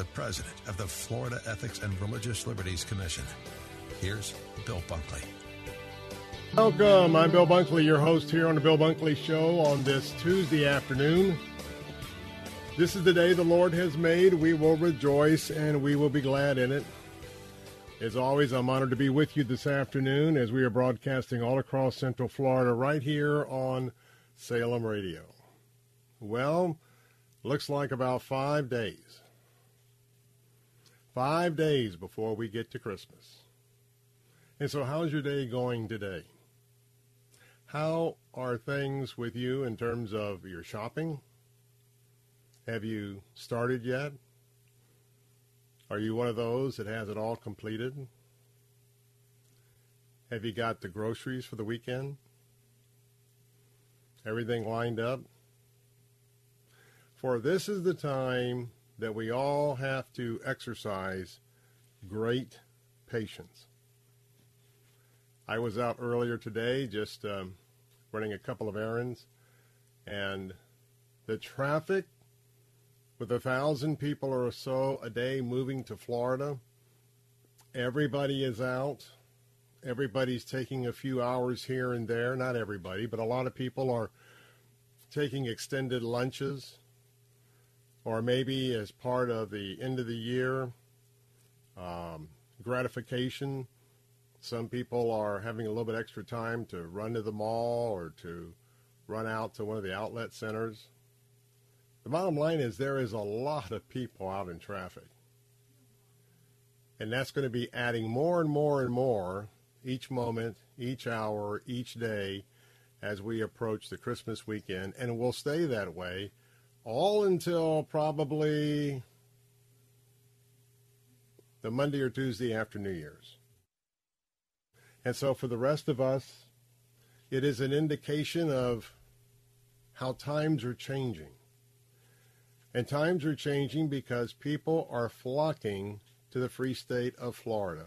the president of the Florida Ethics and Religious Liberties Commission. Here's Bill Bunkley. Welcome. I'm Bill Bunkley, your host here on the Bill Bunkley Show on this Tuesday afternoon. This is the day the Lord has made. We will rejoice and we will be glad in it. As always, I'm honored to be with you this afternoon as we are broadcasting all across Central Florida right here on Salem Radio. Well, looks like about five days. Five days before we get to Christmas. And so, how's your day going today? How are things with you in terms of your shopping? Have you started yet? Are you one of those that has it all completed? Have you got the groceries for the weekend? Everything lined up? For this is the time that we all have to exercise great patience. I was out earlier today just um, running a couple of errands, and the traffic with a thousand people or so a day moving to Florida, everybody is out. Everybody's taking a few hours here and there. Not everybody, but a lot of people are taking extended lunches or maybe as part of the end of the year um, gratification. Some people are having a little bit extra time to run to the mall or to run out to one of the outlet centers. The bottom line is there is a lot of people out in traffic. And that's going to be adding more and more and more each moment, each hour, each day as we approach the Christmas weekend. And will stay that way all until probably the Monday or Tuesday after New Year's. And so for the rest of us, it is an indication of how times are changing. And times are changing because people are flocking to the free state of Florida.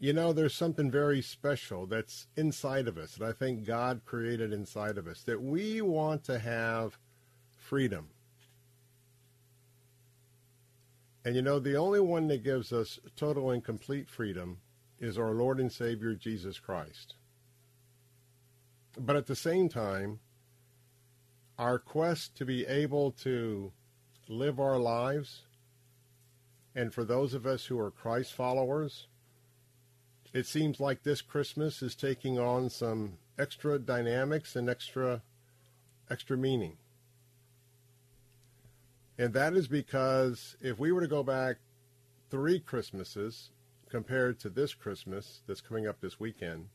You know, there's something very special that's inside of us that I think God created inside of us that we want to have freedom. And you know, the only one that gives us total and complete freedom is our Lord and Savior Jesus Christ. But at the same time, our quest to be able to live our lives, and for those of us who are Christ followers, it seems like this Christmas is taking on some extra dynamics and extra extra meaning. And that is because if we were to go back three Christmases compared to this Christmas that's coming up this weekend,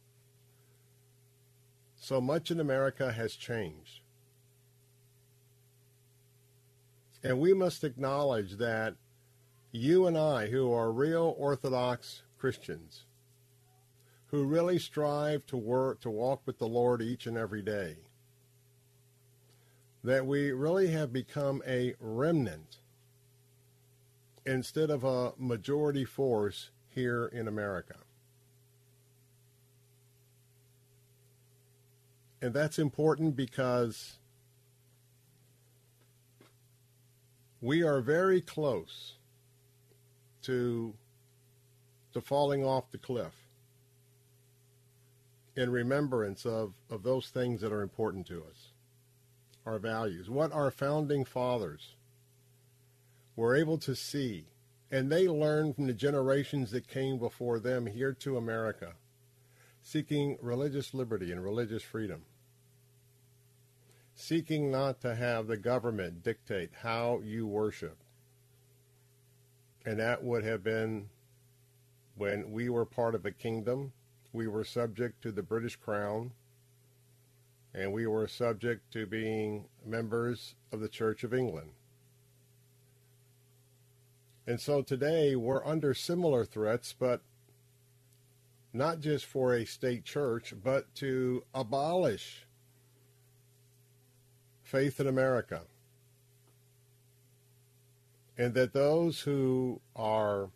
so much in America has changed. And we must acknowledge that you and I, who are real Orthodox Christians, who really strive to work to walk with the Lord each and every day, that we really have become a remnant instead of a majority force here in America. And that's important because we are very close to to falling off the cliff in remembrance of, of those things that are important to us, our values, what our founding fathers were able to see, and they learned from the generations that came before them here to America, seeking religious liberty and religious freedom, seeking not to have the government dictate how you worship. And that would have been when we were part of a kingdom, we were subject to the British Crown, and we were subject to being members of the Church of England. And so today we're under similar threats, but not just for a state church, but to abolish faith in America. And that those who are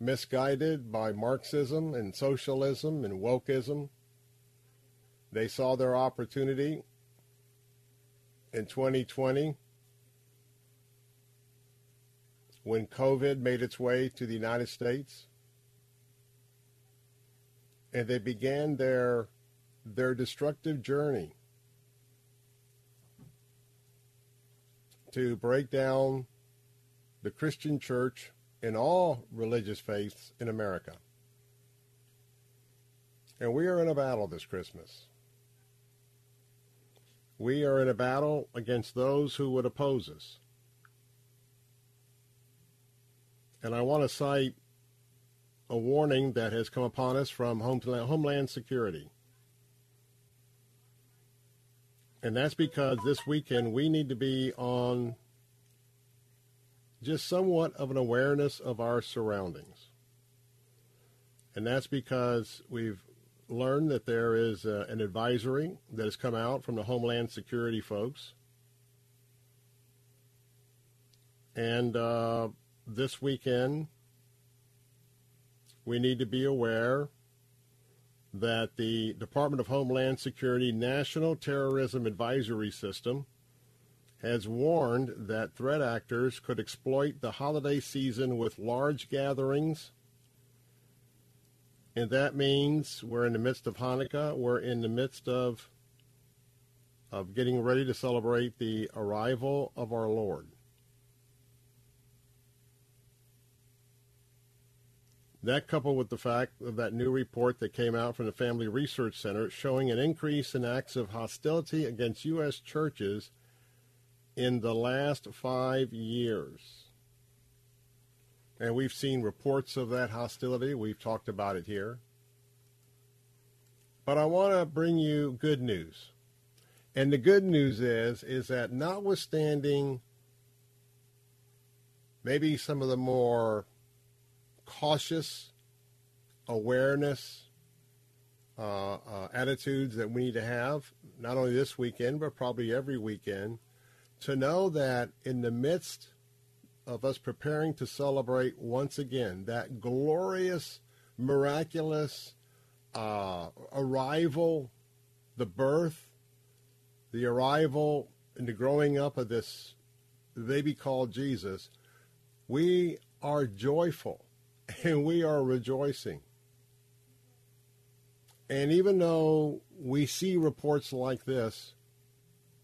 misguided by Marxism and socialism and wokeism. They saw their opportunity in 2020 when COVID made its way to the United States. And they began their, their destructive journey to break down the Christian church in all religious faiths in America. And we are in a battle this Christmas. We are in a battle against those who would oppose us. And I want to cite a warning that has come upon us from Homeland Security. And that's because this weekend we need to be on just somewhat of an awareness of our surroundings. And that's because we've learned that there is uh, an advisory that has come out from the Homeland Security folks. And uh, this weekend, we need to be aware that the Department of Homeland Security National Terrorism Advisory System has warned that threat actors could exploit the holiday season with large gatherings. And that means we're in the midst of Hanukkah. We're in the midst of, of getting ready to celebrate the arrival of our Lord. That coupled with the fact of that new report that came out from the Family Research Center showing an increase in acts of hostility against U.S. churches in the last five years. And we've seen reports of that hostility. We've talked about it here. But I want to bring you good news. And the good news is is that notwithstanding maybe some of the more cautious awareness uh, uh, attitudes that we need to have, not only this weekend, but probably every weekend, to know that in the midst of us preparing to celebrate once again that glorious, miraculous uh, arrival, the birth, the arrival, and the growing up of this baby called Jesus, we are joyful and we are rejoicing. And even though we see reports like this,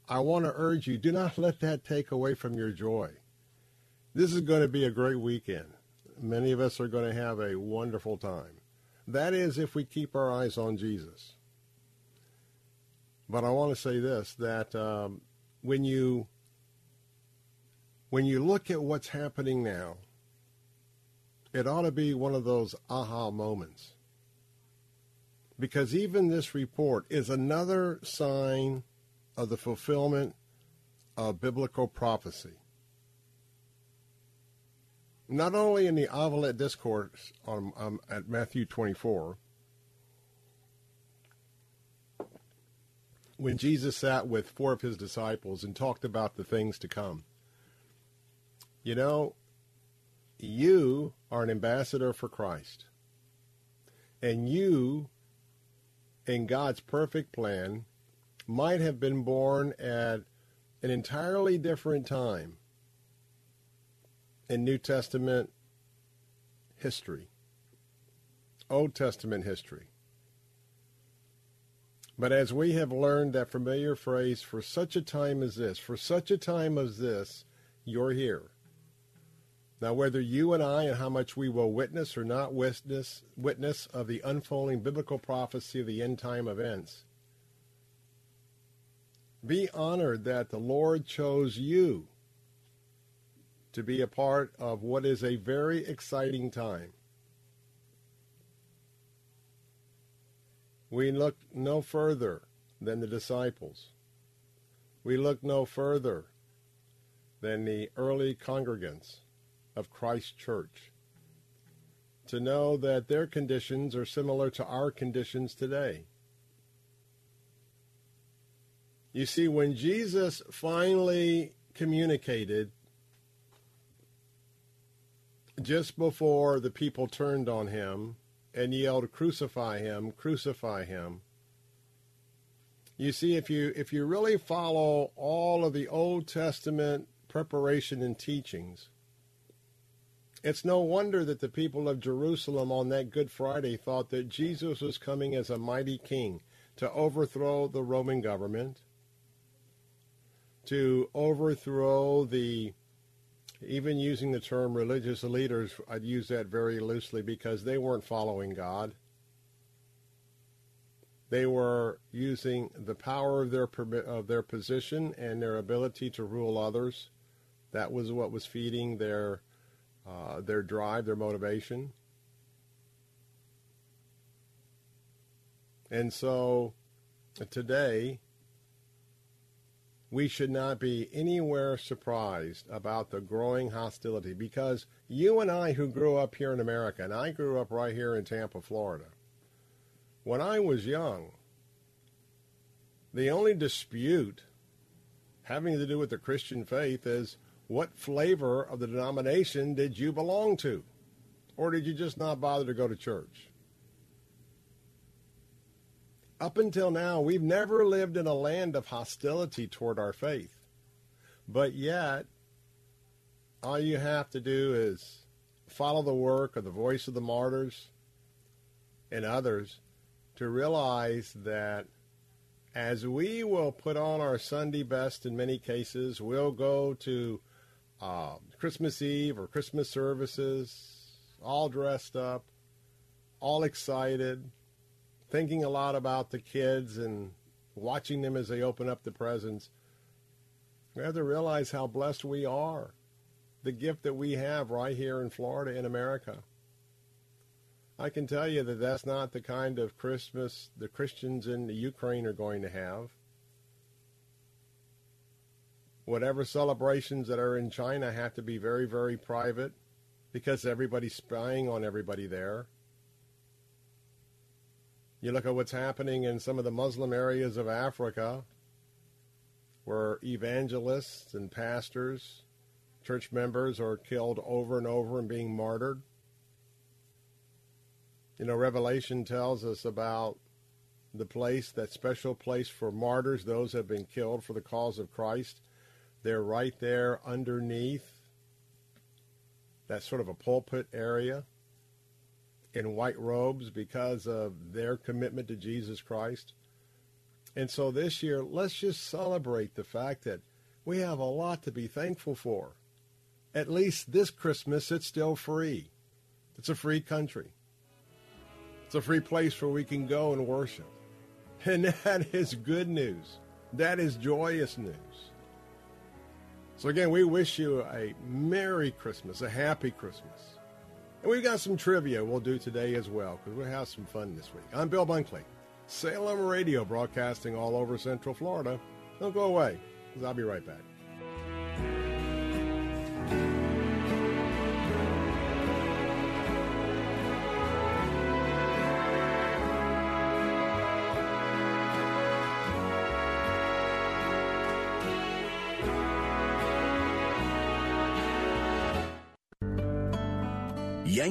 I want to urge you do not let that take away from your joy. This is going to be a great weekend. Many of us are going to have a wonderful time. That is if we keep our eyes on Jesus. But I want to say this that um, when you when you look at what's happening now, it ought to be one of those aha moments. Because even this report is another sign of the fulfillment of biblical prophecy. Not only in the Olivet Discourse on, um, at Matthew 24, when Jesus sat with four of his disciples and talked about the things to come. You know, you are an ambassador for Christ. And you, in God's perfect plan, might have been born at an entirely different time in New Testament history, Old Testament history. But as we have learned that familiar phrase, for such a time as this, for such a time as this, you're here. Now, whether you and I and how much we will witness or not witness, witness of the unfolding biblical prophecy of the end time events, be honored that the Lord chose you to be a part of what is a very exciting time. We look no further than the disciples. We look no further than the early congregants of Christ Church to know that their conditions are similar to our conditions today. You see, when Jesus finally communicated just before the people turned on him and yelled, Crucify him, crucify him. You see, if you if you really follow all of the Old Testament preparation and teachings, it's no wonder that the people of Jerusalem on that Good Friday thought that Jesus was coming as a mighty king to overthrow the Roman government, to overthrow the even using the term religious leaders, I'd use that very loosely because they weren't following God. They were using the power of their of their position and their ability to rule others. That was what was feeding their uh, their drive, their motivation. And so today, we should not be anywhere surprised about the growing hostility because you and I, who grew up here in America, and I grew up right here in Tampa, Florida, when I was young, the only dispute having to do with the Christian faith is what flavor of the denomination did you belong to? Or did you just not bother to go to church? Up until now, we've never lived in a land of hostility toward our faith. But yet, all you have to do is follow the work of the voice of the martyrs and others to realize that as we will put on our Sunday best in many cases, we'll go to uh, Christmas Eve or Christmas services, all dressed up, all excited, thinking a lot about the kids and watching them as they open up the presents. We have to realize how blessed we are. The gift that we have right here in Florida, in America. I can tell you that that's not the kind of Christmas the Christians in the Ukraine are going to have. Whatever celebrations that are in China have to be very, very private because everybody's spying on everybody there. You look at what's happening in some of the Muslim areas of Africa where evangelists and pastors, church members are killed over and over and being martyred. You know, Revelation tells us about the place, that special place for martyrs, those who have been killed for the cause of Christ. They're right there underneath that sort of a pulpit area in white robes because of their commitment to Jesus Christ. And so this year, let's just celebrate the fact that we have a lot to be thankful for. At least this Christmas, it's still free. It's a free country. It's a free place where we can go and worship. And that is good news. That is joyous news. So, again, we wish you a Merry Christmas, a Happy Christmas. And we've got some trivia we'll do today as well because we'll have some fun this week. I'm Bill Bunkley, Salem Radio, broadcasting all over Central Florida. Don't go away because I'll be right back.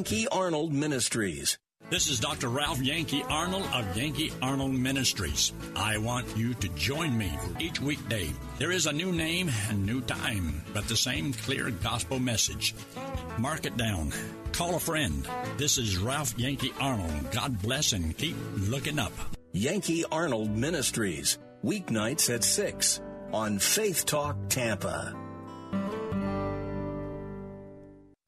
Yankee Arnold Ministries. This is Dr. Ralph Yankee Arnold of Yankee Arnold Ministries. I want you to join me for each weekday. There is a new name and new time, but the same clear gospel message. Mark it down. Call a friend. This is Ralph Yankee Arnold. God bless and keep looking up. Yankee Arnold Ministries, weeknights at 6 on Faith Talk Tampa.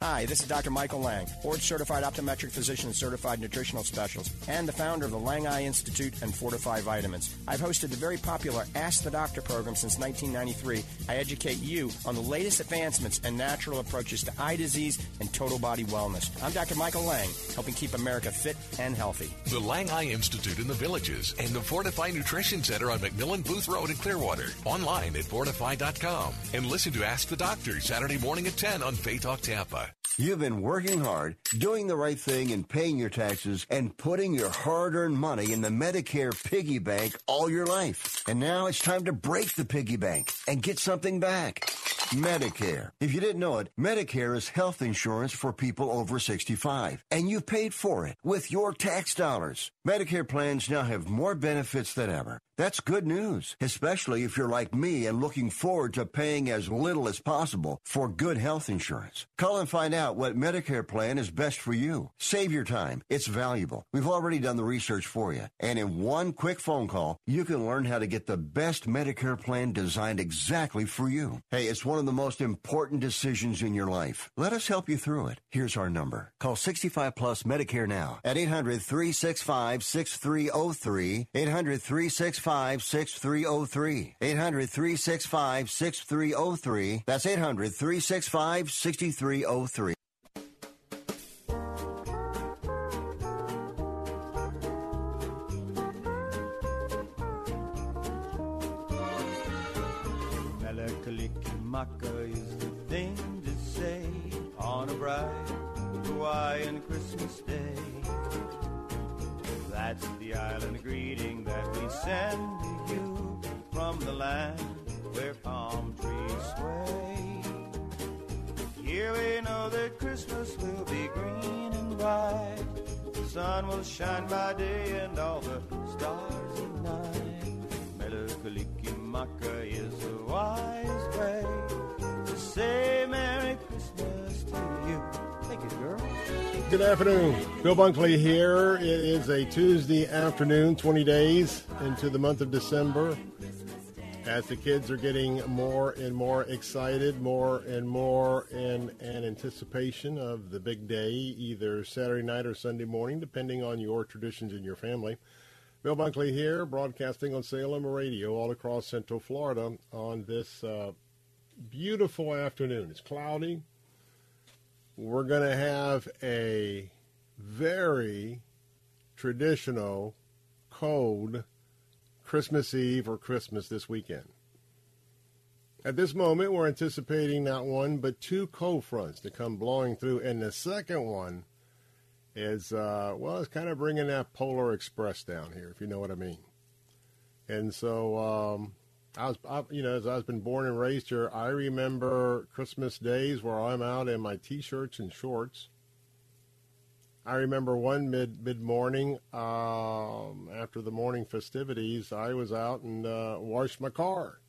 Hi, this is Dr. Michael Lang, board certified optometric physician and certified nutritional specialist, and the founder of the Lang Eye Institute and Fortify Vitamins. I've hosted the very popular Ask the Doctor program since 1993. I educate you on the latest advancements and natural approaches to eye disease and total body wellness. I'm Dr. Michael Lang, helping keep America fit and healthy. The Lang Eye Institute in the Villages and the Fortify Nutrition Center on McMullen Booth Road in Clearwater. Online at fortify.com. And listen to Ask the Doctor Saturday morning at 10 on Faith Talk Tampa. You've been working hard, doing the right thing, and paying your taxes, and putting your hard earned money in the Medicare piggy bank all your life. And now it's time to break the piggy bank and get something back. Medicare. If you didn't know it, Medicare is health insurance for people over 65, and you've paid for it with your tax dollars. Medicare plans now have more benefits than ever. That's good news, especially if you're like me and looking forward to paying as little as possible for good health insurance. Call and find out what Medicare plan is best for you. Save your time. It's valuable. We've already done the research for you. And in one quick phone call, you can learn how to get the best Medicare plan designed exactly for you. Hey, it's one of the most important decisions in your life. Let us help you through it. Here's our number. Call 65 Plus Medicare now at 800 365 6303. 800 365 6303. 800 365 6303. That's 800 365 6303. Kalikimaka is the thing to say on a bright Hawaiian Christmas day. That's the island greeting that we send to you from the land where palm that Christmas will be green and bright. The sun will shine by day and all the stars at night. Mele Kalikimaka is a wise way to say Merry Christmas to you. Thank you, girl. Good afternoon. Bill Bunkley here. It is a Tuesday afternoon, 20 days into the month of December. As the kids are getting more and more excited, more and more in an anticipation of the big day, either Saturday night or Sunday morning, depending on your traditions in your family. Bill Bunkley here, broadcasting on Salem Radio all across Central Florida on this uh, beautiful afternoon. It's cloudy, we're going to have a very traditional, cold Christmas Eve or Christmas this weekend. At this moment, we're anticipating not one but two cold fronts to come blowing through, and the second one is, uh, well, it's kind of bringing that Polar Express down here, if you know what I mean. And so, um, I was, I, you know, as I've been born and raised here, I remember Christmas days where I'm out in my t-shirts and shorts. I remember one mid mid morning um, after the morning festivities, I was out and uh, washed my car.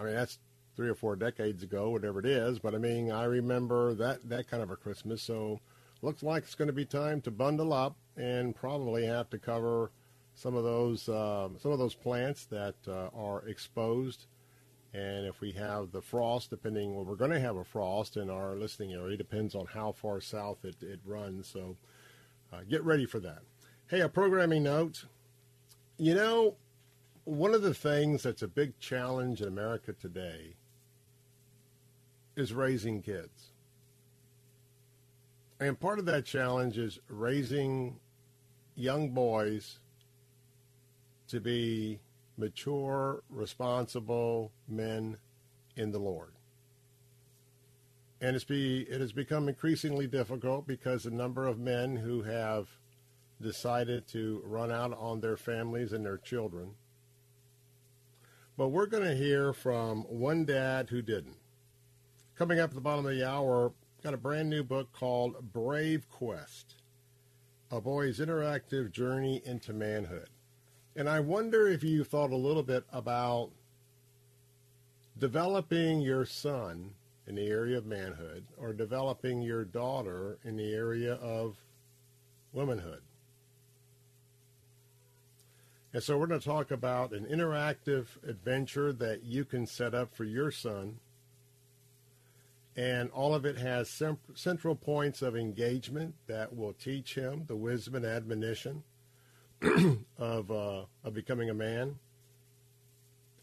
I mean, that's three or four decades ago, whatever it is. But I mean, I remember that that kind of a Christmas. So, looks like it's going to be time to bundle up and probably have to cover some of those uh, some of those plants that uh, are exposed. And if we have the frost, depending, well, we're going to have a frost in our listening area. Depends on how far south it, it runs. So uh, get ready for that. Hey, a programming note. You know, one of the things that's a big challenge in America today is raising kids. And part of that challenge is raising young boys to be mature, responsible men in the Lord. And it's be, it has become increasingly difficult because the number of men who have decided to run out on their families and their children. But we're going to hear from one dad who didn't. Coming up at the bottom of the hour, got a brand new book called Brave Quest A Boy's Interactive Journey into Manhood. And I wonder if you thought a little bit about developing your son in the area of manhood or developing your daughter in the area of womanhood. And so we're going to talk about an interactive adventure that you can set up for your son. And all of it has central points of engagement that will teach him the wisdom and admonition of, uh, of becoming a man.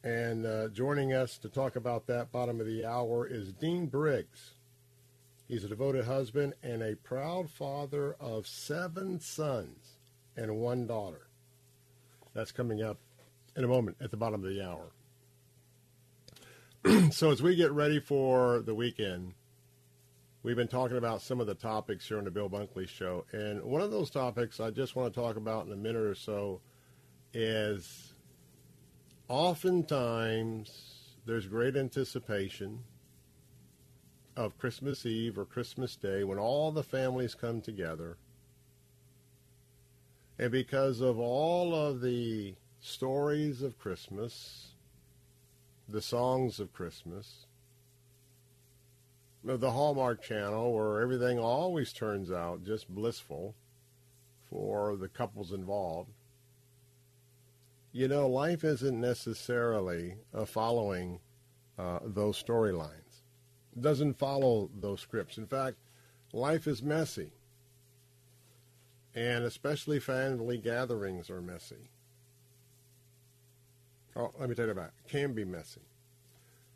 And uh, joining us to talk about that bottom of the hour is Dean Briggs. He's a devoted husband and a proud father of seven sons and one daughter. That's coming up in a moment at the bottom of the hour. so as we get ready for the weekend, we've been talking about some of the topics here on the Bill Bunkley Show. And one of those topics I just want to talk about in a minute or so is oftentimes there's great anticipation of Christmas Eve or Christmas Day when all the families come together. And because of all of the stories of Christmas, the songs of Christmas, the Hallmark Channel, where everything always turns out just blissful for the couples involved. You know, life isn't necessarily uh, following uh, those storylines. It doesn't follow those scripts. In fact, life is messy. And especially family gatherings are messy. Oh, let me take it back. Can be messy.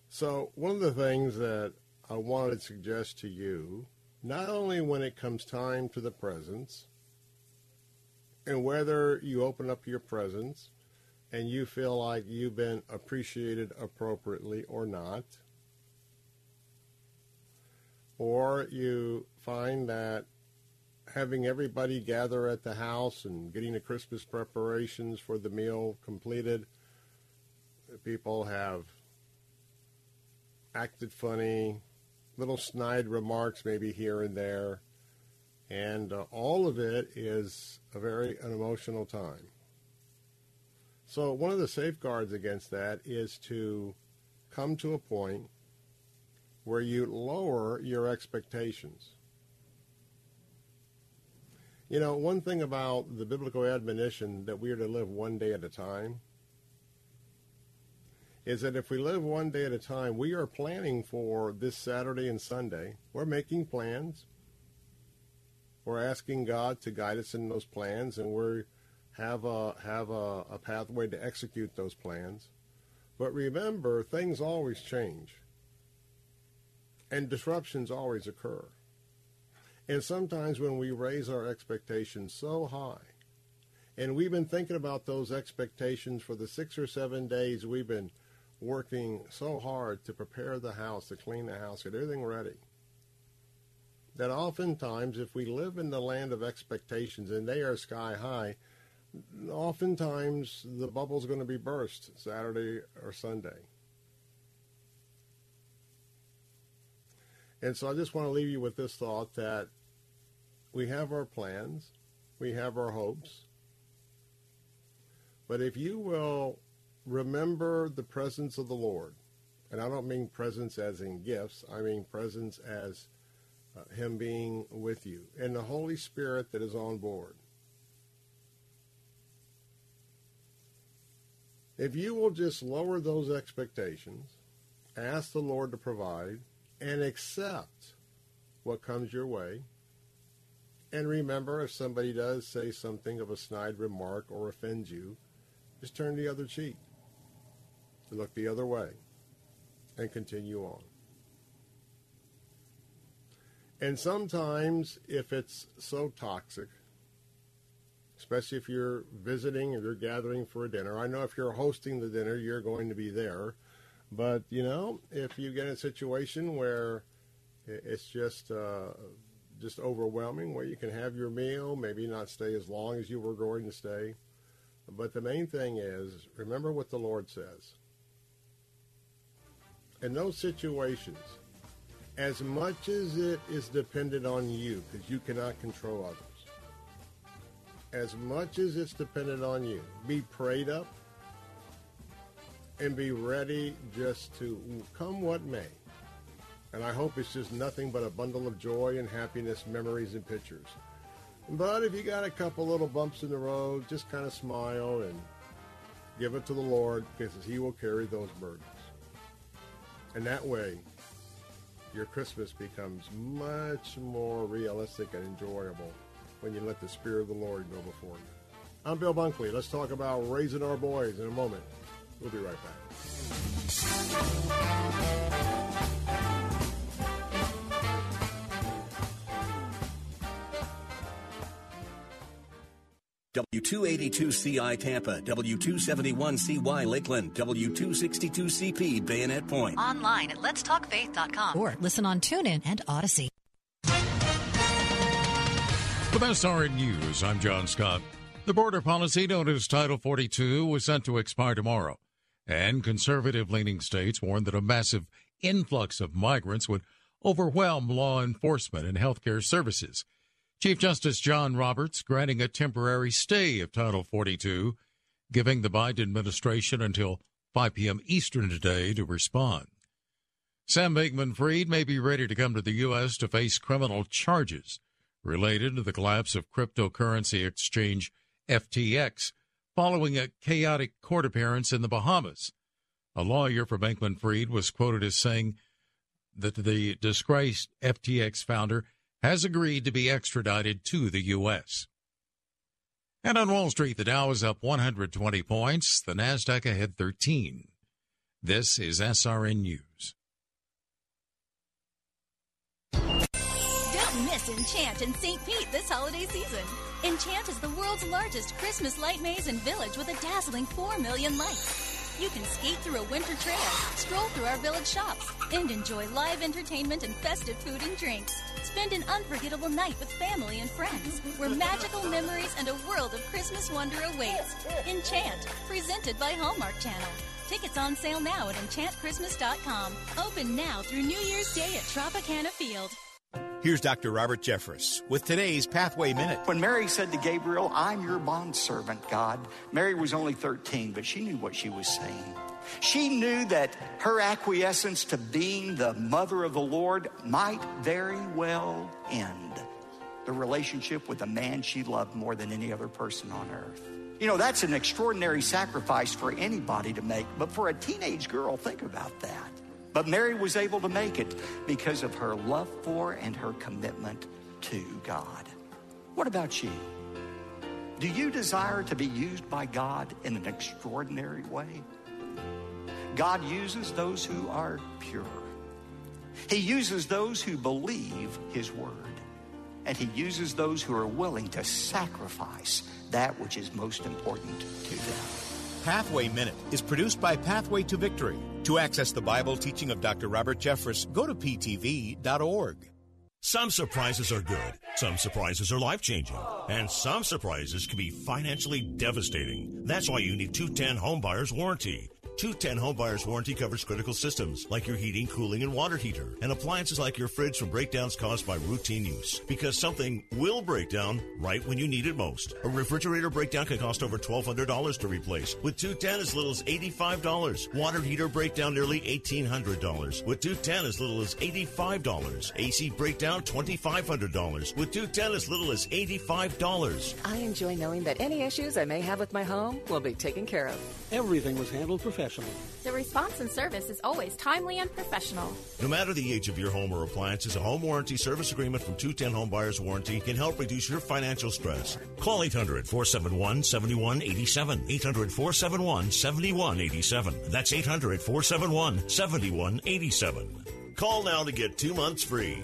So one of the things that I wanted to suggest to you, not only when it comes time to the presents, and whether you open up your presents and you feel like you've been appreciated appropriately or not, or you find that having everybody gather at the house and getting the Christmas preparations for the meal completed, people have acted funny, little snide remarks maybe here and there. And uh, all of it is a very an emotional time. So one of the safeguards against that is to come to a point where you lower your expectations. You know, one thing about the biblical admonition that we are to live one day at a time is that if we live one day at a time, we are planning for this Saturday and Sunday. We're making plans. We're asking God to guide us in those plans, and we have a have a, a pathway to execute those plans. But remember, things always change, and disruptions always occur. And sometimes when we raise our expectations so high, and we've been thinking about those expectations for the six or seven days we've been working so hard to prepare the house, to clean the house, get everything ready. That oftentimes, if we live in the land of expectations and they are sky high, oftentimes the bubble's going to be burst Saturday or Sunday. And so I just want to leave you with this thought that we have our plans, we have our hopes, but if you will remember the presence of the Lord. And I don't mean presence as in gifts, I mean presence as uh, Him being with you and the Holy Spirit that is on board. If you will just lower those expectations, ask the Lord to provide, and accept what comes your way, and remember if somebody does say something of a snide remark or offends you, just turn the other cheek look the other way and continue on. And sometimes, if it's so toxic, especially if you're visiting or you're gathering for a dinner, I know if you're hosting the dinner, you're going to be there. But, you know, if you get in a situation where it's just uh, just overwhelming, where you can have your meal, maybe not stay as long as you were going to stay. But the main thing is, remember what the Lord says in those situations, as much as it is dependent on you, because you cannot control others, as much as it's dependent on you, be prayed up and be ready just to come what may. And I hope it's just nothing but a bundle of joy and happiness, memories and pictures. But if you got a couple little bumps in the road, just kind of smile and give it to the Lord because He will carry those burdens. And that way, your Christmas becomes much more realistic and enjoyable when you let the Spirit of the Lord go before you. I'm Bill Bunkley. Let's talk about raising our boys in a moment. We'll be right back. W282CI Tampa, W271CY Lakeland, W262CP Bayonet Point. Online at letstalkfaith.com or listen on TuneIn and Odyssey. The best With SRN News, I'm John Scott. The border policy known as Title 42 was set to expire tomorrow, and conservative leaning states warned that a massive influx of migrants would overwhelm law enforcement and healthcare services. Chief Justice John Roberts granting a temporary stay of Title 42, giving the Biden administration until 5 p.m. Eastern today to respond. Sam Bankman Fried may be ready to come to the U.S. to face criminal charges related to the collapse of cryptocurrency exchange FTX following a chaotic court appearance in the Bahamas. A lawyer for Bankman Fried was quoted as saying that the disgraced FTX founder has agreed to be extradited to the U.S. And on Wall Street, the Dow is up 120 points, the Nasdaq ahead 13. This is SRN News. Don't miss Enchant in St. Pete this holiday season. Enchant is the world's largest Christmas light maze and village with a dazzling 4 million lights. You can skate through a winter trail, stroll through our village shops, and enjoy live entertainment and festive food and drinks. Spend an unforgettable night with family and friends, where magical memories and a world of Christmas wonder awaits. Enchant, presented by Hallmark Channel. Tickets on sale now at enchantchristmas.com. Open now through New Year's Day at Tropicana Field. Here's Dr. Robert Jeffress with today's Pathway Minute. When Mary said to Gabriel, I'm your bondservant, God, Mary was only 13, but she knew what she was saying. She knew that her acquiescence to being the mother of the Lord might very well end the relationship with a man she loved more than any other person on earth. You know, that's an extraordinary sacrifice for anybody to make, but for a teenage girl, think about that. But Mary was able to make it because of her love for and her commitment to God. What about you? Do you desire to be used by God in an extraordinary way? God uses those who are pure. He uses those who believe His word. And He uses those who are willing to sacrifice that which is most important to them. Pathway Minute is produced by Pathway to Victory. To access the Bible teaching of Dr. Robert Jeffress, go to ptv.org. Some surprises are good, some surprises are life changing, and some surprises can be financially devastating. That's why you need 210 Homebuyers Warranty. 210 Homebuyer's warranty covers critical systems like your heating, cooling, and water heater, and appliances like your fridge from breakdowns caused by routine use. Because something will break down right when you need it most. A refrigerator breakdown can cost over $1,200 to replace, with 210 as little as $85. Water heater breakdown nearly $1,800, with 210 as little as $85. AC breakdown $2,500, with 210 as little as $85. I enjoy knowing that any issues I may have with my home will be taken care of. Everything was handled professionally professional. The response and service is always timely and professional. No matter the age of your home or appliances, a home warranty service agreement from 210 Home Buyers Warranty can help reduce your financial stress. Call 800 471 7187. 800 471 7187. That's 800 471 7187. Call now to get two months free.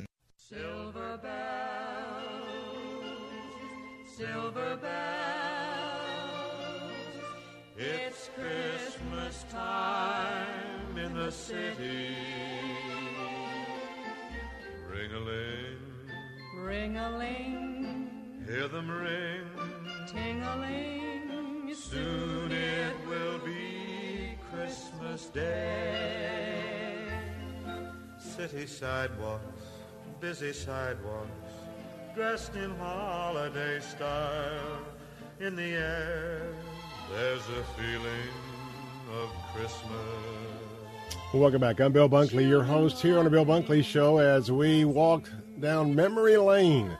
Silver bells, silver bells. It's Christmas time in the city. Ring a ling, Ring a ling, hear them ring. ting a ling. Soon it will be Christmas Day. City sidewalks, busy sidewalks, dressed in holiday style. In the air, there's a feeling of Christmas. Welcome back. I'm Bill Bunkley, your host here on the Bill Bunkley Show, as we walk down memory lane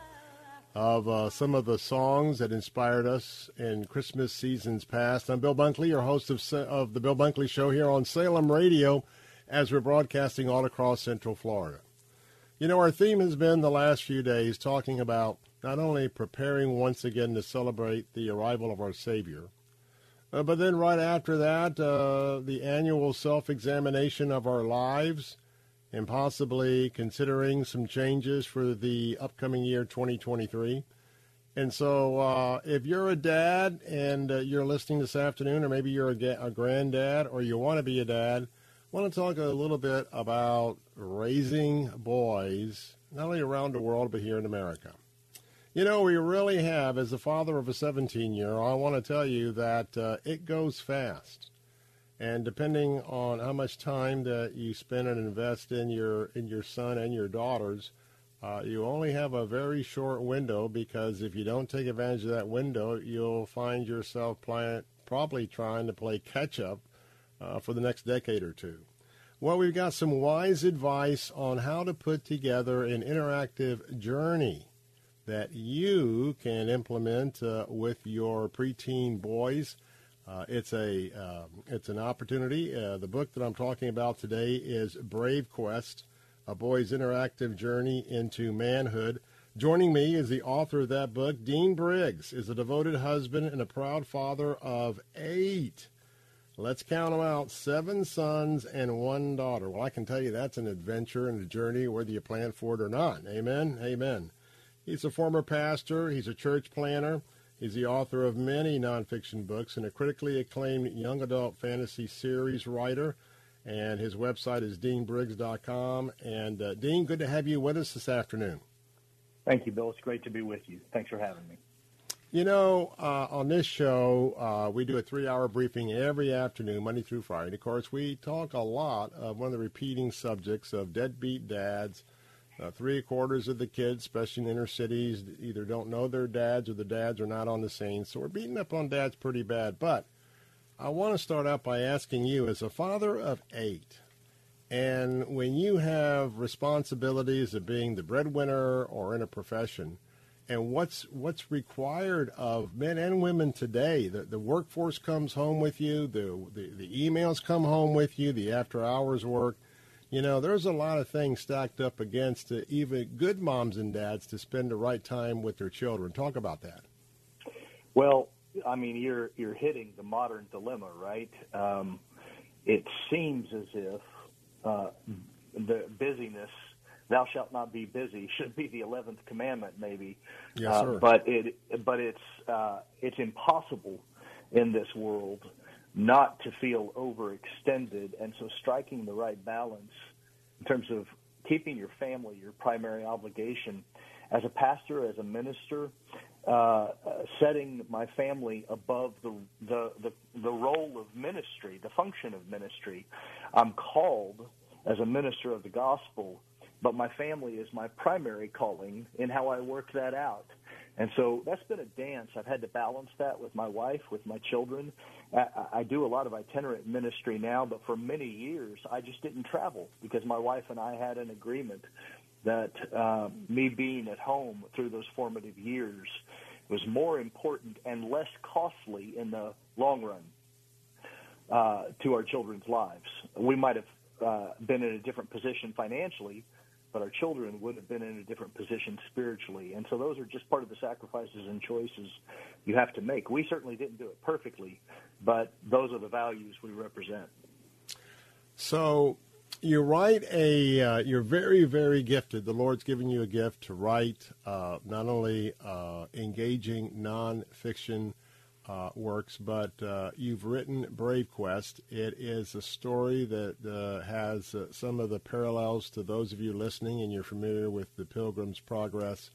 of uh, some of the songs that inspired us in Christmas seasons past. I'm Bill Bunkley, your host of, of the Bill Bunkley Show here on Salem Radio, as we're broadcasting all across Central Florida. You know, our theme has been the last few days talking about not only preparing once again to celebrate the arrival of our Savior, uh, but then right after that, uh, the annual self-examination of our lives and possibly considering some changes for the upcoming year 2023. And so uh, if you're a dad and uh, you're listening this afternoon, or maybe you're a, a granddad or you want to be a dad, I want to talk a little bit about raising boys, not only around the world, but here in America. You know, we really have, as the father of a 17 year old, I want to tell you that uh, it goes fast. And depending on how much time that you spend and invest in your in your son and your daughters, uh, you only have a very short window because if you don't take advantage of that window, you'll find yourself playing, probably trying to play catch up uh, for the next decade or two. Well, we've got some wise advice on how to put together an interactive journey that you can implement uh, with your preteen boys. Uh, it's a um, it's an opportunity. Uh, the book that I'm talking about today is Brave Quest: A Boy's Interactive Journey into Manhood. Joining me is the author of that book, Dean Briggs, is a devoted husband and a proud father of eight. Let's count them out: seven sons and one daughter. Well, I can tell you that's an adventure and a journey, whether you plan for it or not. Amen. Amen. He's a former pastor. He's a church planter. He's the author of many nonfiction books and a critically acclaimed young adult fantasy series writer. And his website is deanbriggs.com. And uh, Dean, good to have you with us this afternoon. Thank you, Bill. It's great to be with you. Thanks for having me. You know, uh, on this show, uh, we do a three-hour briefing every afternoon, Monday through Friday. And of course, we talk a lot of one of the repeating subjects of deadbeat dads. Uh, three quarters of the kids, especially in inner cities, either don't know their dads or the dads are not on the scene. So we're beating up on dads pretty bad. But I want to start out by asking you, as a father of eight, and when you have responsibilities of being the breadwinner or in a profession, and what's what's required of men and women today. The, the workforce comes home with you. The, the the emails come home with you. The after hours work. You know, there's a lot of things stacked up against uh, even good moms and dads to spend the right time with their children. Talk about that. Well, I mean, you're you're hitting the modern dilemma, right? Um, it seems as if uh, the busyness, "Thou shalt not be busy," should be the eleventh commandment, maybe. Yes, Uh, but it but it's uh, it's impossible in this world not to feel overextended, and so striking the right balance in terms of keeping your family your primary obligation as a pastor, as a minister, uh, uh, setting my family above the, the the the role of ministry, the function of ministry. I'm called as a minister of the gospel, but my family is my primary calling in how I work that out. And so that's been a dance. I've had to balance that with my wife, with my children. I, I do a lot of itinerant ministry now, but for many years I just didn't travel because my wife and I had an agreement that uh, me being at home through those formative years was more important and less costly in the long run uh, to our children's lives. We might have uh, been in a different position financially, but our children would have been in a different position spiritually. And so those are just part of the sacrifices and choices you have to make. We certainly didn't do it perfectly, but those are the values we represent. So, you write a. Uh, you're very, very gifted. The Lord's given you a gift to write uh, not only uh, engaging nonfiction uh, works, but uh, you've written Brave Quest. It is a story that uh, has uh, some of the parallels to those of you listening, and you're familiar with the Pilgrim's Progress.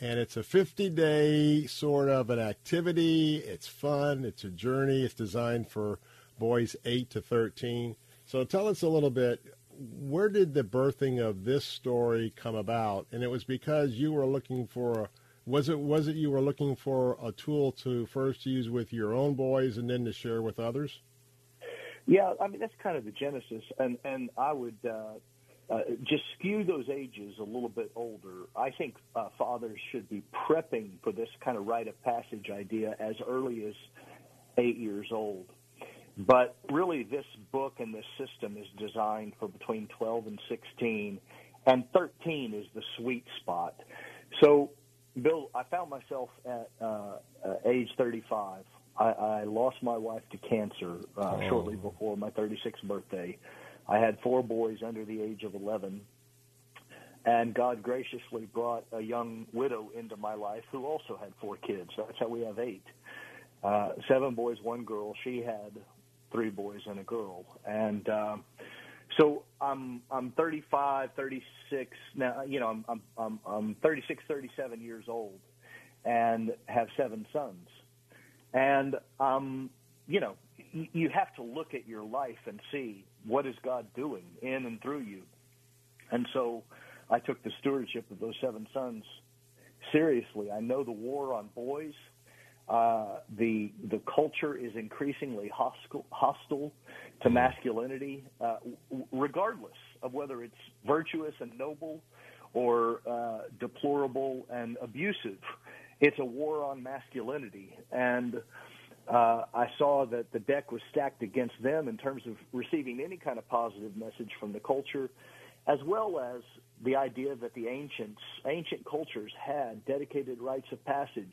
And it's a 50 day sort of an activity. It's fun. It's a journey. It's designed for boys 8 to 13. So tell us a little bit where did the birthing of this story come about? And it was because you were looking for was it was it you were looking for a tool to first use with your own boys and then to share with others? Yeah, I mean that's kind of the genesis, and and I would uh, uh, just skew those ages a little bit older. I think uh, fathers should be prepping for this kind of rite of passage idea as early as eight years old. But really, this book and this system is designed for between 12 and 16, and 13 is the sweet spot. So Bill, I found myself at uh, uh, age 35. I, I lost my wife to cancer uh, oh. shortly before my 36th birthday. I had four boys under the age of 11, and God graciously brought a young widow into my life who also had four kids. That's how we have eight. Uh, seven boys, one girl. She had three boys and a girl, and um, so I'm I'm 35, 36 now. You know, I'm I'm I'm, I'm 36, 37 years old, and have seven sons. And um, you know, you have to look at your life and see what is God doing in and through you. And so, I took the stewardship of those seven sons seriously. I know the war on boys. Uh, the the culture is increasingly hostile, hostile to mm-hmm. masculinity, uh, regardless of whether it's virtuous and noble or uh, deplorable and abusive. It's a war on masculinity, and uh, I saw that the deck was stacked against them in terms of receiving any kind of positive message from the culture, as well as the idea that the ancients, ancient cultures had dedicated rites of passage.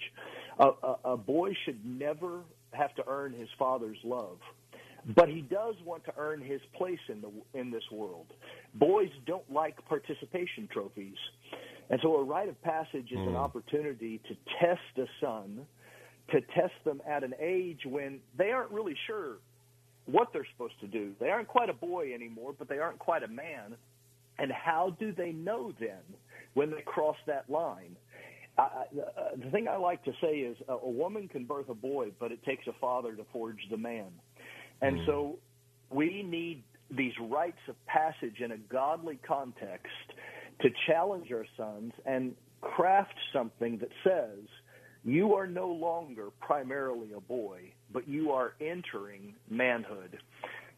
A, a, a boy should never have to earn his father's love, but he does want to earn his place in the in this world. Boys don't like participation trophies, and so a rite of passage is mm. an hmm. opportunity to test a son, to test them at an age when they aren't really sure what they're supposed to do. They aren't quite a boy anymore, but they aren't quite a man and how do they know then when they cross that line? Uh, the thing I like to say is a, a woman can birth a boy, but it takes a father to forge the man. And mm. so we need these rites of passage in a godly context to challenge our sons and craft something that says, you are no longer primarily a boy, but you are entering manhood.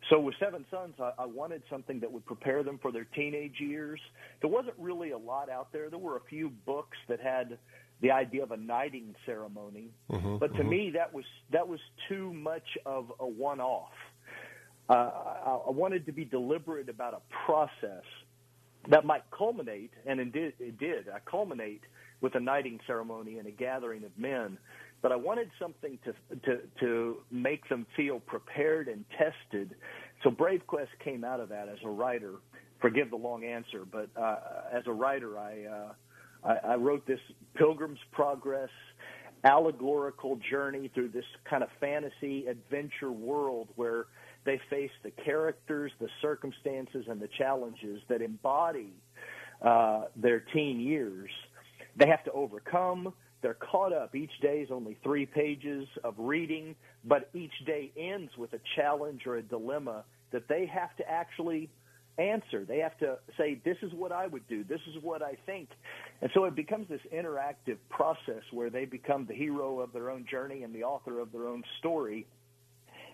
So with Seven Sons, I, I wanted something that would prepare them for their teenage years. There wasn't really a lot out there. There were a few books that had the idea of a knighting ceremony, mm-hmm, but to mm-hmm. me that was that was too much of a one-off. Uh, I, I wanted to be deliberate about a process that might culminate, and it did. It did. I culminate with a knighting ceremony and a gathering of men but I wanted something to to to make them feel prepared and tested. So Brave Quest came out of that as a writer. Forgive the long answer, but uh, as a writer, I, uh, I I wrote this Pilgrim's Progress allegorical journey through this kind of fantasy adventure world where they face the characters, the circumstances, and the challenges that embody uh, their teen years. They have to overcome they're caught up. Each day is only three pages of reading, but each day ends with a challenge or a dilemma that they have to actually answer. They have to say, This is what I would do. This is what I think. And so it becomes this interactive process where they become the hero of their own journey and the author of their own story.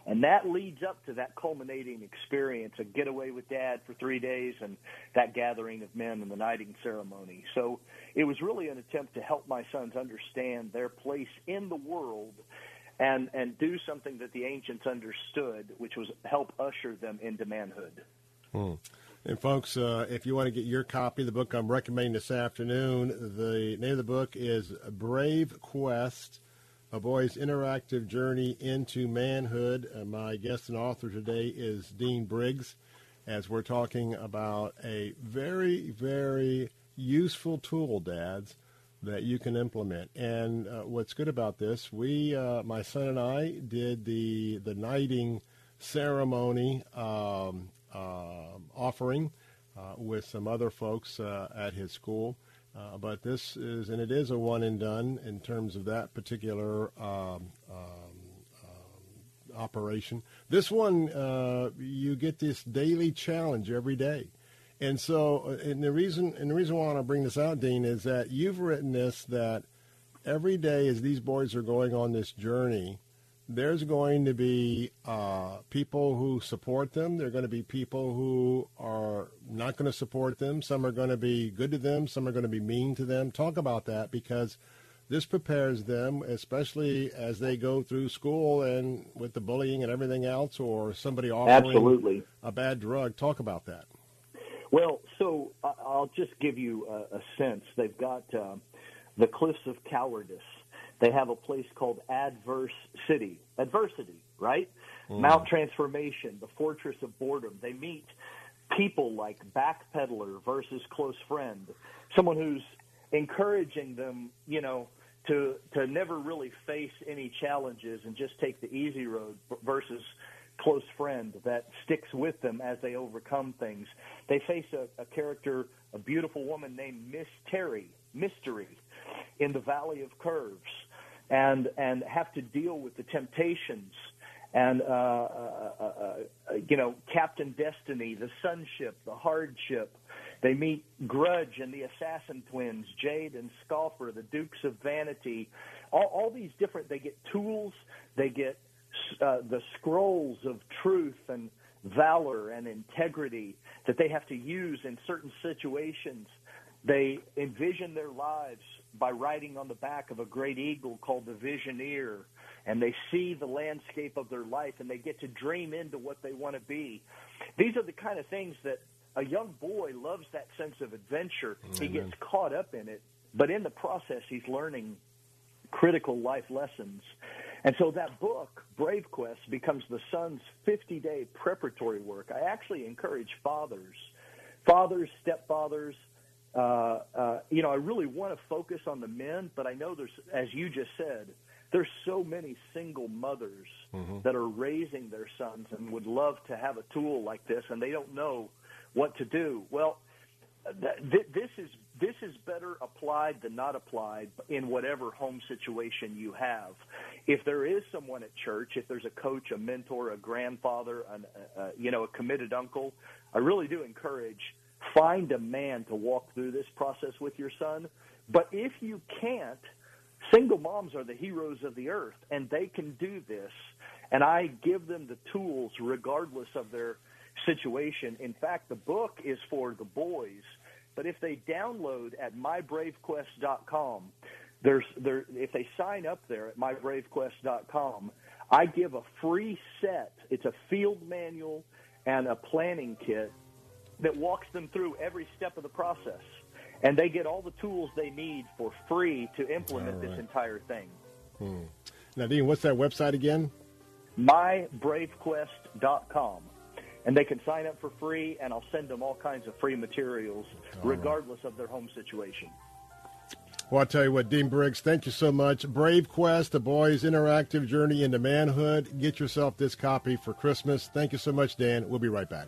And that leads up to that culminating experience, a getaway with dad for three days and that gathering of men and the knighting ceremony. So it was really an attempt to help my sons understand their place in the world and, and do something that the ancients understood, which was help usher them into manhood. Hmm. And folks, uh, if you want to get your copy of the book I'm recommending this afternoon, the name of the book is Brave Quest a boy's interactive journey into manhood. Uh, my guest and author today is Dean Briggs. as we're talking about a very, very useful tool, dads, that you can implement. And uh, what's good about this, we, uh, my son and I, did the the knighting ceremony um, uh, offering uh, with some other folks uh, at his school. Uh, but this is, and it is a one and done in terms of that particular um, um, um operation. This one, you get this daily challenge every day. And so, and the reason, and the reason why I want to bring this out, Dean, is that you've written this that every day as these boys are going on this journey, there's going to be uh, people who support them. There are going to be people who are not going to support them. Some are going to be good to them. Some are going to be mean to them. Talk about that because this prepares them, especially as they go through school and with the bullying and everything else, or somebody offering Absolutely. a bad drug. Talk about that. Well, so I'll just give you a, a sense. They've got uh, the Cliffs of Cowardice they have a place called Adverse City, adversity, right? Mm. Mount Transformation, the Fortress of Boredom. They meet people like backpedaler versus close friend, someone who's encouraging them, you know, to to never really face any challenges and just take the easy road versus close friend that sticks with them as they overcome things. They face a, a character, a beautiful woman named Miss Terry, Mystery, in the Valley of Curves and and have to deal with the temptations and uh, uh, uh, uh, you know Captain Destiny, the sonship, the hardship. They meet Grudge and the Assassin Twins, Jade and Scoffer, the Dukes of Vanity. All, all these different. They get tools. They get uh, the scrolls of truth and valor and integrity that they have to use in certain situations. They envision their lives by riding on the back of a great eagle called the Visioneer, and they see the landscape of their life and they get to dream into what they want to be. These are the kind of things that a young boy loves that sense of adventure. Amen. He gets caught up in it, but in the process, he's learning critical life lessons. And so that book, Brave Quest, becomes the son's 50 day preparatory work. I actually encourage fathers, fathers, stepfathers, uh, uh, you know, I really want to focus on the men, but I know there's, as you just said, there's so many single mothers mm-hmm. that are raising their sons and would love to have a tool like this, and they don't know what to do. Well, th- this is this is better applied than not applied in whatever home situation you have. If there is someone at church, if there's a coach, a mentor, a grandfather, an, uh, you know, a committed uncle, I really do encourage Find a man to walk through this process with your son. But if you can't, single moms are the heroes of the earth, and they can do this. And I give them the tools regardless of their situation. In fact, the book is for the boys. But if they download at mybravequest.com, there's there if they sign up there at mybravequest.com, I give a free set. It's a field manual and a planning kit that walks them through every step of the process. And they get all the tools they need for free to implement right. this entire thing. Hmm. Nadine, what's that website again? MyBraveQuest.com. And they can sign up for free, and I'll send them all kinds of free materials, all regardless right. of their home situation. Well, I'll tell you what, Dean Briggs, thank you so much. Brave Quest, the boys' interactive journey into manhood. Get yourself this copy for Christmas. Thank you so much, Dan. We'll be right back.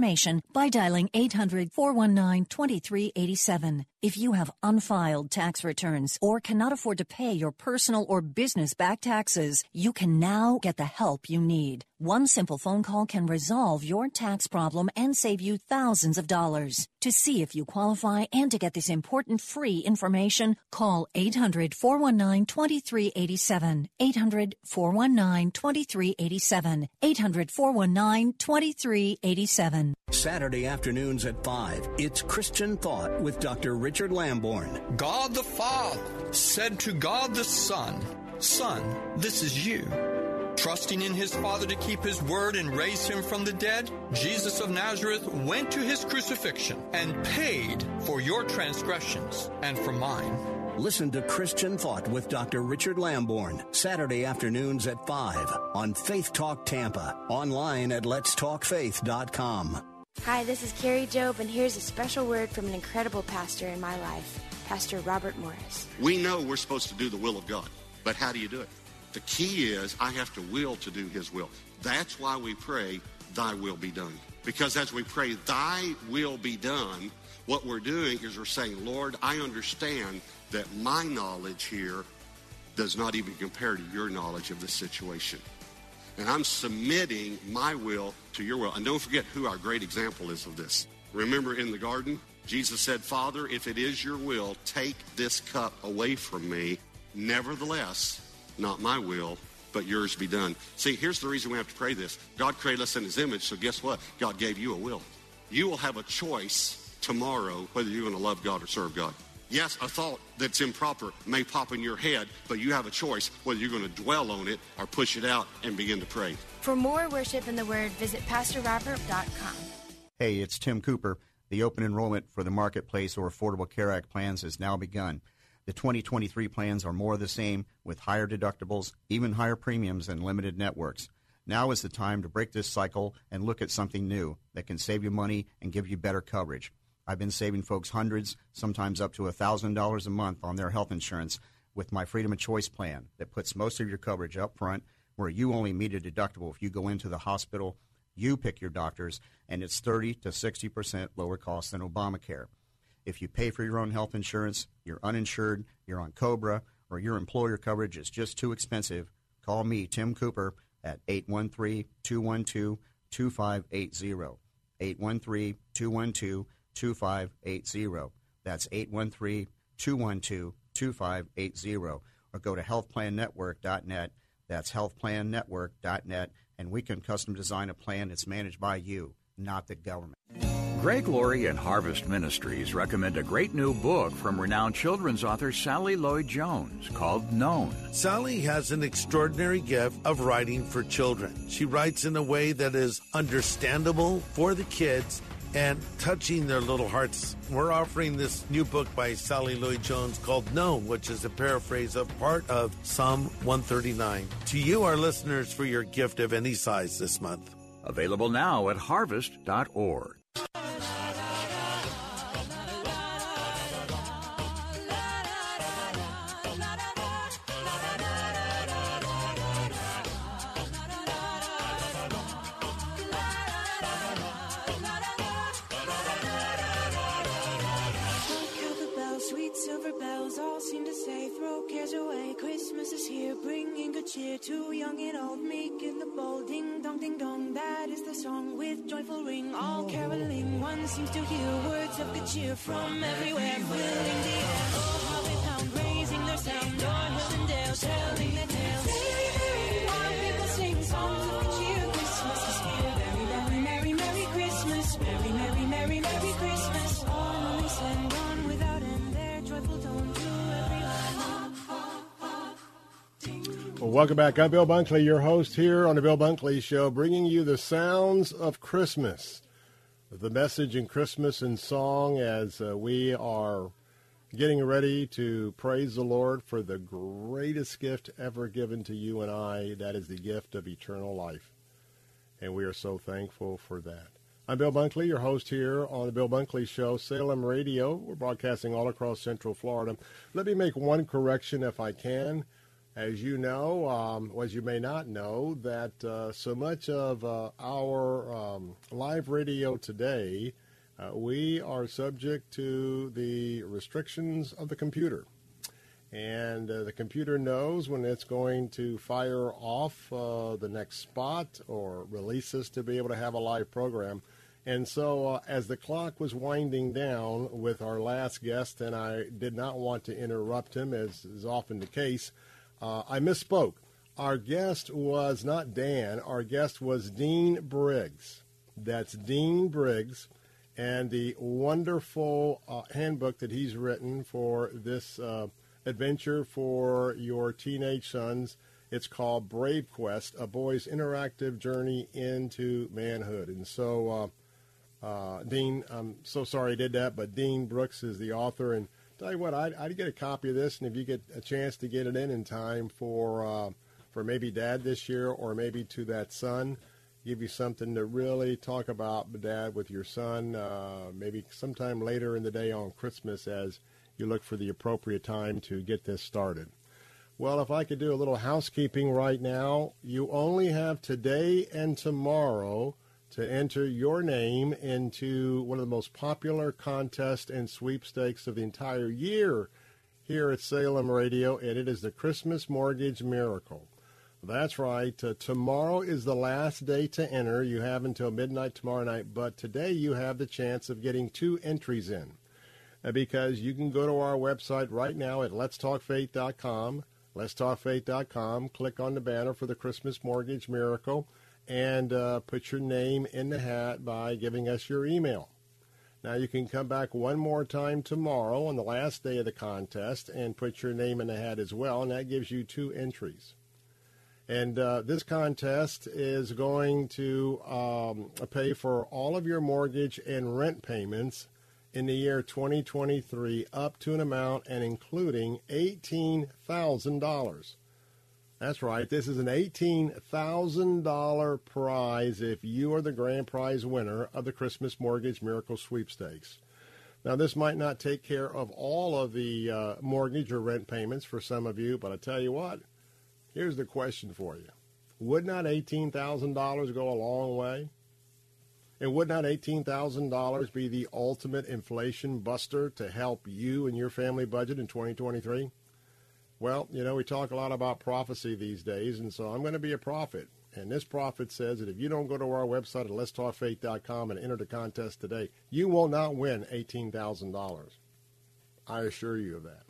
by dialing 800 419 2387. If you have unfiled tax returns or cannot afford to pay your personal or business back taxes, you can now get the help you need. One simple phone call can resolve your tax problem and save you thousands of dollars. To see if you qualify and to get this important free information, call 800 419 2387. 800 419 2387. 800 419 2387. Saturday afternoons at 5, it's Christian Thought with Dr. Richard Lamborn. God the Father said to God the Son, Son, this is you. Trusting in his Father to keep his word and raise him from the dead, Jesus of Nazareth went to his crucifixion and paid for your transgressions and for mine. Listen to Christian Thought with Dr. Richard Lamborn, Saturday afternoons at 5 on Faith Talk Tampa, online at letstalkfaith.com. Hi, this is Kari Jobe, and here's a special word from an incredible pastor in my life, Pastor Robert Morris. We know we're supposed to do the will of God, but how do you do it? The key is I have to will to do His will. That's why we pray, Thy will be done. Because as we pray, Thy will be done, what we're doing is we're saying, Lord, I understand that my knowledge here does not even compare to your knowledge of the situation. And I'm submitting my will to your will. And don't forget who our great example is of this. Remember in the garden, Jesus said, Father, if it is your will, take this cup away from me. Nevertheless, not my will, but yours be done. See, here's the reason we have to pray this. God created us in his image, so guess what? God gave you a will. You will have a choice tomorrow whether you're going to love God or serve God. Yes, a thought that's improper may pop in your head, but you have a choice whether you're going to dwell on it or push it out and begin to pray. For more worship in the Word, visit PastorRobert.com. Hey, it's Tim Cooper. The open enrollment for the Marketplace or Affordable Care Act plans has now begun. The 2023 plans are more of the same with higher deductibles, even higher premiums, and limited networks. Now is the time to break this cycle and look at something new that can save you money and give you better coverage. I've been saving folks hundreds, sometimes up to $1,000 a month on their health insurance with my Freedom of Choice plan that puts most of your coverage up front, where you only meet a deductible if you go into the hospital, you pick your doctors, and it's 30 to 60% lower cost than Obamacare. If you pay for your own health insurance, you're uninsured, you're on COBRA, or your employer coverage is just too expensive, call me, Tim Cooper, at 813 212 2580. 813 212 2580. That's 813 212 2580. Or go to healthplannetwork.net. That's healthplannetwork.net. And we can custom design a plan that's managed by you, not the government. Greg Laurie and Harvest Ministries recommend a great new book from renowned children's author Sally Lloyd Jones called Known. Sally has an extraordinary gift of writing for children. She writes in a way that is understandable for the kids and touching their little hearts. We're offering this new book by Sally Lloyd Jones called Known, which is a paraphrase of part of Psalm 139. To you, our listeners, for your gift of any size this month. Available now at harvest.org. say, cares away. Christmas is here, bringing good cheer to young and old, meek and the bold. Ding dong, ding dong, that is the song with joyful ring, all caroling. One seems to hear words of good cheer from everywhere, filling the air. Oh, how they pound, raising their sound, o'er hill and dale, telling their tales. Merry, merry, while people sing songs of good cheer. Christmas is here, very, very merry, merry Christmas, merry, merry, merry, merry Christmas. Well, welcome back. I'm Bill Bunkley, your host here on the Bill Bunkley Show, bringing you the sounds of Christmas, the message in Christmas and song as uh, we are getting ready to praise the Lord for the greatest gift ever given to you and I. That is the gift of eternal life. And we are so thankful for that. I'm Bill Bunkley, your host here on the Bill Bunkley Show, Salem Radio. We're broadcasting all across Central Florida. Let me make one correction if I can. As you know, um, as you may not know, that uh, so much of uh, our um, live radio today uh, we are subject to the restrictions of the computer. And uh, the computer knows when it's going to fire off uh, the next spot or release us to be able to have a live program. And so, uh, as the clock was winding down with our last guest, and I did not want to interrupt him, as is often the case, uh, I misspoke. Our guest was not Dan, our guest was Dean Briggs. That's Dean Briggs, and the wonderful uh, handbook that he's written for this uh, adventure for your teenage sons. It's called Brave Quest, a boy's interactive journey into manhood. And so, uh, uh, Dean, I'm so sorry I did that, but Dean Brooks is the author. And tell you what, I'd, I'd get a copy of this, and if you get a chance to get it in in time for uh, for maybe Dad this year, or maybe to that son, give you something to really talk about, Dad, with your son. Uh, maybe sometime later in the day on Christmas, as you look for the appropriate time to get this started. Well, if I could do a little housekeeping right now, you only have today and tomorrow to enter your name into one of the most popular contests and sweepstakes of the entire year here at Salem Radio, and it is the Christmas Mortgage Miracle. That's right. Uh, tomorrow is the last day to enter. You have until midnight tomorrow night, but today you have the chance of getting two entries in uh, because you can go to our website right now at letstalkfaith.com, letstalkfaith.com, click on the banner for the Christmas Mortgage Miracle and uh, put your name in the hat by giving us your email. Now you can come back one more time tomorrow on the last day of the contest and put your name in the hat as well, and that gives you two entries. And uh, this contest is going to um, pay for all of your mortgage and rent payments in the year 2023 up to an amount and including $18,000. That's right. This is an $18,000 prize if you are the grand prize winner of the Christmas Mortgage Miracle Sweepstakes. Now, this might not take care of all of the uh, mortgage or rent payments for some of you, but I tell you what, here's the question for you. Would not $18,000 go a long way? And would not $18,000 be the ultimate inflation buster to help you and your family budget in 2023? Well, you know, we talk a lot about prophecy these days, and so I'm going to be a prophet. And this prophet says that if you don't go to our website at letstalkfaith.com and enter the contest today, you will not win $18,000. I assure you of that.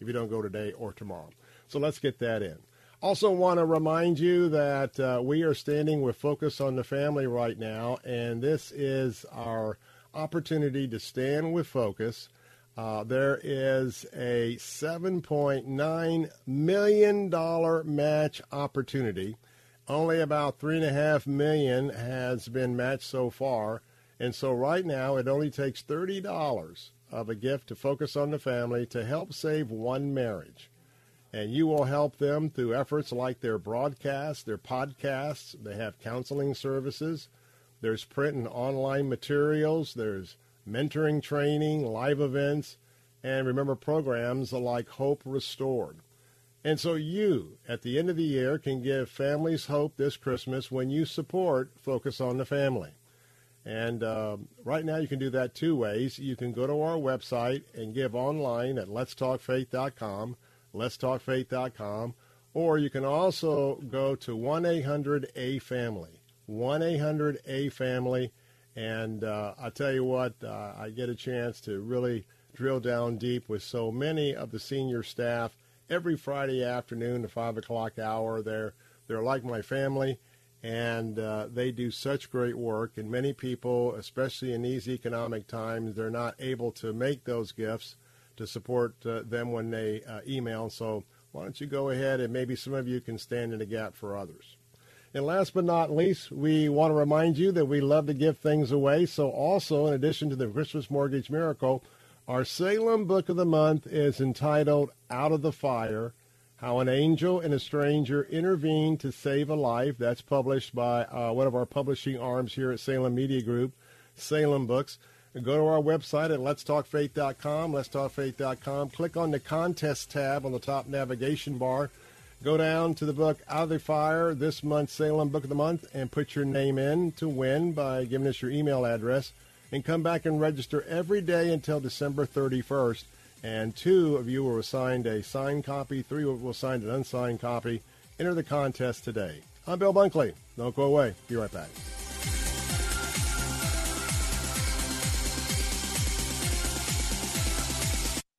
If you don't go today or tomorrow. So let's get that in. Also, want to remind you that uh, we are standing with Focus on the Family right now, and this is our opportunity to stand with Focus uh, there is a $7.9 million match opportunity. Only about 3.5 million has been matched so far. And so right now it only takes $30 of a gift to focus on the family to help save one marriage. And you will help them through efforts like their broadcasts, their podcasts. They have counseling services. There's print and online materials. There's mentoring training, live events, and remember programs like Hope Restored. And so you, at the end of the year, can give families hope this Christmas when you support Focus on the Family. And uh, right now you can do that two ways. You can go to our website and give online at letstalkfaith.com, letstalkfaith.com, or you can also go to 1-800-A-FAMILY, 1-800-A-FAMILY, and uh, I tell you what, uh, I get a chance to really drill down deep with so many of the senior staff every Friday afternoon, the five o'clock hour. They're they're like my family, and uh, they do such great work. And many people, especially in these economic times, they're not able to make those gifts to support uh, them when they uh, email. So why don't you go ahead and maybe some of you can stand in the gap for others. And last but not least, we want to remind you that we love to give things away. So, also, in addition to the Christmas Mortgage Miracle, our Salem Book of the Month is entitled Out of the Fire How an Angel and a Stranger Intervened to Save a Life. That's published by uh, one of our publishing arms here at Salem Media Group, Salem Books. Go to our website at letstalkfaith.com, letstalkfaith.com. Click on the contest tab on the top navigation bar Go down to the book Out of the Fire, this month's Salem Book of the Month, and put your name in to win by giving us your email address. and come back and register every day until December 31st. And two of you will assigned a signed copy, three will assign an unsigned copy. Enter the contest today. I'm Bill Bunkley. Don't go away. Be right back.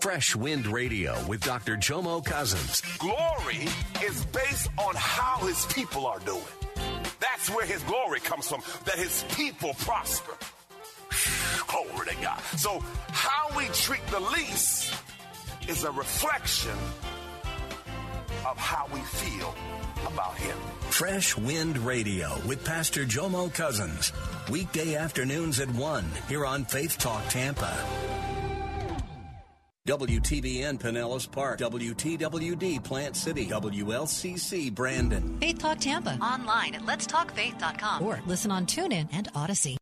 Fresh Wind Radio with Dr. Jomo Cousins. Glory is based on how his people are doing. That's where his glory comes from, that his people prosper. Glory to God. So, how we treat the least is a reflection of how we feel about him. Fresh Wind Radio with Pastor Jomo Cousins. Weekday afternoons at 1 here on Faith Talk Tampa. WTBN Pinellas Park, WTWD Plant City, WLCC Brandon. Faith Talk Tampa. Online at letstalkfaith.com. Or listen on TuneIn and Audacy.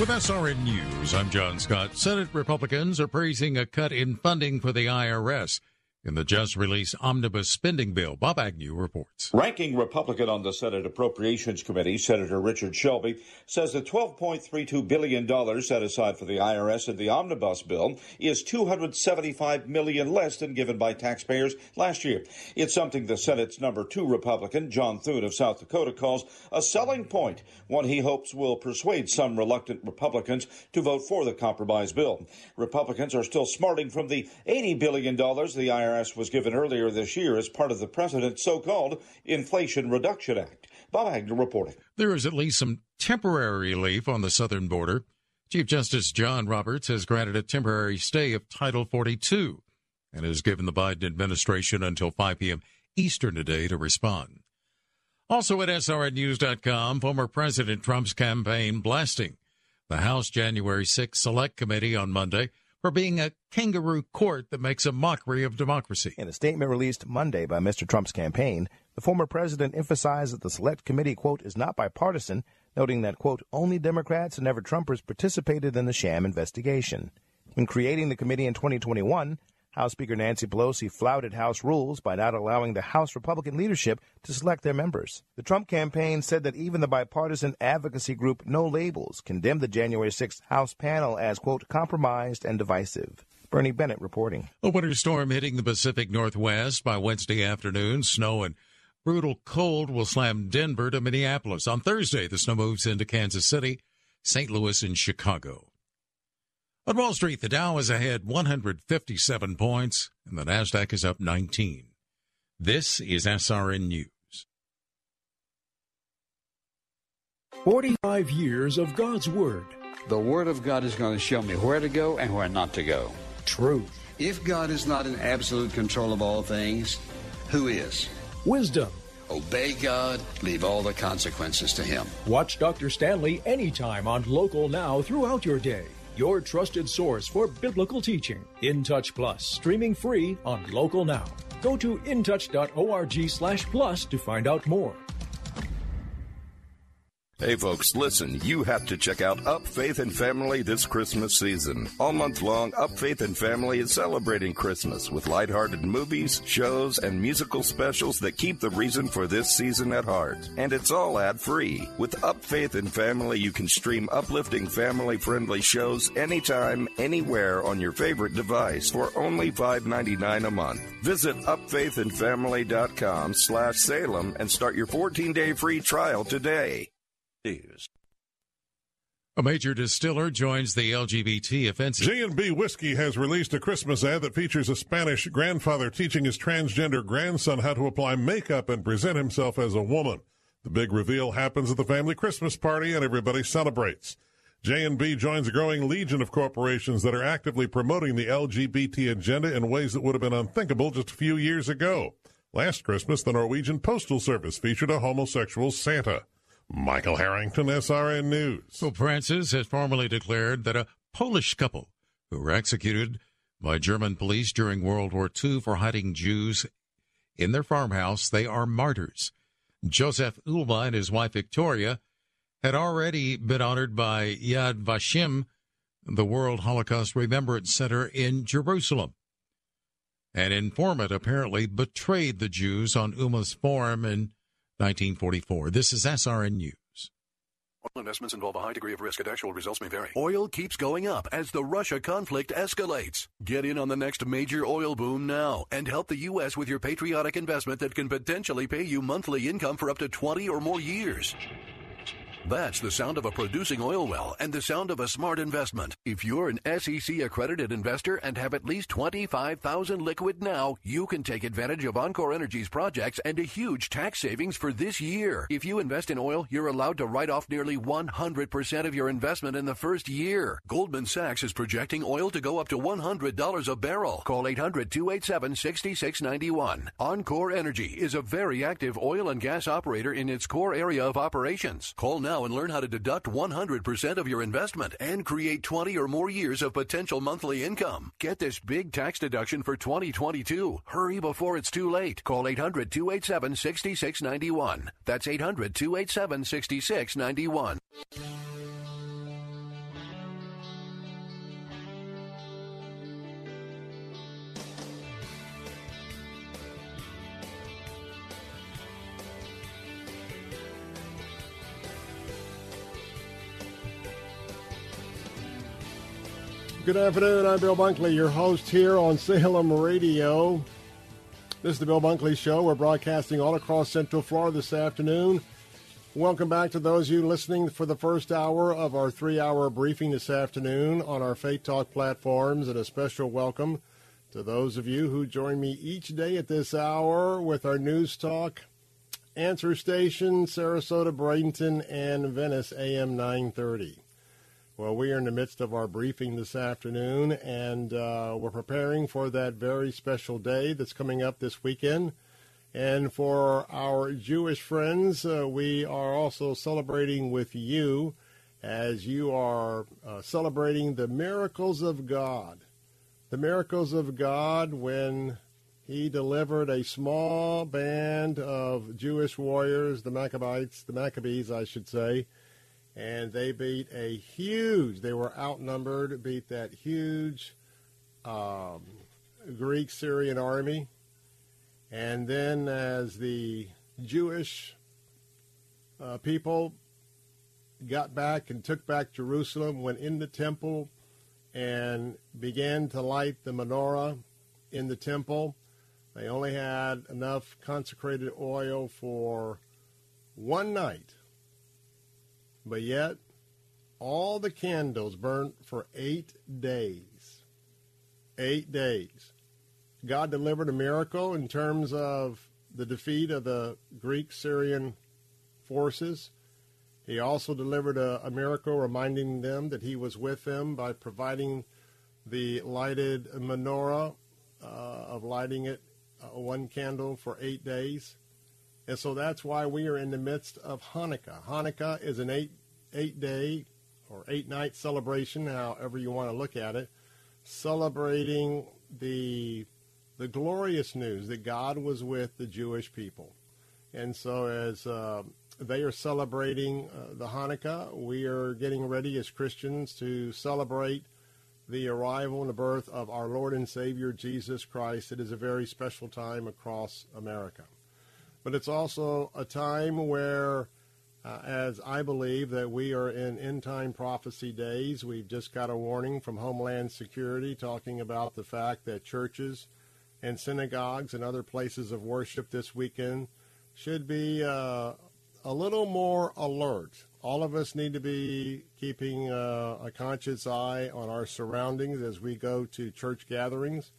With SRN News, I'm John Scott. Senate Republicans are praising a cut in funding for the IRS in the just released omnibus spending bill. Bob Agnew reports. Ranking Republican on the Senate Appropriations Committee, Senator Richard Shelby, says the $12.32 billion set aside for the IRS in the omnibus bill is 275 million less than given by taxpayers last year. It's something the Senate's number two Republican, John Thune of South Dakota, calls a selling point, one he hopes will persuade some reluctant Republicans to vote for the compromise bill. Republicans are still smarting from the $80 billion the IRS IRS was given earlier this year as part of the president's so called Inflation Reduction Act. Bob Agnew reporting. There is at least some temporary relief on the southern border. Chief Justice John Roberts has granted a temporary stay of Title 42 and has given the Biden administration until 5 p.m. Eastern today to respond. Also at SRNnews.com, former President Trump's campaign blasting the House January 6 Select Committee on Monday for being a kangaroo court that makes a mockery of democracy. In a statement released Monday by Mr. Trump's campaign, the former president emphasized that the select committee, quote, is not bipartisan, noting that, quote, only Democrats and never Trumpers participated in the sham investigation. When creating the committee in 2021, House Speaker Nancy Pelosi flouted House rules by not allowing the House Republican leadership to select their members. The Trump campaign said that even the bipartisan advocacy group No Labels condemned the January 6th House panel as, quote, compromised and divisive. Bernie Bennett reporting. A winter storm hitting the Pacific Northwest by Wednesday afternoon. Snow and brutal cold will slam Denver to Minneapolis. On Thursday, the snow moves into Kansas City, St. Louis, and Chicago. On Wall Street, the Dow is ahead 157 points, and the Nasdaq is up 19. This is SRN News. 45 years of God's Word. The Word of God is going to show me where to go and where not to go. Truth. If God is not in absolute control of all things, who is? Wisdom. Obey God, leave all the consequences to Him. Watch Dr. Stanley anytime on Local Now throughout your day your trusted source for biblical teaching. In Touch Plus, streaming free on Local Now. Go to intouch.org slash plus to find out more. Hey folks, listen, you have to check out Up Faith and Family this Christmas season. All month long, Up Faith and Family is celebrating Christmas with lighthearted movies, shows, and musical specials that keep the reason for this season at heart. And it's all ad free. With Up Faith and Family, you can stream uplifting family friendly shows anytime, anywhere on your favorite device for only $5.99 a month. Visit upfaithandfamily.com slash Salem and start your 14 day free trial today. News. A major distiller joins the LGBT offensive. J&B Whiskey has released a Christmas ad that features a Spanish grandfather teaching his transgender grandson how to apply makeup and present himself as a woman. The big reveal happens at the family Christmas party and everybody celebrates. J&B joins a growing legion of corporations that are actively promoting the LGBT agenda in ways that would have been unthinkable just a few years ago. Last Christmas, the Norwegian Postal Service featured a homosexual Santa. Michael Harrington, SRN News. Pope Francis has formally declared that a Polish couple who were executed by German police during World War II for hiding Jews in their farmhouse, they are martyrs. Joseph Ulma and his wife Victoria had already been honored by Yad Vashem, the World Holocaust Remembrance Center in Jerusalem. An informant apparently betrayed the Jews on Ulma's farm in 1944. This is SRN News. Oil investments involve a high degree of risk and actual results may vary. Oil keeps going up as the Russia conflict escalates. Get in on the next major oil boom now and help the U.S. with your patriotic investment that can potentially pay you monthly income for up to 20 or more years. That's the sound of a producing oil well and the sound of a smart investment. If you're an SEC accredited investor and have at least 25,000 liquid now, you can take advantage of Encore Energy's projects and a huge tax savings for this year. If you invest in oil, you're allowed to write off nearly 100% of your investment in the first year. Goldman Sachs is projecting oil to go up to $100 a barrel. Call 800-287-6691. Encore Energy is a very active oil and gas operator in its core area of operations. Call now now and learn how to deduct 100% of your investment and create 20 or more years of potential monthly income. Get this big tax deduction for 2022. Hurry before it's too late. Call 800 287 6691. That's 800 287 6691. Good afternoon. I'm Bill Bunkley, your host here on Salem Radio. This is the Bill Bunkley Show. We're broadcasting all across Central Florida this afternoon. Welcome back to those of you listening for the first hour of our three hour briefing this afternoon on our Faith Talk platforms, and a special welcome to those of you who join me each day at this hour with our News Talk answer station, Sarasota, Bradenton, and Venice, AM 930. Well, we are in the midst of our briefing this afternoon, and uh, we're preparing for that very special day that's coming up this weekend. And for our Jewish friends, uh, we are also celebrating with you as you are uh, celebrating the miracles of God. The miracles of God when he delivered a small band of Jewish warriors, the Maccabites, the Maccabees, I should say, and they beat a huge. They were outnumbered, beat that huge um, Greek Syrian army, and then as the Jewish uh, people got back and took back Jerusalem, went in the temple and began to light the menorah in the temple. They only had enough consecrated oil for one night but yet, all the candles burnt for eight days. Eight days. God delivered a miracle in terms of the defeat of the Greek Syrian forces. He also delivered a, a, miracle reminding them that he was with them by providing the lighted menorah uh, of lighting it uh, one candle for eight days. And so that's why we are in the midst of Hanukkah. Hanukkah is an eight eight day or eight night celebration, however you want to look at it, celebrating the the glorious news that God was with the Jewish people. And so as uh, they are celebrating uh, the Hanukkah, we are getting ready as Christians to celebrate the arrival and the birth of our Lord and Savior Jesus Christ. It is a very special time across America. But it's also a time where, uh, as I believe that we are in end time prophecy days, we've just got a warning from Homeland Security talking about the fact that churches and synagogues and other places of worship this weekend should be uh, a little more alert. All of us need to be keeping uh, a conscious eye on our surroundings as we go to church gatherings.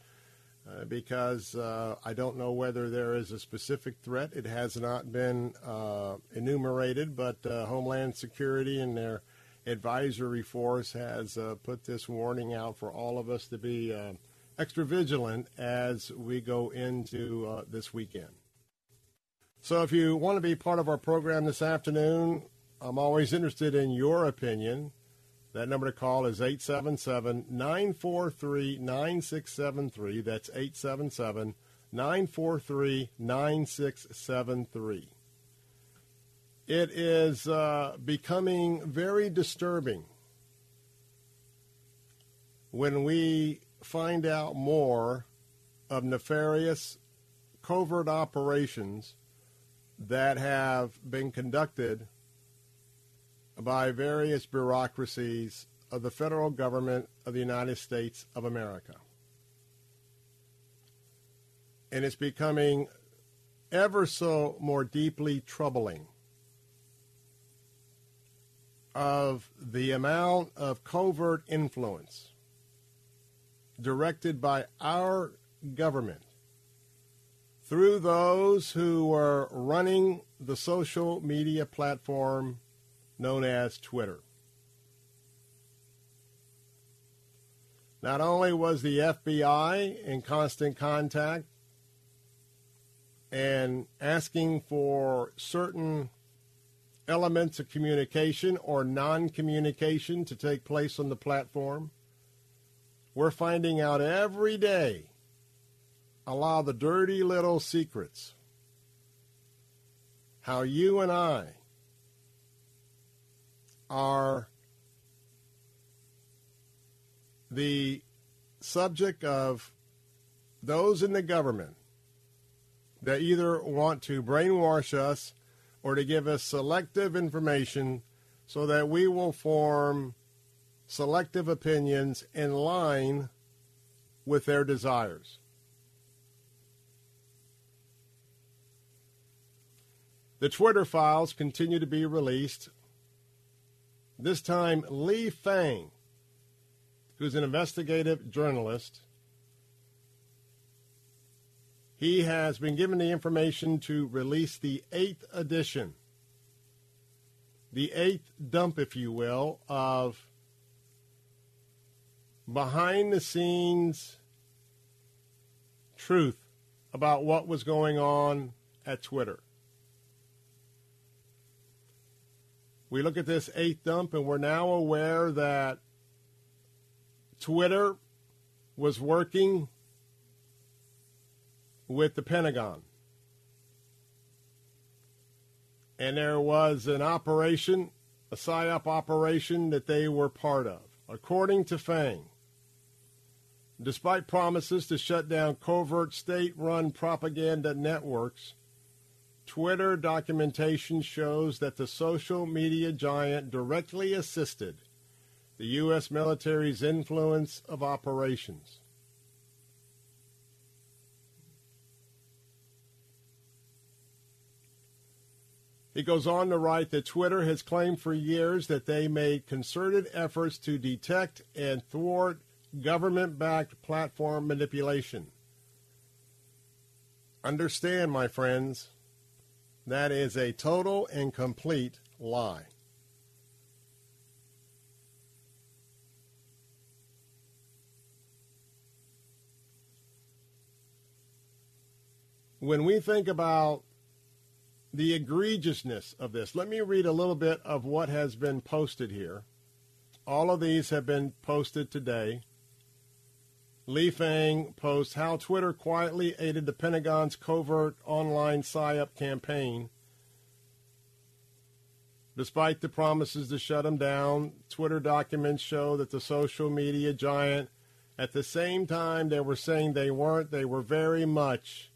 Uh, because uh, I don't know whether there is a specific threat. It has not been uh, enumerated, but uh, Homeland Security and their advisory force has put this warning out for all of us to be extra vigilant as we go into this weekend. So if you want to be part of our program this afternoon, I'm always interested in your opinion. That number to call is 877 943 9673. That's 877 943 9673. It is uh, becoming very disturbing when we find out more of nefarious covert operations that have been conducted by various bureaucracies of the federal government of the United States of America. And it's becoming ever so more deeply troubling of the amount of covert influence directed by our government through those who are running the social media platform known as Twitter. Not only was the FBI in constant contact and asking for certain elements of communication or non communication to take place on the platform, we're finding out every day allow the dirty little secrets. How you and I are the subject of those in the government that either want to brainwash us or to give us selective information so that we will form selective opinions in line with their desires. The Twitter files continue to be released. This time, Lee Fang, who's an investigative journalist, he has been given the information to release the eighth edition, the eighth dump, if you will, of behind the scenes truth about what was going on at Twitter. We look at this eighth dump and we're now aware that Twitter was working with the Pentagon. And there was an operation, a PSYOP operation that they were part of. According to Fang, despite promises to shut down covert state run propaganda networks, Twitter documentation shows that the social media giant directly assisted the U.S. military's influence of operations. He goes on to write that Twitter has claimed for years that they made concerted efforts to detect and thwart government backed platform manipulation. Understand, my friends, that is a total and complete lie. When we think about the egregiousness of this, let me read a little bit of what has been posted here. All of these have been posted today. Lee Fang posts how Twitter quietly aided the Pentagon's covert online PSYOP campaign. Despite the promises to shut him down, Twitter documents show that the social media giant, at the same time they were saying they weren't, they were very much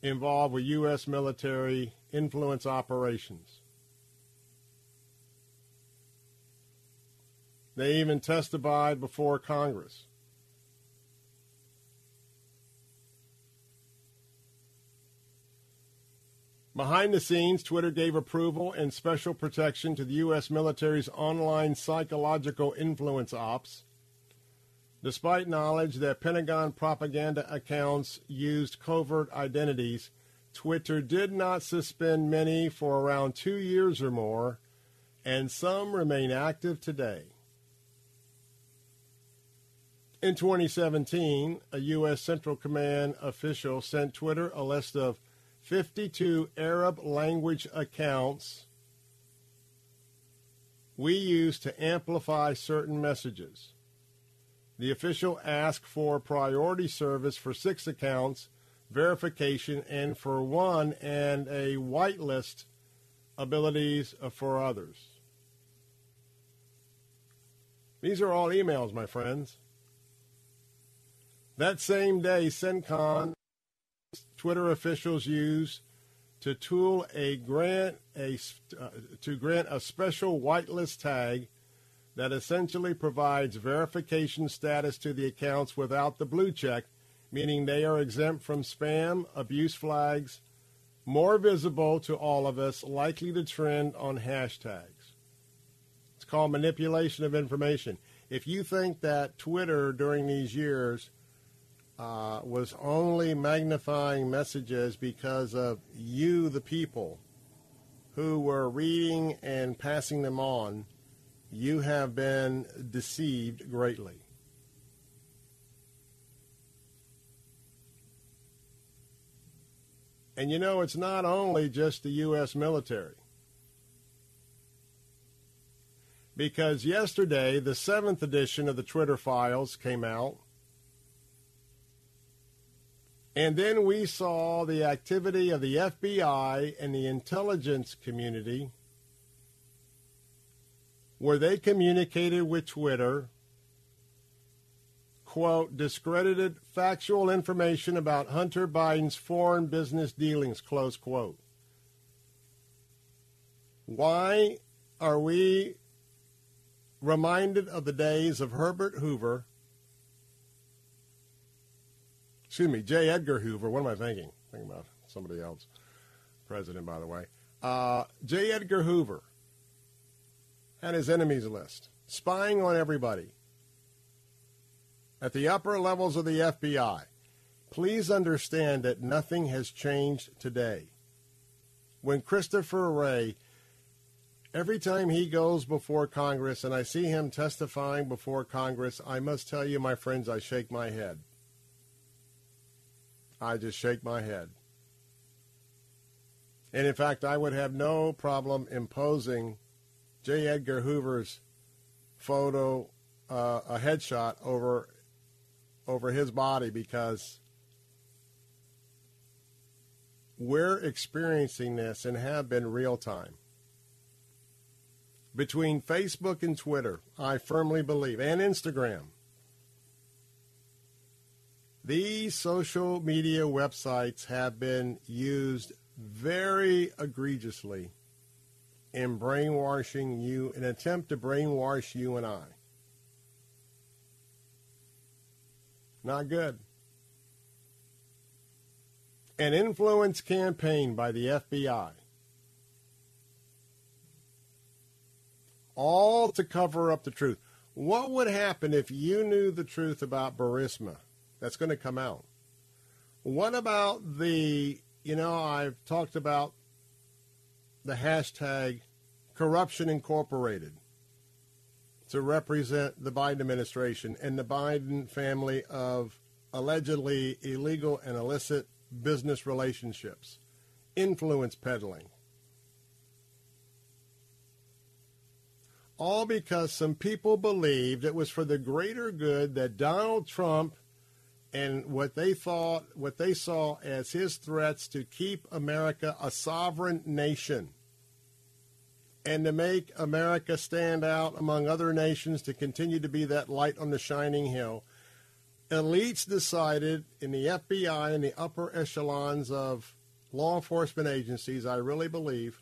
involved with U.S. military influence operations. They even testified before Congress. Behind the scenes, Twitter gave approval and special protection to the U.S. military's online psychological influence ops, despite knowledge that Pentagon propaganda accounts used covert identities. Twitter did not suspend many for around two years or more, and some remain active today. In 2017, a U.S. Central Command official sent Twitter a list of 52 Arab language accounts we use to amplify certain messages. The official asked for priority service for six accounts, verification, and for one, and a whitelist abilities for others. These are all emails, my friends. That same day, CENTCOM Twitter officials use to tool a grant a uh, to grant a special whitelist tag that essentially provides verification status to the accounts without the blue check, meaning they are exempt from spam, abuse flags, more visible to all of us, likely to trend on hashtags. It's called manipulation of information. If you think that Twitter during these years uh, was only magnifying messages because of you, the people, who were reading and passing them on, you have been deceived greatly. And you know, it's not only just the U.S. military. Because yesterday, the seventh edition of the Twitter files came out. And then we saw the activity of the FBI and the intelligence community where they communicated with Twitter, quote, discredited factual information about Hunter Biden's foreign business dealings, close quote. Why are we reminded of the days of Herbert Hoover excuse me, J. Edgar Hoover. What am I thinking? Thinking about somebody else. President, by the way. Uh, J. Edgar Hoover had his enemies list, spying on everybody at the upper levels of the FBI. Please understand that nothing has changed today. When Christopher Wray, every time he goes before Congress and I see him testifying before Congress, I must tell you, my friends, I shake my head. I just shake my head. And in fact, I would have no problem imposing J. Edgar Hoover's photo, uh, a headshot over over his body because we're experiencing this and have been real time. Between Facebook and Twitter, I firmly believe, and Instagram, these social media websites have been used very egregiously in brainwashing you, an attempt to brainwash you and I. Not good. An influence campaign by the FBI. All to cover up the truth. What would happen if you knew the truth about Burisma? That's going to come out. What about the, you know, I've talked about the hashtag Corruption Incorporated to represent the Biden administration and the Biden family of allegedly illegal and illicit business relationships, influence peddling. All because some people believed it was for the greater good that Donald Trump and what they thought, what they saw as his threats to keep America a sovereign nation and to make America stand out among other nations to continue to be that light on the shining hill. Elites decided in the FBI and the upper echelons of law enforcement agencies, I really believe,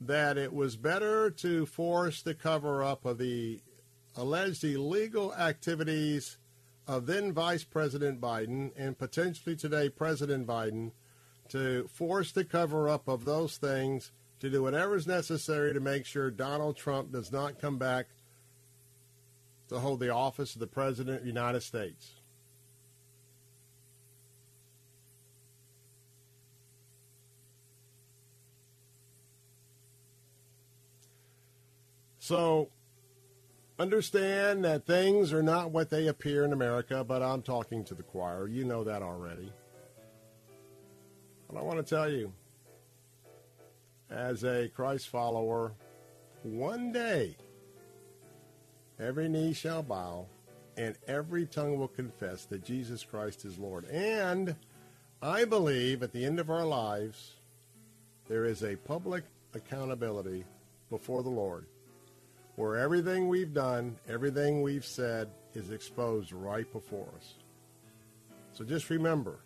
that it was better to force the cover up of the alleged illegal activities of then Vice President Biden and potentially today President Biden to force the cover up of those things, to do whatever is necessary to make sure Donald Trump does not come back to hold the office of the President of the United States. So Understand that things are not what they appear in America, but I'm talking to the choir. You know that already. But I want to tell you, as a Christ follower, one day every knee shall bow and every tongue will confess that Jesus Christ is Lord. And I believe at the end of our lives, there is a public accountability before the Lord where everything we've done, everything we've said is exposed right before us. So just remember,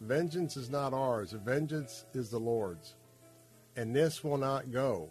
vengeance is not ours, vengeance is the Lord's. And this will not go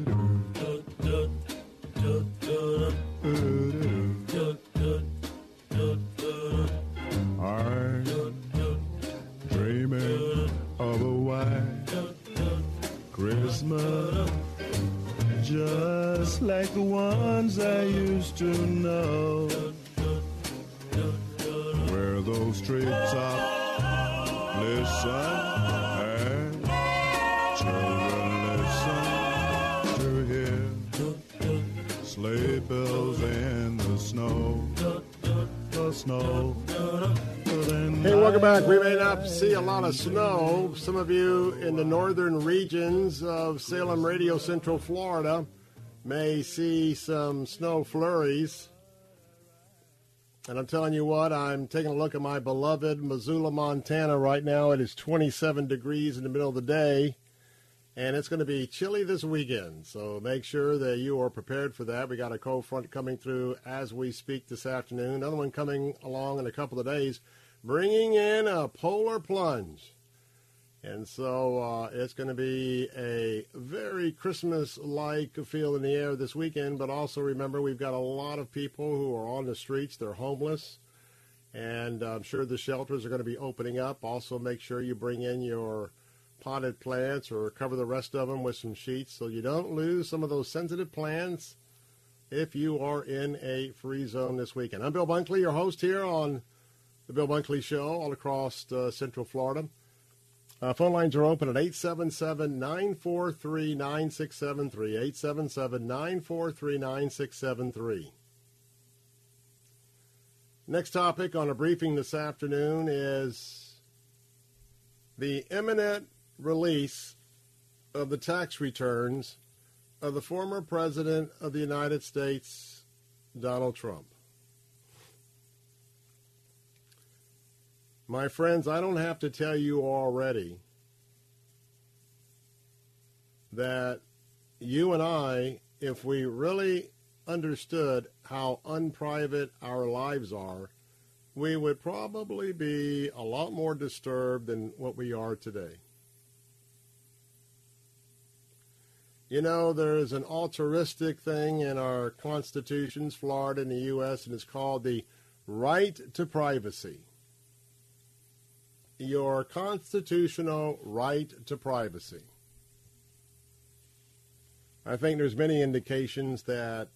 Back. We may not see a lot of snow. Some of you in the northern regions of Salem Radio Central Florida may see some snow flurries. And I'm telling you what, I'm taking a look at my beloved Missoula, Montana right now. It is 27 degrees in the middle of the day, and it's going to be chilly this weekend. So make sure that you are prepared for that. We got a cold front coming through as we speak this afternoon. Another one coming along in a couple of days bringing in a polar plunge. And so uh, it's going to be a very Christmas like feel in the air this weekend. But also remember, we've got a lot of people who are on the streets, they're homeless. And I'm sure the shelters are going to be opening up. Also, make sure you bring in your potted plants or cover the rest of them with some sheets so you don't lose some of those sensitive plants if you are in a free zone this weekend. I'm Bill Bunkley, your host here on the Bill Bunkley Show all across uh, Central Florida. Uh, phone lines are open at 877-943-9673, 877-943-9673. Next topic on a briefing this afternoon is the imminent release of the tax returns of the former President of the United States, Donald Trump. My friends, I don't have to tell you already that you and I, if we really understood how unprivate our lives are, we would probably be a lot more disturbed than what we are today. You know, there's an altruistic thing in our constitutions, Florida and the U.S., and it's called the right to privacy. Your constitutional right to privacy. I think there's many indications that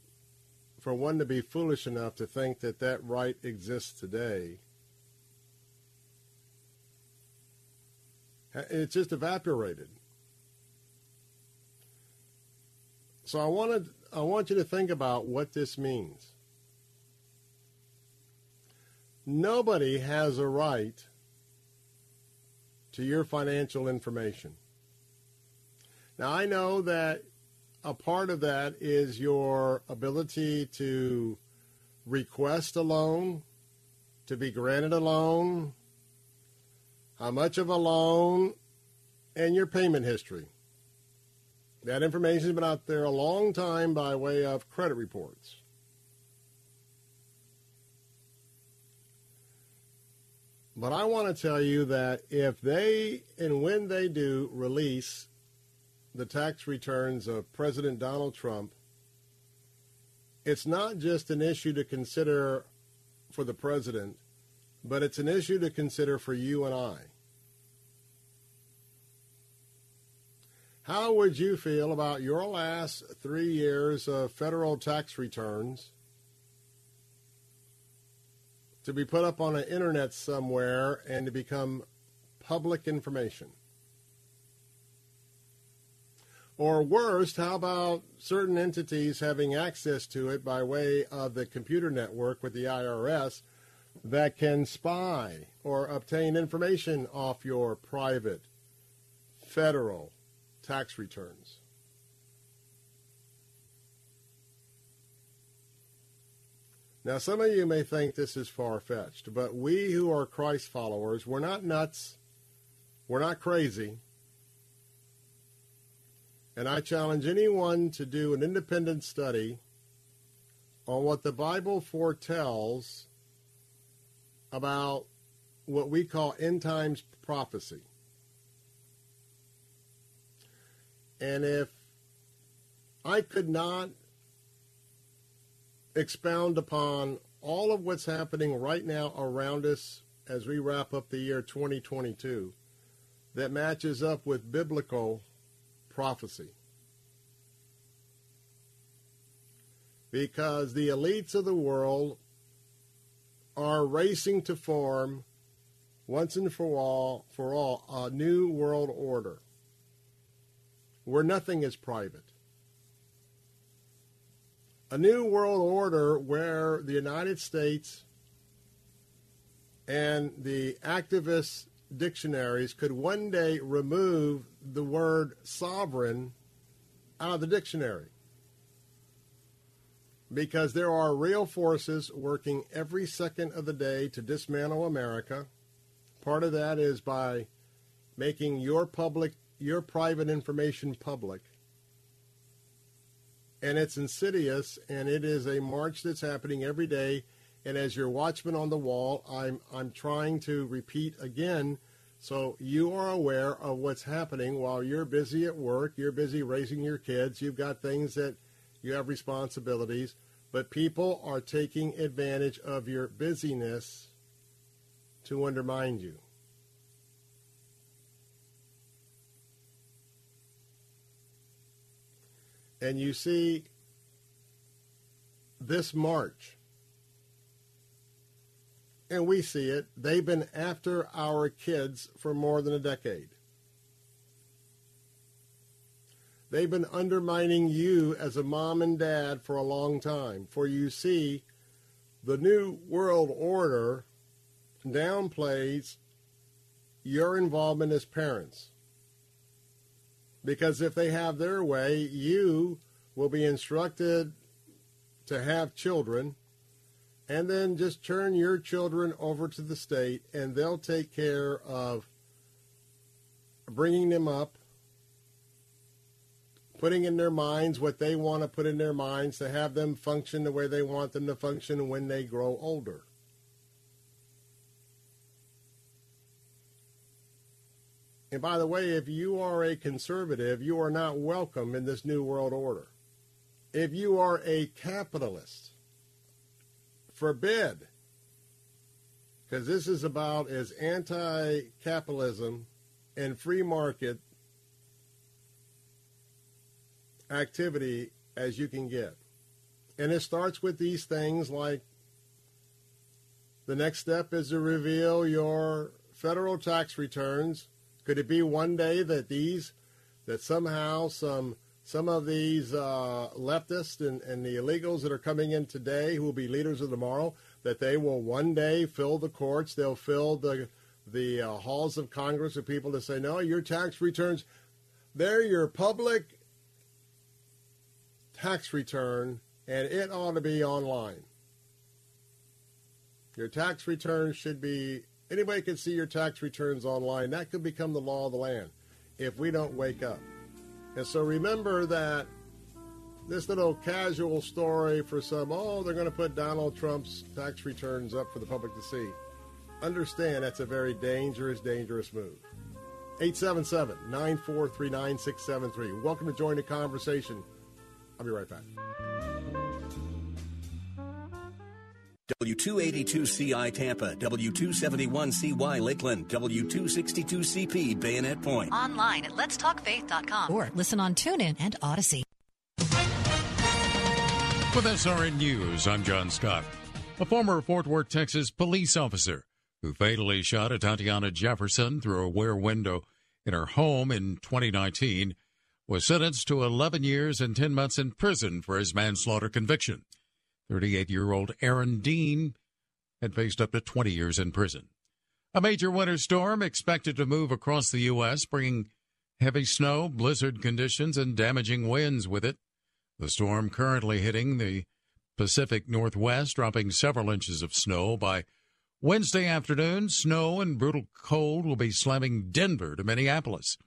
for one to be foolish enough to think that that right exists today, it's just evaporated. So I wanted I want you to think about what this means. Nobody has a right to your financial information. Now I know that a part of that is your ability to request a loan, to be granted a loan, how much of a loan, and your payment history. That information has been out there a long time by way of credit reports. But I want to tell you that if they and when they do release the tax returns of President Donald Trump, it's not just an issue to consider for the president, but it's an issue to consider for you and I. How would you feel about your last three years of federal tax returns to be put up on the internet somewhere and to become public information? Or worst, how about certain entities having access to it by way of the computer network with the IRS that can spy or obtain information off your private, federal, tax returns. Now, some of you may think this is far fetched, but we who are Christ followers, we're not nuts. We're not crazy. And I challenge anyone to do an independent study on what the Bible foretells about what we call end times prophecy. And if I could not expound upon all of what's happening right now around us as we wrap up the year 2022 that matches up with biblical prophecy. Because the elites of the world are racing to form once and for all for all a new world order where nothing is private. A new world order where the United States and the activist dictionaries could one day remove the word sovereign out of the dictionary. Because there are real forces working every second of the day to dismantle America. Part of that is by making your public your private information public. And it's insidious, and it is a march that's happening every day. And as your watchman on the wall, I'm, I'm trying to repeat again so you are aware of what's happening while you're busy at work, you're busy raising your kids, you've got things that you have responsibilities, but people are taking advantage of your busyness to undermine you. And you see this March, and we see it, they've been after our kids for more than a decade. They've been undermining you as a mom and dad for a long time. For you see, the New World Order downplays your involvement as parents. Because if they have their way, you will be instructed to have children and then just turn your children over to the state and they'll take care of bringing them up, putting in their minds what they want to put in their minds to have them function the way they want them to function when they grow older. And by the way, if you are a conservative, you are not welcome in this new world order. If you are a capitalist, forbid, because this is about as anti capitalism and free market activity as you can get. And it starts with these things like the next step is to reveal your federal tax returns. Could it be one day that these, that somehow some some of these uh, leftists and, and the illegals that are coming in today, who will be leaders of tomorrow, that they will one day fill the courts, they'll fill the the uh, halls of Congress with people to say, no, your tax returns, they're your public tax return, and it ought to be online. Your tax returns should be, anybody can see your tax returns online. That could become the law of the land if we don't wake up. And so remember that this little casual story for some, oh, they're going to put Donald Trump's tax returns up for the public to see. Understand that's a very dangerous, dangerous move. 877 943 9673. Welcome to join the conversation. I'll be right back. W282CI Tampa, W271CY Lakeland, W262CP Bayonet Point. Online at letstalkfaith.com. Or listen on TuneIn and Audacy. With SRN News, I'm John Scott. A former Fort Worth, Texas police officer who fatally shot Atatiana Jefferson through a rear window in her home in 2019 was sentenced to 11 years and 10 months in prison for his manslaughter conviction. 38 year old Aaron Dean had faced up to 20 years in prison. A major winter storm expected to move across the U.S., bringing heavy snow, blizzard conditions, and damaging winds with it. The storm currently hitting the Pacific Northwest, dropping several inches of snow. By Wednesday afternoon, snow and brutal cold will be slamming Denver to Minneapolis.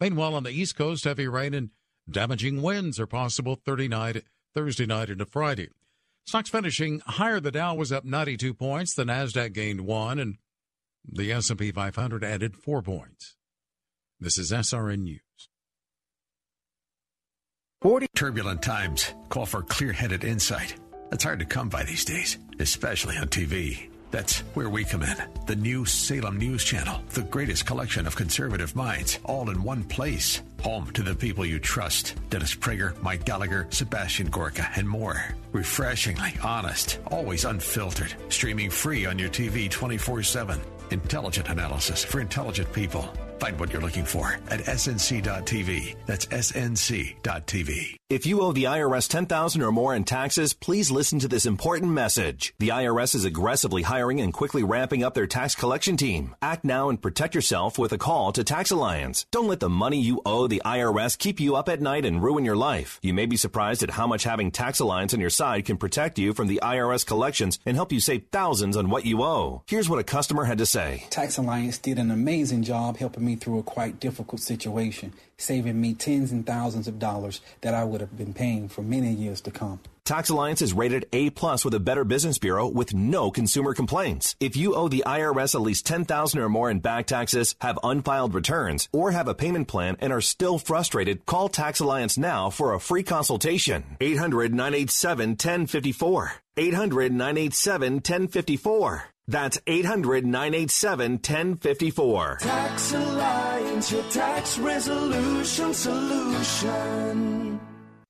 Meanwhile, on the East Coast, heavy rain and damaging winds are possible Thursday night, Thursday night into Friday. Stocks finishing higher. The Dow was up 92 points. The Nasdaq gained one, and the S&P 500 added four points. This is SRN News. 40 turbulent times call for clear-headed insight. That's hard to come by these days, especially on TV. That's where we come in. The new Salem News Channel, the greatest collection of conservative minds, all in one place. Home to the people you trust Dennis Prager, Mike Gallagher, Sebastian Gorka, and more. Refreshingly honest, always unfiltered. Streaming free on your TV 24 7. Intelligent analysis for intelligent people. Find what you're looking for at snc.tv. That's snc.tv. If you owe the IRS 10000 or more in taxes, please listen to this important message. The IRS is aggressively hiring and quickly ramping up their tax collection team. Act now and protect yourself with a call to Tax Alliance. Don't let the money you owe the IRS keep you up at night and ruin your life. You may be surprised at how much having Tax Alliance on your side can protect you from the IRS collections and help you save thousands on what you owe. Here's what a customer had to say. Tax Alliance did an amazing job helping me through a quite difficult situation, saving me tens and thousands of dollars that I would have been paying for many years to come. Tax Alliance is rated A plus with a Better Business Bureau with no consumer complaints. If you owe the IRS at least 10000 or more in back taxes, have unfiled returns, or have a payment plan and are still frustrated, call Tax Alliance now for a free consultation. 800-987-1054. 800-987-1054. That's 800 987 1054. Tax Alliance, your tax resolution solution.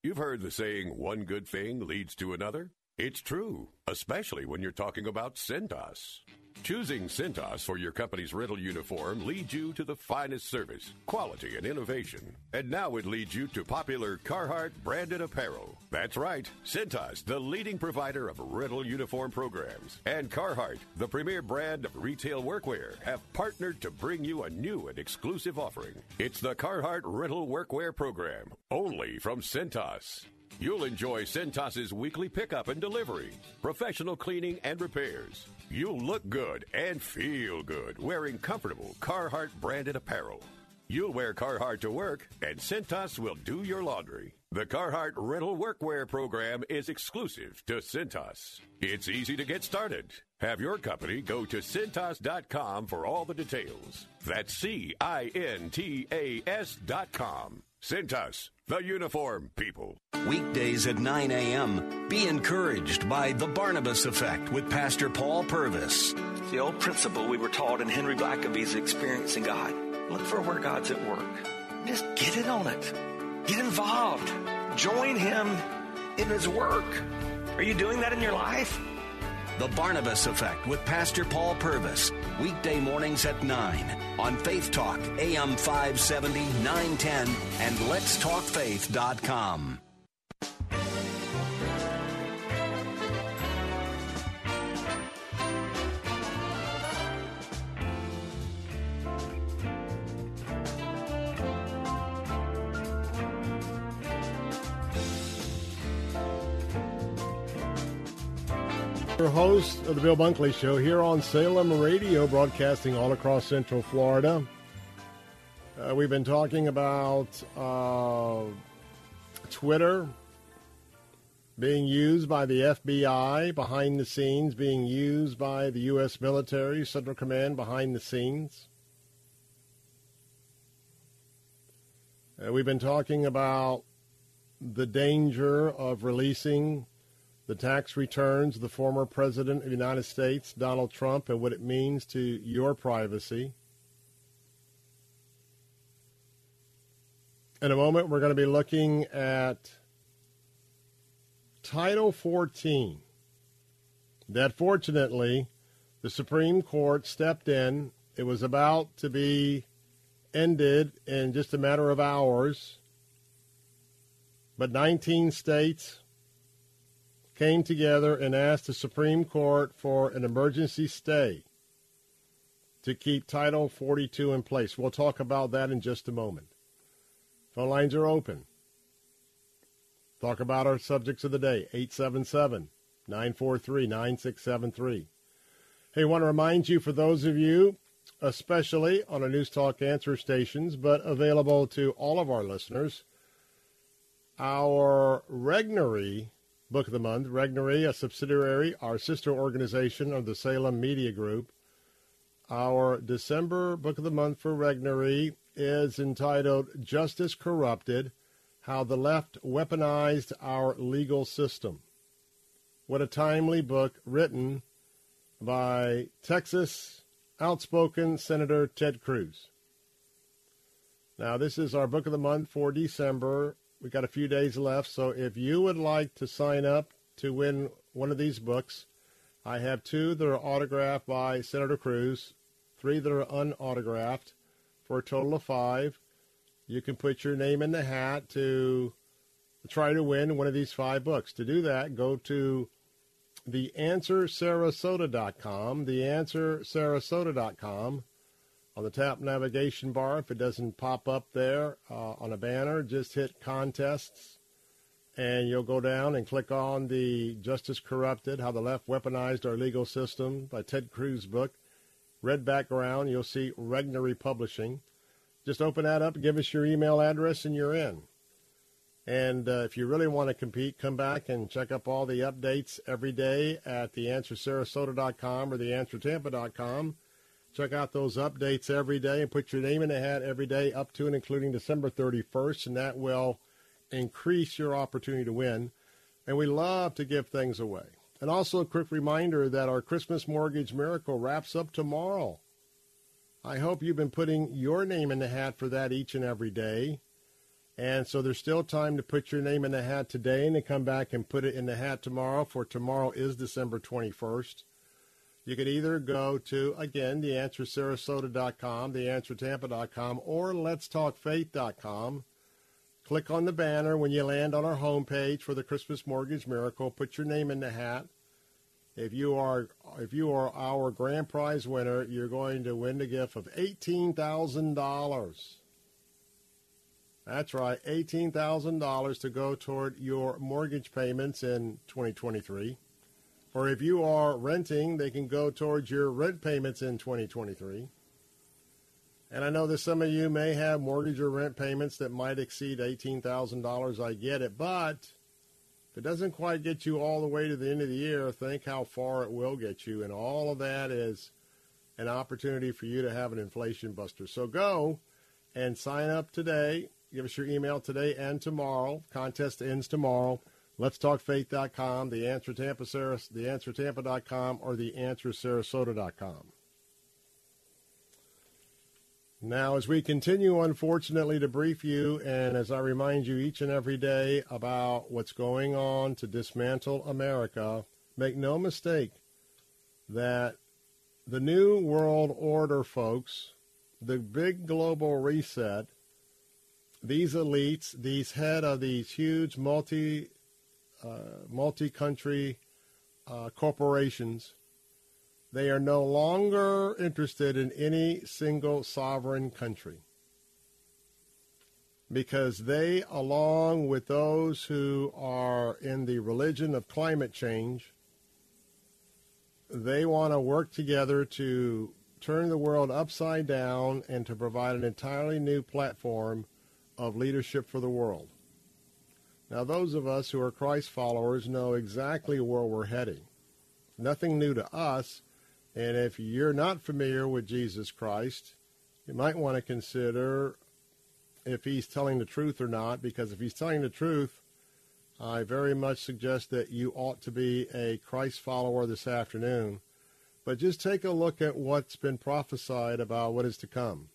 You've heard the saying, one good thing leads to another? It's true, especially when you're talking about Cintas. Choosing Cintas for your company's rental uniform leads you to the finest service, quality, and innovation. And now it leads you to popular Carhartt branded apparel. That's right, Cintas, the leading provider of rental uniform programs, and Carhartt, the premier brand of retail workwear, have partnered to bring you a new and exclusive offering. It's the Carhartt Rental Workwear Program, only from Cintas. You'll enjoy Cintas's weekly pickup and delivery, professional cleaning and repairs. You'll look good and feel good wearing comfortable Carhartt branded apparel. You'll wear Carhartt to work, and Cintas will do your laundry. The Carhartt rental workwear program is exclusive to Cintas. It's easy to get started. Have your company go to Cintas.com for all the details. That's C I N T A S.com. com. Cintas, the uniform people. Weekdays at 9 a.m. Be encouraged by The Barnabas Effect with Pastor Paul Purvis. The old principle we were taught in Henry Blackaby's Experiencing God. Look for where God's at work. Just get in on it. Get involved. Join him in his work. Are you doing that in your life? The Barnabas Effect with Pastor Paul Purvis. Weekday mornings at 9 on Faith Talk, AM 570, 910, and Let's Talk letstalkfaith.com. Your host of the Bill Bunkley Show here on Salem Radio, broadcasting all across Central Florida. Uh, we've been talking about uh, Twitter being used by the FBI behind the scenes, being used by the U.S. military, Central Command behind the scenes. Uh, we've been talking about the danger of releasing the tax returns of the former president of the United States, Donald Trump, and what it means to your privacy. In a moment, we're going to be looking at Title 14. That fortunately, the Supreme Court stepped in. It was about to be ended in just a matter of hours. But 19 states came together and asked the Supreme Court for an emergency stay to keep Title 42 in place. We'll talk about that in just a moment. Phone lines are open. Talk about our subjects of the day, 877 943 9673. Hey, I want to remind you, for those of you, especially on our News Talk answer stations, but available to all of our listeners, our Regnery Book of the Month. Regnery, a subsidiary, our sister organization of the Salem Media Group. Our December Book of the Month for Regnery is entitled Justice Corrupted How the Left Weaponized Our Legal System. What a timely book written by Texas outspoken Senator Ted Cruz. Now, this is our book of the month for December. We got a few days left, so if you would like to sign up to win one of these books, I have two that are autographed by Senator Cruz, three that are unautographed, for a total of five. You can put your name in the hat to try to win one of these five books. To do that, go to theanswersarasota.com, theanswersarasota.com. On the top navigation bar, if it doesn't pop up there uh, on a banner, just hit contests and you'll go down and click on the Justice Corrupted, How the Left Weaponized Our Legal System by Ted Cruz book. Red background, you'll see Regnery Publishing. Just open that up, give us your email address, and you're in. And uh, if you really want to compete, come back and check up all the updates every day at theanswersarasota.com or theanswertampa.com. Check out those updates every day and put your name in the hat every day up to and including December 31st, and that will increase your opportunity to win. And we love to give things away. And also a quick reminder that our Christmas Mortgage Miracle wraps up tomorrow. I hope you've been putting your name in the hat for that each and every day. And so there's still time to put your name in the hat today and to come back and put it in the hat tomorrow, for tomorrow is December 21st. You can either go to, again, theanswersarasota.com, theanswertampa.com, or letstalkfaith.com. Click on the banner when you land on our homepage for the Christmas Mortgage Miracle. Put your name in the hat. If you are if you are our grand prize winner, you're going to win the gift of eighteen thousand dollars. That's right, eighteen thousand dollars to go toward your mortgage payments in 2023. Or if you are renting, they can go towards your rent payments in 2023. And I know that some of you may have mortgage or rent payments that might exceed $18,000. I get it. But if it doesn't quite get you all the way to the end of the year, think how far it will get you. And all of that is an opportunity for you to have an inflation buster. So go and sign up today. Give us your email today and tomorrow. Contest ends tomorrow. Let's talk faith.com, the answer Tampa, Saras, the answer Tampa.com, or the answer Sarasota.com. Now, as we continue, unfortunately, to brief you, and as I remind you each and every day about what's going on to dismantle America, make no mistake that the New World Order, folks, the big global reset, these elites, these head of these huge multi multi-country uh, corporations, they are no longer interested in any single sovereign country because they, along with those who are in the religion of climate change, they want to work together to turn the world upside down and to provide an entirely new platform of leadership for the world. Now, those of us who are Christ followers know exactly where we're heading. Nothing new to us. And if you're not familiar with Jesus Christ, you might want to consider if he's telling the truth or not, because if he's telling the truth, I very much suggest that you ought to be a Christ follower this afternoon. But just take a look at what's been prophesied about what is to come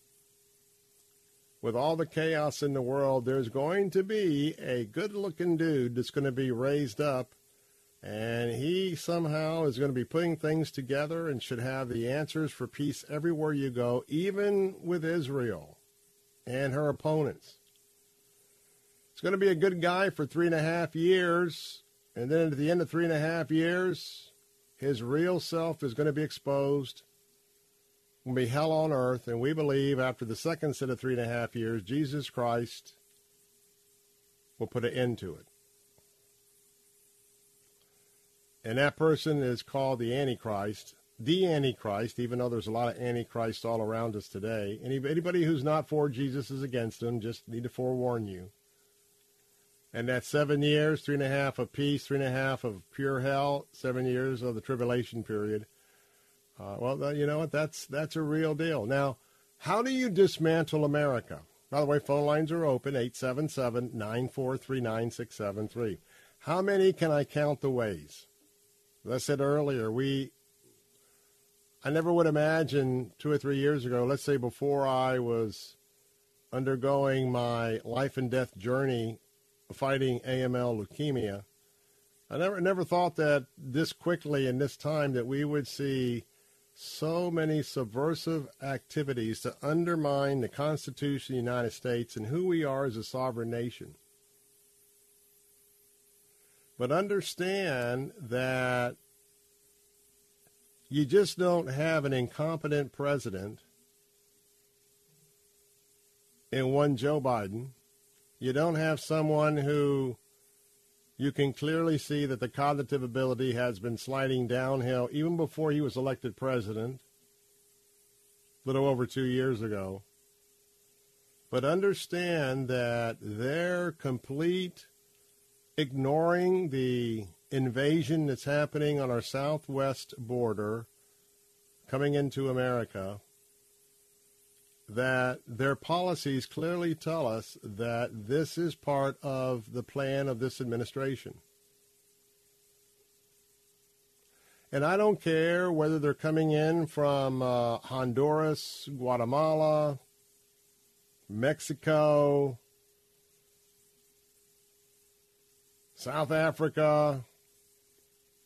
with all the chaos in the world, there's going to be a good looking dude that's going to be raised up. And he somehow is going to be putting things together and should have the answers for peace everywhere you go, even with Israel and her opponents. It's going to be a good guy for three and a half years. And then at the end of three and a half years, his real self is going to be exposed will be hell on earth, and we believe after the second set of three and a half years, Jesus Christ will put an end to it. And that person is called the Antichrist, the Antichrist, even though there's a lot of Antichrists all around us today. Anybody who's not for Jesus is against him. Just need to forewarn you. And that's seven years, three and a half of peace, three and a half of pure hell, seven years of the tribulation period. Uh, well, you know what? That's that's a real deal. Now, how do you dismantle America? By the way, phone lines are open 877 943 9673. How many can I count the ways? As I said earlier, we I never would imagine two or three years ago, let's say before I was undergoing my life and death journey fighting AML leukemia, I never never thought that this quickly in this time that we would see so many subversive activities to undermine the Constitution of the United States and who we are as a sovereign nation. But understand that you just don't have an incompetent president in one Joe Biden. You don't have someone who you can clearly see that the cognitive ability has been sliding downhill even before he was elected president, a little over two years ago. But understand that their complete ignoring the invasion that's happening on our southwest border coming into America that their policies clearly tell us that this is part of the plan of this administration. And I don't care whether they're coming in from uh, Honduras, Guatemala, Mexico, South Africa,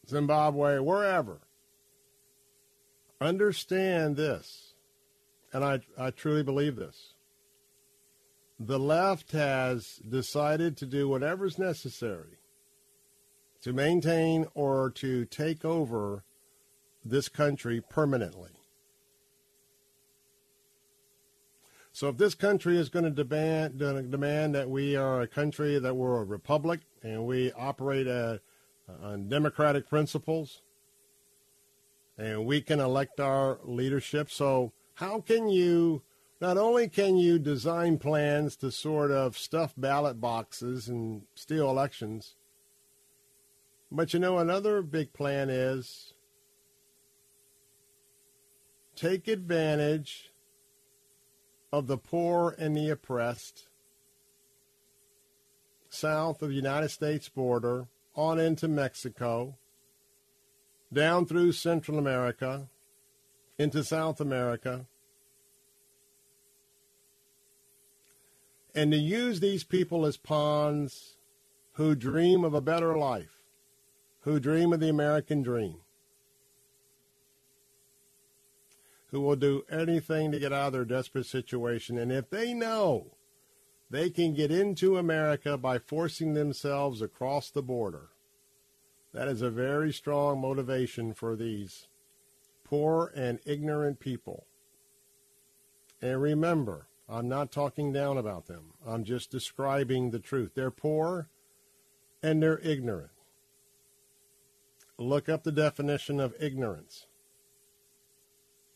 Zimbabwe, wherever. Understand this and I, I truly believe this. The left has decided to do whatever's necessary to maintain or to take over this country permanently. So if this country is going to demand, demand that we are a country that we're a republic and we operate a, on democratic principles and we can elect our leadership. So how can you Not only can you design plans to sort of stuff ballot boxes and steal elections, but you know, another big plan is take advantage of the poor and the oppressed south of the United States border on into Mexico, down through Central America, into South America, and to use these people as pawns who dream of a better life, who dream of the American dream, who will do anything to get out of their desperate situation. And if they know they can get into America by forcing themselves across the border, that is a very strong motivation for these poor and ignorant people. And remember, I'm not talking down about them. I'm just describing the truth. They're poor and they're ignorant. Look up the definition of ignorance.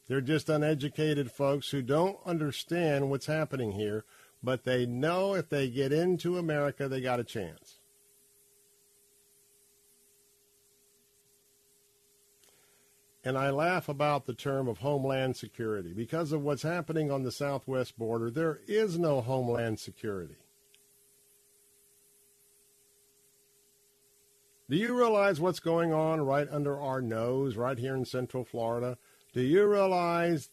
They're just uneducated folks who don't understand what's happening here, but they know if they get into America, they got a chance. And I laugh about the term of homeland security. Because of what's happening on the southwest border, there is no homeland security. Do you realize what's going on right under our nose, right here in Central Florida? Do you realize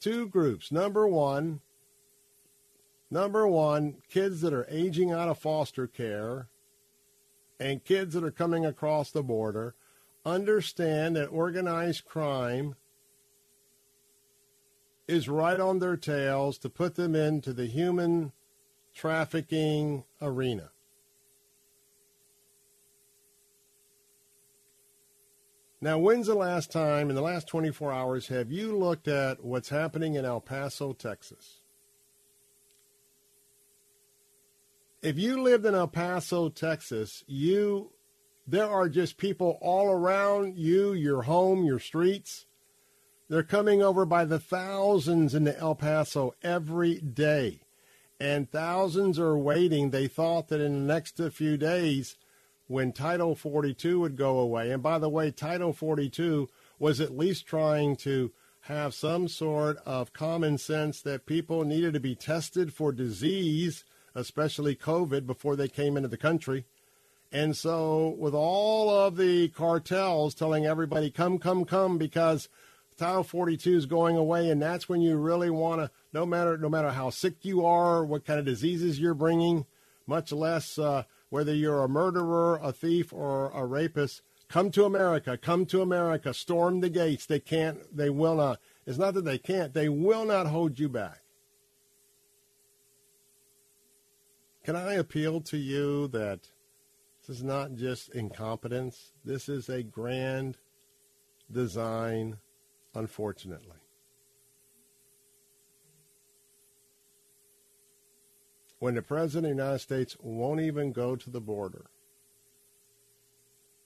two groups? Number one, number one, kids that are aging out of foster care and kids that are coming across the border understand that organized crime is right on their tails to put them into the human trafficking arena. Now, when's the last time in the last 24 hours have you looked at what's happening in El Paso, Texas? If you lived in El Paso, Texas, you there are just people all around you, your home, your streets. They're coming over by the thousands into El Paso every day. And thousands are waiting. They thought that in the next few days, when Title 42 would go away, and by the way, Title 42 was at least trying to have some sort of common sense that people needed to be tested for disease, especially COVID, before they came into the country. And so, with all of the cartels telling everybody, come, come, come, because Title 42 is going away, and that's when you really want to, no matter, no matter how sick you are, what kind of diseases you're bringing, much less uh, whether you're a murderer, a thief, or a rapist, come to America, come to America, storm the gates. They can't, they will not. It's not that they can't, they will not hold you back. Can I appeal to you that this is not just incompetence. This is a grand design, unfortunately. When the President of the United States won't even go to the border.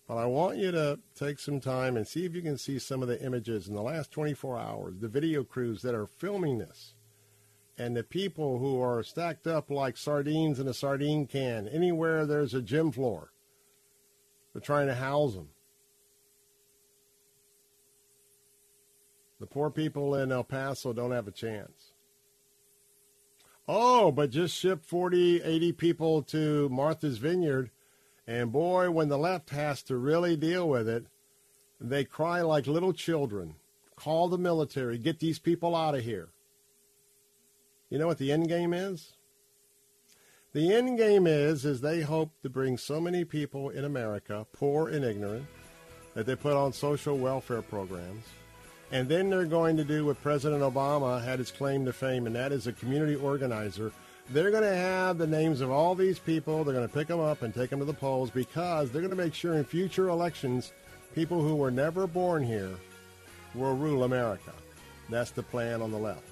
But I want you to take some time and see if you can see some of the images in the last 24 hours, the video crews that are filming this and the people who are stacked up like sardines in a sardine can anywhere there's a gym floor they're trying to house them. The poor people in El Paso don't have a chance. Oh, but just ship 40, 80 people to Martha's Vineyard, and boy, when the left has to really deal with it, they cry like little children. Call the military, get these people out of here. You know what the end game is? The end game is is they hope to bring so many people in America, poor and ignorant, that they put on social welfare programs. And then they're going to do what President Obama had his claim to fame, and that is a community organizer. They're going to have the names of all these people. They're going to pick them up and take them to the polls because they're going to make sure in future elections, people who were never born here will rule America. That's the plan on the left.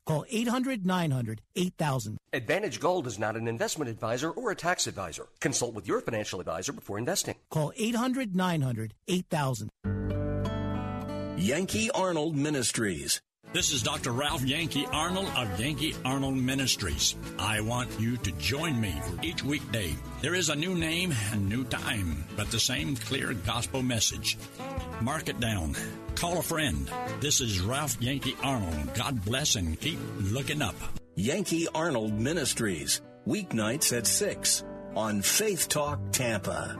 Call 800 900 8000. Advantage Gold is not an investment advisor or a tax advisor. Consult with your financial advisor before investing. Call 800 900 8000. Yankee Arnold Ministries. This is Dr. Ralph Yankee Arnold of Yankee Arnold Ministries. I want you to join me for each weekday. There is a new name and new time, but the same clear gospel message. Mark it down. Call a friend. This is Ralph Yankee Arnold. God bless and keep looking up. Yankee Arnold Ministries. Weeknights at 6 on Faith Talk Tampa.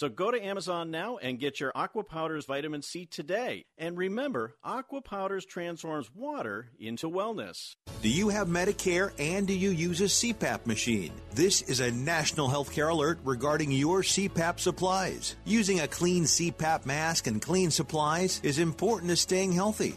So go to Amazon now and get your AquaPowderz vitamin C today. And remember, AquaPowderz transforms water into wellness. Do you have Medicare and do you use a CPAP machine? This is a national healthcare alert regarding your CPAP supplies. Using a clean CPAP mask and clean supplies is important to staying healthy.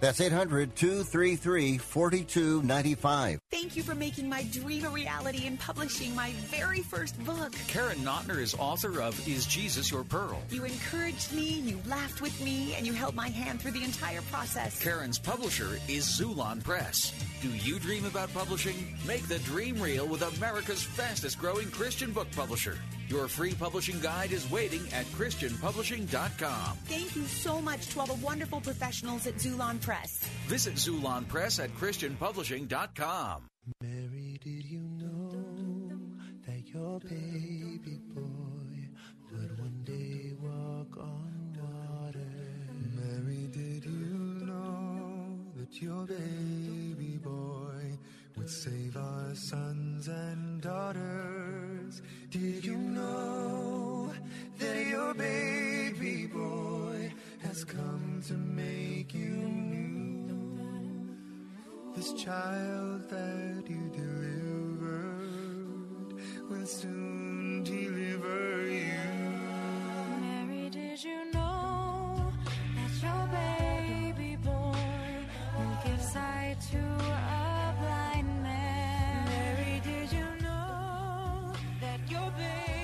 That's 800 233 4295. Thank you for making my dream a reality and publishing my very first book. Karen Notner is author of Is Jesus Your Pearl? You encouraged me, you laughed with me, and you held my hand through the entire process. Karen's publisher is Xulon Press. Do you dream about publishing? Make the dream real with America's fastest growing Christian book publisher. Your free publishing guide is waiting at ChristianPublishing.com. Thank you so much to all the wonderful professionals at Xulon Press. Visit Xulon Press at ChristianPublishing.com. Mary, did you know that your baby boy would one day walk on water? Mary, did you know that your baby boy would save our sons and daughters? Did you know that your baby boy has come to make you new? This child that you delivered will soon deliver you. Mary, did you know that your baby boy will give sight to a blind man? Mary, did you know that your baby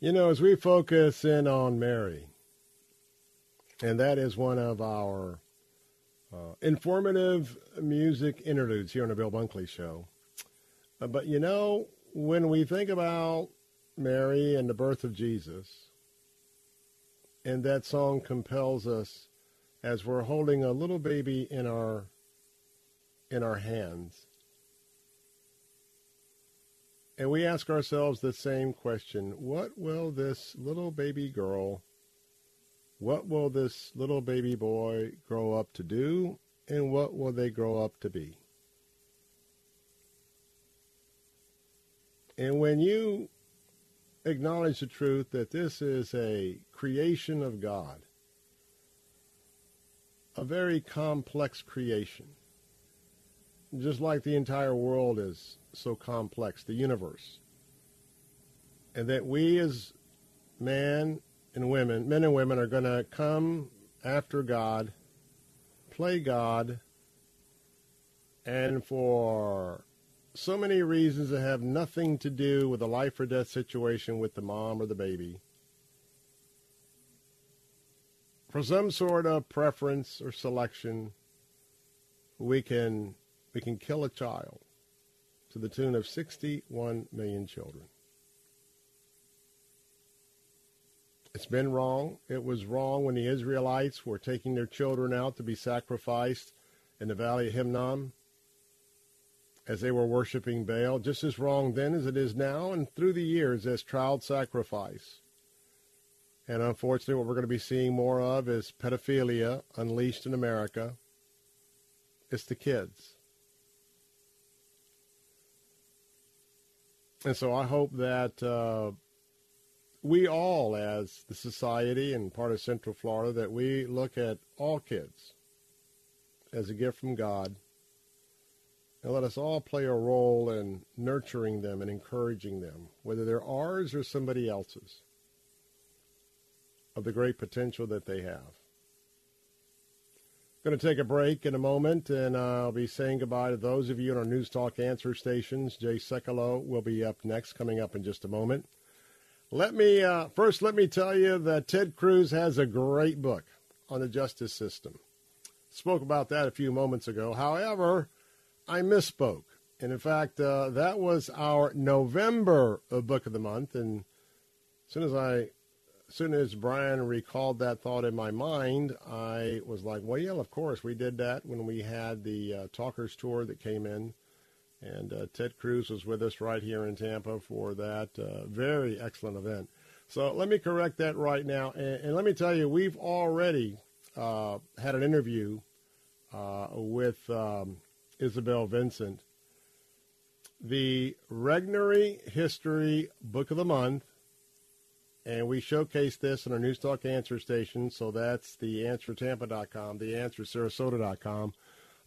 You know, as we focus in on Mary, And that is one of our uh, informative music interludes here on the Bill Bunkley Show. Uh, but you know, when we think about Mary and the birth of Jesus, and that song compels us as we're holding a little baby in our in our hands. And we ask ourselves the same question, what will this little baby girl what will this little baby boy grow up to do and what will they grow up to be? And when you acknowledge the truth that this is a creation of God, a very complex creation, just like the entire world is so complex, the universe, and that we as man and women, men and women, are going to come after God, play God, and for so many reasons that have nothing to do with a life or death situation with the mom or the baby. For some sort of preference or selection, we can we can kill a child to the tune of 61 million children. It's been wrong. It was wrong when the Israelites were taking their children out to be sacrificed in the valley of Hinnom as they were worshiping Baal, just as wrong then as it is now and through the years as child sacrifice. And unfortunately, what we're going to be seeing more of is pedophilia unleashed in America. It's the kids. And so I hope that uh, we all, as the society and part of Central Florida, that we look at all kids as a gift from God and let us all play a role in nurturing them and encouraging them, whether they're ours or somebody else's, of the great potential that they have. Going to take a break in a moment, and I'll be saying goodbye to those of you in our News Talk answer stations. Jay Sekulow will be up next, coming up in just a moment. Let me uh, first let me tell you that Ted Cruz has a great book on the justice system. Spoke about that a few moments ago. However, I misspoke, and in fact, uh, that was our November book of the month. And as soon as I, soon as Brian recalled that thought in my mind, I was like, "Well, yeah, of course, we did that when we had the uh, Talkers tour that came in." And uh, Ted Cruz was with us right here in Tampa for that uh, very excellent event. So let me correct that right now. And, and let me tell you, we've already uh, had an interview uh, with um, Isabel Vincent. The Regnery History Book of the Month, and we showcase this in our News Talk Answer station. So that's the answertampa.com, the answersarasota.com.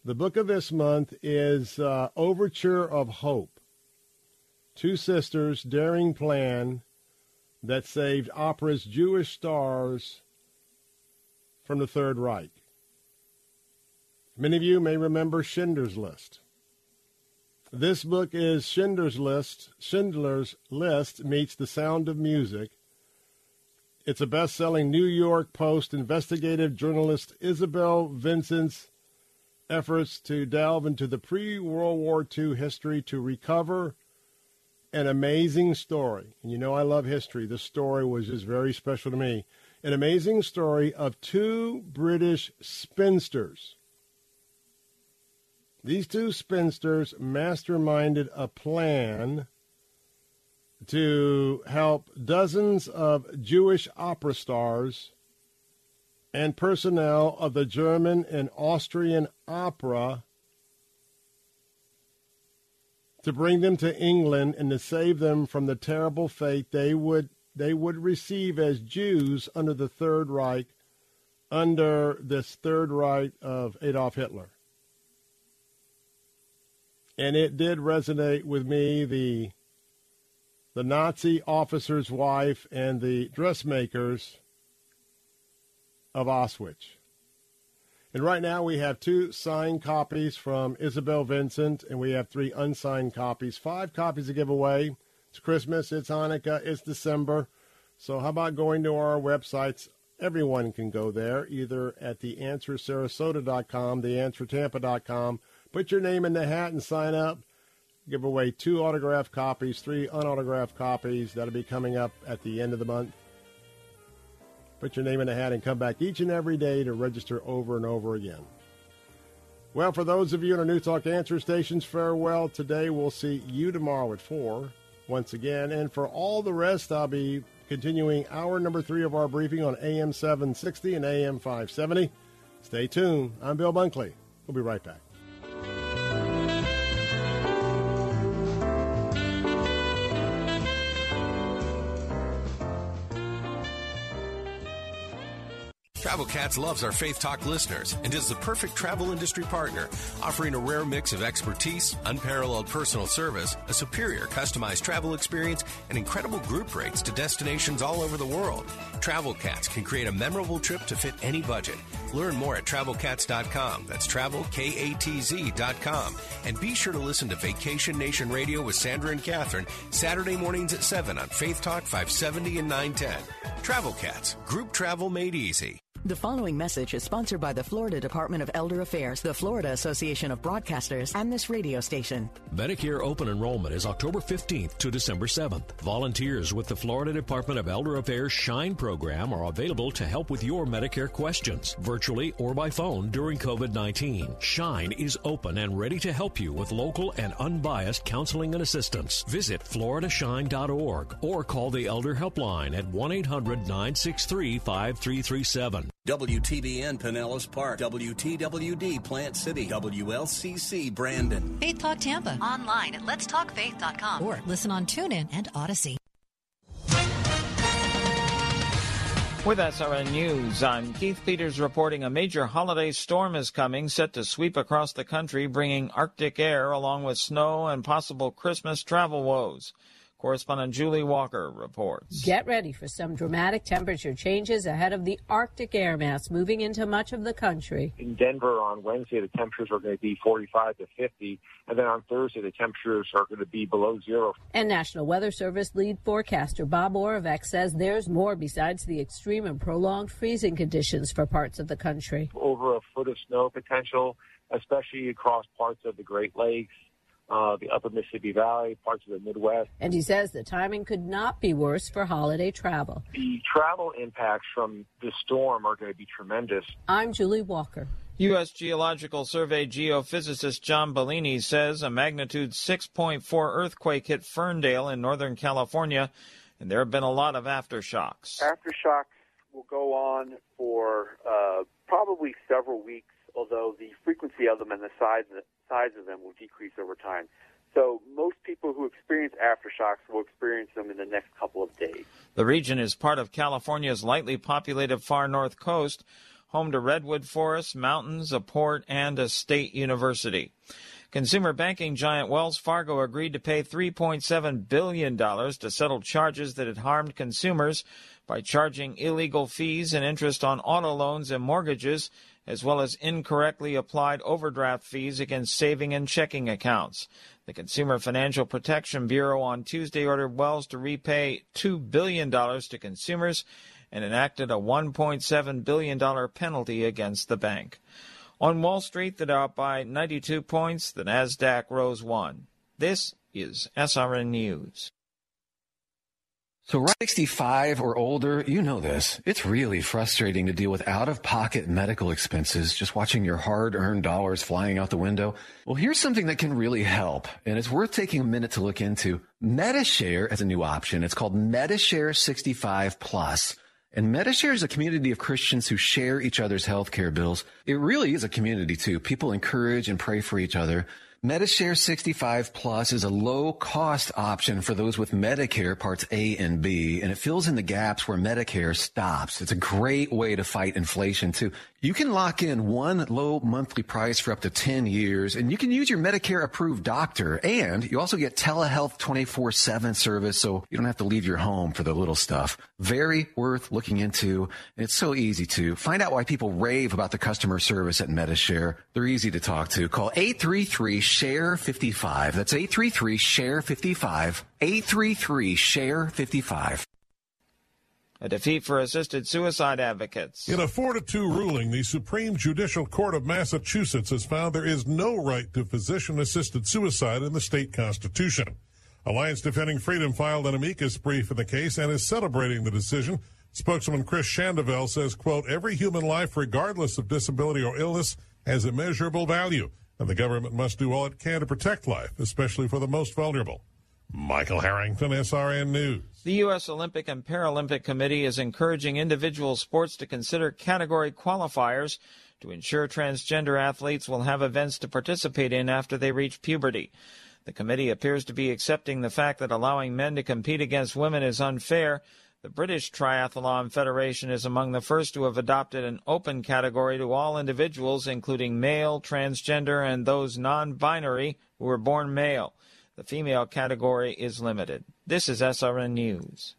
The book of this month is uh, Overture of Hope. Two sisters' daring plan that saved opera's Jewish stars from the Third Reich. Many of you may remember Schindler's List. This book is Schindler's List. Schindler's List meets The Sound of Music. It's a best-selling New York Post investigative journalist Isabel Vincent's efforts to delve into the pre World War II history to recover an amazing story. And you know, I love history. This story was just very special to me. An amazing story of two British spinsters. These two spinsters masterminded a plan to help dozens of Jewish opera stars and personnel of the German and Austrian opera to bring them to England and to save them from the terrible fate they would they would receive as Jews under the Third Reich, under this Third Reich of Adolf Hitler. And it did resonate with me, the the Nazi officer's wife and the dressmakers of Auschwitz. And right now we have two signed copies from Isabel Vincent, and we have three unsigned copies. Five copies to give away. It's Christmas, it's Hanukkah, it's December. So how about going to our websites, Everyone can go there, either at theanswersarasota.com, theanswertampa.com. Put your name in the hat and sign up. Give away two autographed copies, three unautographed copies. That'll be coming up at the end of the month. Put your name in the hat and come back each and every day to register over and over again. Well, for those of you in our New Talk answer stations, farewell today. We'll see you tomorrow at 4 once again. And for all the rest, I'll be continuing hour number three of our briefing on AM 760 and AM 570. Stay tuned. I'm Bill Bunkley. We'll be right back. Travel Katz loves our Faith Talk listeners and is the perfect travel industry partner, offering a rare mix of expertise, unparalleled personal service, a superior customized travel experience, and incredible group rates to destinations all over the world. Travel Katz can create a memorable trip to fit any budget. Learn more at travelkatz.com. That's travelkatz.com. And be sure to listen to Vacation Nation Radio with Sandra and Catherine Saturday mornings at 7 on Faith Talk 570 and 910. Travel Katz, group travel made easy. The following message is sponsored by the Florida Department of Elder Affairs, the Florida Association of Broadcasters, and this radio station. Medicare open enrollment is October 15th to December 7th. Volunteers with the Florida Department of Elder Affairs Shine program are available to help with your Medicare questions, virtually or by phone during COVID 19. Shine is open and ready to help you with local and unbiased counseling and assistance. Visit floridashine.org or call the Elder Helpline at 1 800 963 5337. WTBN Pinellas Park, WTWD Plant City, WLCC Brandon. Faith Talk Tampa. Online at letstalkfaith.com. Or listen on TuneIn and Audacy. With SRN News, I'm Keith Peters reporting a major holiday storm is coming, set to sweep across the country, bringing Arctic air along with snow and possible Christmas travel woes. Correspondent Julie Walker reports. Get ready for some dramatic temperature changes ahead of the Arctic air mass moving into much of the country. In Denver on Wednesday, the temperatures are going to be 45 to 50, and then on Thursday, the temperatures are going to be below zero. And National Weather Service lead forecaster Bob Oravec says there's more besides the extreme and prolonged freezing conditions for parts of the country. Over a foot of snow potential, especially across parts of the Great Lakes uh, the upper Mississippi Valley, parts of the Midwest. And he says the timing could not be worse for holiday travel. The travel impacts from the storm are going to be tremendous. I'm Julie Walker. U.S. Geological Survey geophysicist John Bellini says a magnitude 6.4 earthquake hit Ferndale in Northern California, and there have been a lot of aftershocks. Aftershocks will go on for uh, probably several weeks, although the frequency of them and the size size of them will decrease over time. So most people who experience aftershocks will experience them in the next couple of days. The region is part of California's lightly populated far north coast, home to redwood forests, mountains, a port, and a state university. Consumer banking giant Wells Fargo agreed to pay $3.7 billion to settle charges that had harmed consumers by charging illegal fees and interest on auto loans and mortgages as well as incorrectly applied overdraft fees against saving and checking accounts. The Consumer Financial Protection Bureau on Tuesday ordered Wells to repay $2 billion to consumers and enacted a $1.7 billion penalty against the bank. On Wall Street, the Dow by 92 points, the NASDAQ rose 1. This is SRN News. So, right 65 or older, you know this. It's really frustrating to deal with out of pocket medical expenses, just watching your hard earned dollars flying out the window. Well, here's something that can really help, and it's worth taking a minute to look into. Medi-Share as a new option. It's called Medi-Share 65 Plus. And Medi-Share is a community of Christians who share each other's healthcare bills. It really is a community too. People encourage and pray for each other. Medi-Share 65 Plus is a low cost option for those with Medicare parts A and B, and it fills in the gaps where Medicare stops. It's a great way to fight inflation too. You can lock in one low monthly price for up to 10 years, and you can use your Medicare approved doctor, and you also get telehealth 24 7 service, so you don't have to leave your home for the little stuff. Very worth looking into. And It's so easy to find out why people rave about the customer service at Medi-Share. They're easy to talk to. Call 833 share 55. That's 833 share 55. 833 share 55. A defeat for assisted suicide advocates. In a 4 to 2 ruling, the Supreme Judicial Court of Massachusetts has found there is no right to physician assisted suicide in the state constitution. Alliance Defending Freedom filed an amicus brief in the case and is celebrating the decision. Spokesman Chris Schandevel says, quote, every human life, regardless of disability or illness, has immeasurable value, and the government must do all it can to protect life, especially for the most vulnerable. Michael Harrington, SRN News. The U.S. Olympic and Paralympic Committee is encouraging individual sports to consider category qualifiers to ensure transgender athletes will have events to participate in after they reach puberty. The committee appears to be accepting the fact that allowing men to compete against women is unfair. The British Triathlon Federation is among the first to have adopted an open category to all individuals, including male, transgender, and those non binary who were born male. The female category is limited. This is SRN News.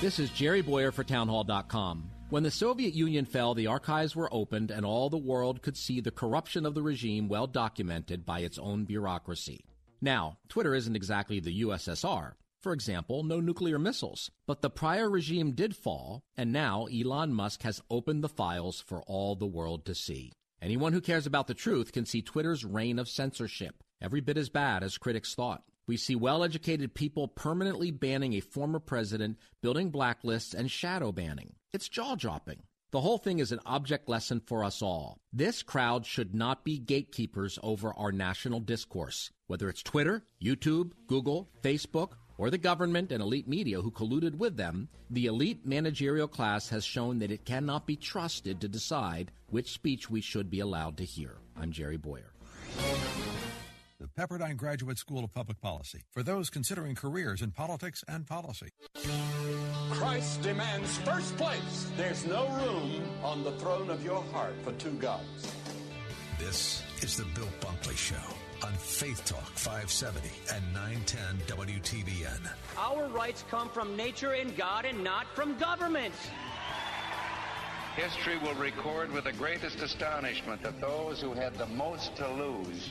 This is Jerry Bowyer for Townhall.com. When the Soviet Union fell, the archives were opened and all the world could see the corruption of the regime well documented by its own bureaucracy. Now, Twitter isn't exactly the USSR. For example, no nuclear missiles. But the prior regime did fall, and now Elon Musk has opened the files for all the world to see. Anyone who cares about the truth can see Twitter's reign of censorship every bit as bad as critics thought. We see well educated people permanently banning a former president, building blacklists, and shadow banning. It's jaw dropping. The whole thing is an object lesson for us all. This crowd should not be gatekeepers over our national discourse, whether it's Twitter, YouTube, Google, Facebook, or the government and elite media who colluded with them, the elite managerial class has shown that it cannot be trusted to decide which speech we should be allowed to hear. I'm Jerry Bowyer Pepperdine Graduate School of Public Policy for those considering careers in politics and policy. Christ demands first place. There's no room on the throne of your heart for two gods. This is the Bill Bunkley Show on Faith Talk 570 and 910 WTBN. Our rights come from nature and God and not from government. History will record with the greatest astonishment that those who had the most to lose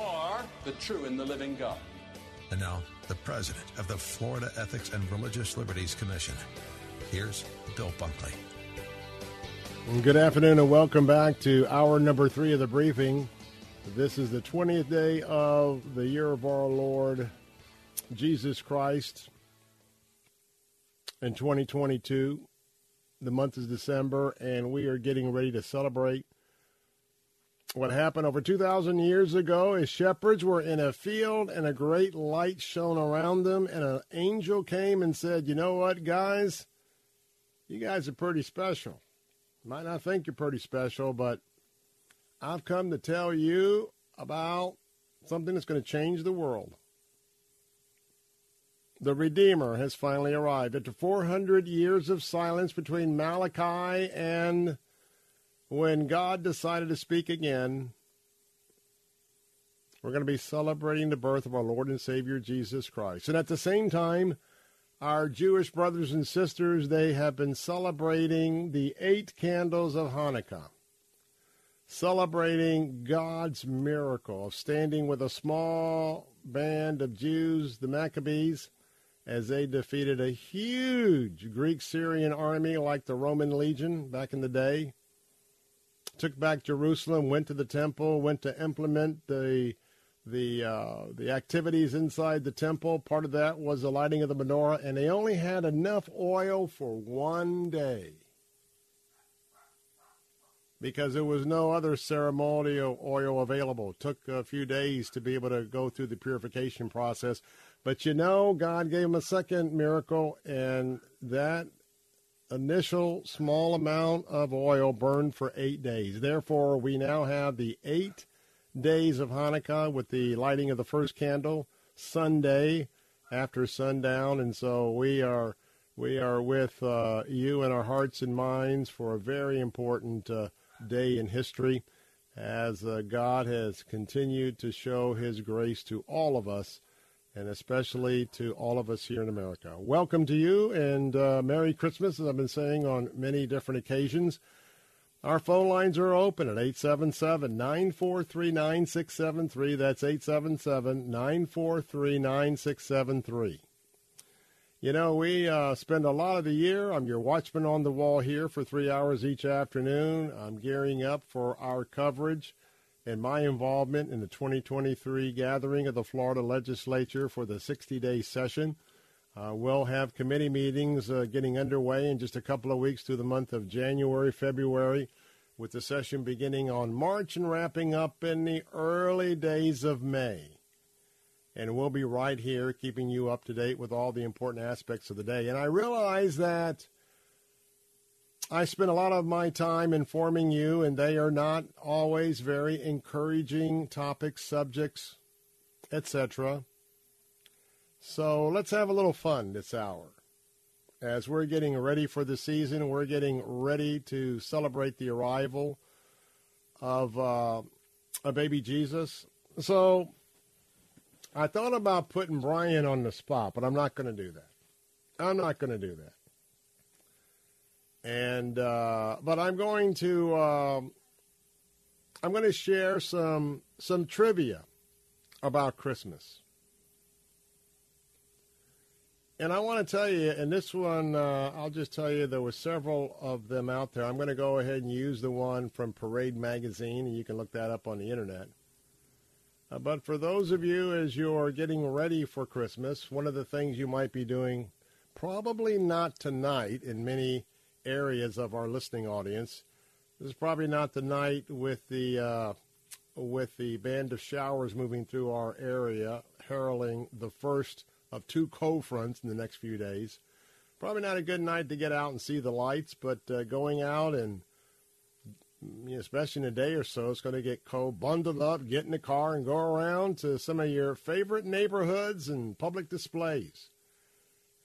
are the true and the living God. And now, the president of the Florida Ethics and Religious Liberties Commission. Here's Bill Bunkley. Good afternoon and welcome back to hour number three of the briefing. This is the 20th day of the year of our Lord Jesus Christ in 2022. The month is December, and we are getting ready to celebrate what happened over 2,000 years ago is shepherds were in a field and a great light shone around them, and an angel came and said, You know what, guys? You guys are pretty special. might not think you're pretty special, but I've come to tell you about something that's going to change the world. The Redeemer has finally arrived. After 400 years of silence between Malachi and when God decided to speak again, we're going to be celebrating the birth of our Lord and Savior Jesus Christ. And at the same time, our Jewish brothers and sisters, they have been celebrating the eight candles of Hanukkah, celebrating God's miracle of standing with a small band of Jews, the Maccabees, as they defeated a huge Greek Syrian army like the Roman legion back in the day took back Jerusalem, went to the temple, went to implement the the uh, the activities inside the temple. Part of that was the lighting of the menorah, and they only had enough oil for one day because there was no other ceremonial oil available. It took a few days to be able to go through the purification process. But you know, God gave them a second miracle, and that initial small amount of oil burned for eight days. Therefore, we now have the eight days of Hanukkah with the lighting of the first candle Sunday after sundown. And so we are We are with uh, you in our hearts and minds for a very important uh, day in history as uh, God has continued to show his grace to all of us and especially to all of us here in America. Welcome to you and uh, Merry Christmas, as I've been saying on many different occasions. Our phone lines are open at 877 943 9673. That's 877 943 9673. You know, we uh, spend a lot of the year. I'm your watchman on the wall here for three hours each afternoon. I'm gearing up for our coverage and my involvement in the 2023 gathering of the Florida legislature for the 60 day session. Uh, we'll have committee meetings uh, getting underway in just a couple of weeks through the month of January, February, with the session beginning on March and wrapping up in the early days of May and we'll be right here keeping you up to date with all the important aspects of the day. And I realize that I spend a lot of my time informing you, and they are not always very encouraging topics, subjects, etc. So let's have a little fun this hour. As we're getting ready for the season, we're getting ready to celebrate the arrival of uh, a baby Jesus. So I thought about putting Brian on the spot, but I'm not going to do that. I'm not going to do that. And uh, but I'm going to um, I'm going to share some some trivia about Christmas. And I want to tell you, and this one, uh, I'll just tell you, there were several of them out there. I'm going to go ahead and use the one from Parade Magazine, and you can look that up on the internet. Uh, but for those of you as you're getting ready for Christmas, one of the things you might be doing, probably not tonight in many areas of our listening audience, this is probably not the night with the uh, with the band of showers moving through our area, heralding the first of two cold fronts in the next few days. Probably not a good night to get out and see the lights, but uh, going out and especially in a day or so, it's going to get cold. Bundle up, get in the car, and go around to some of your favorite neighborhoods and public displays.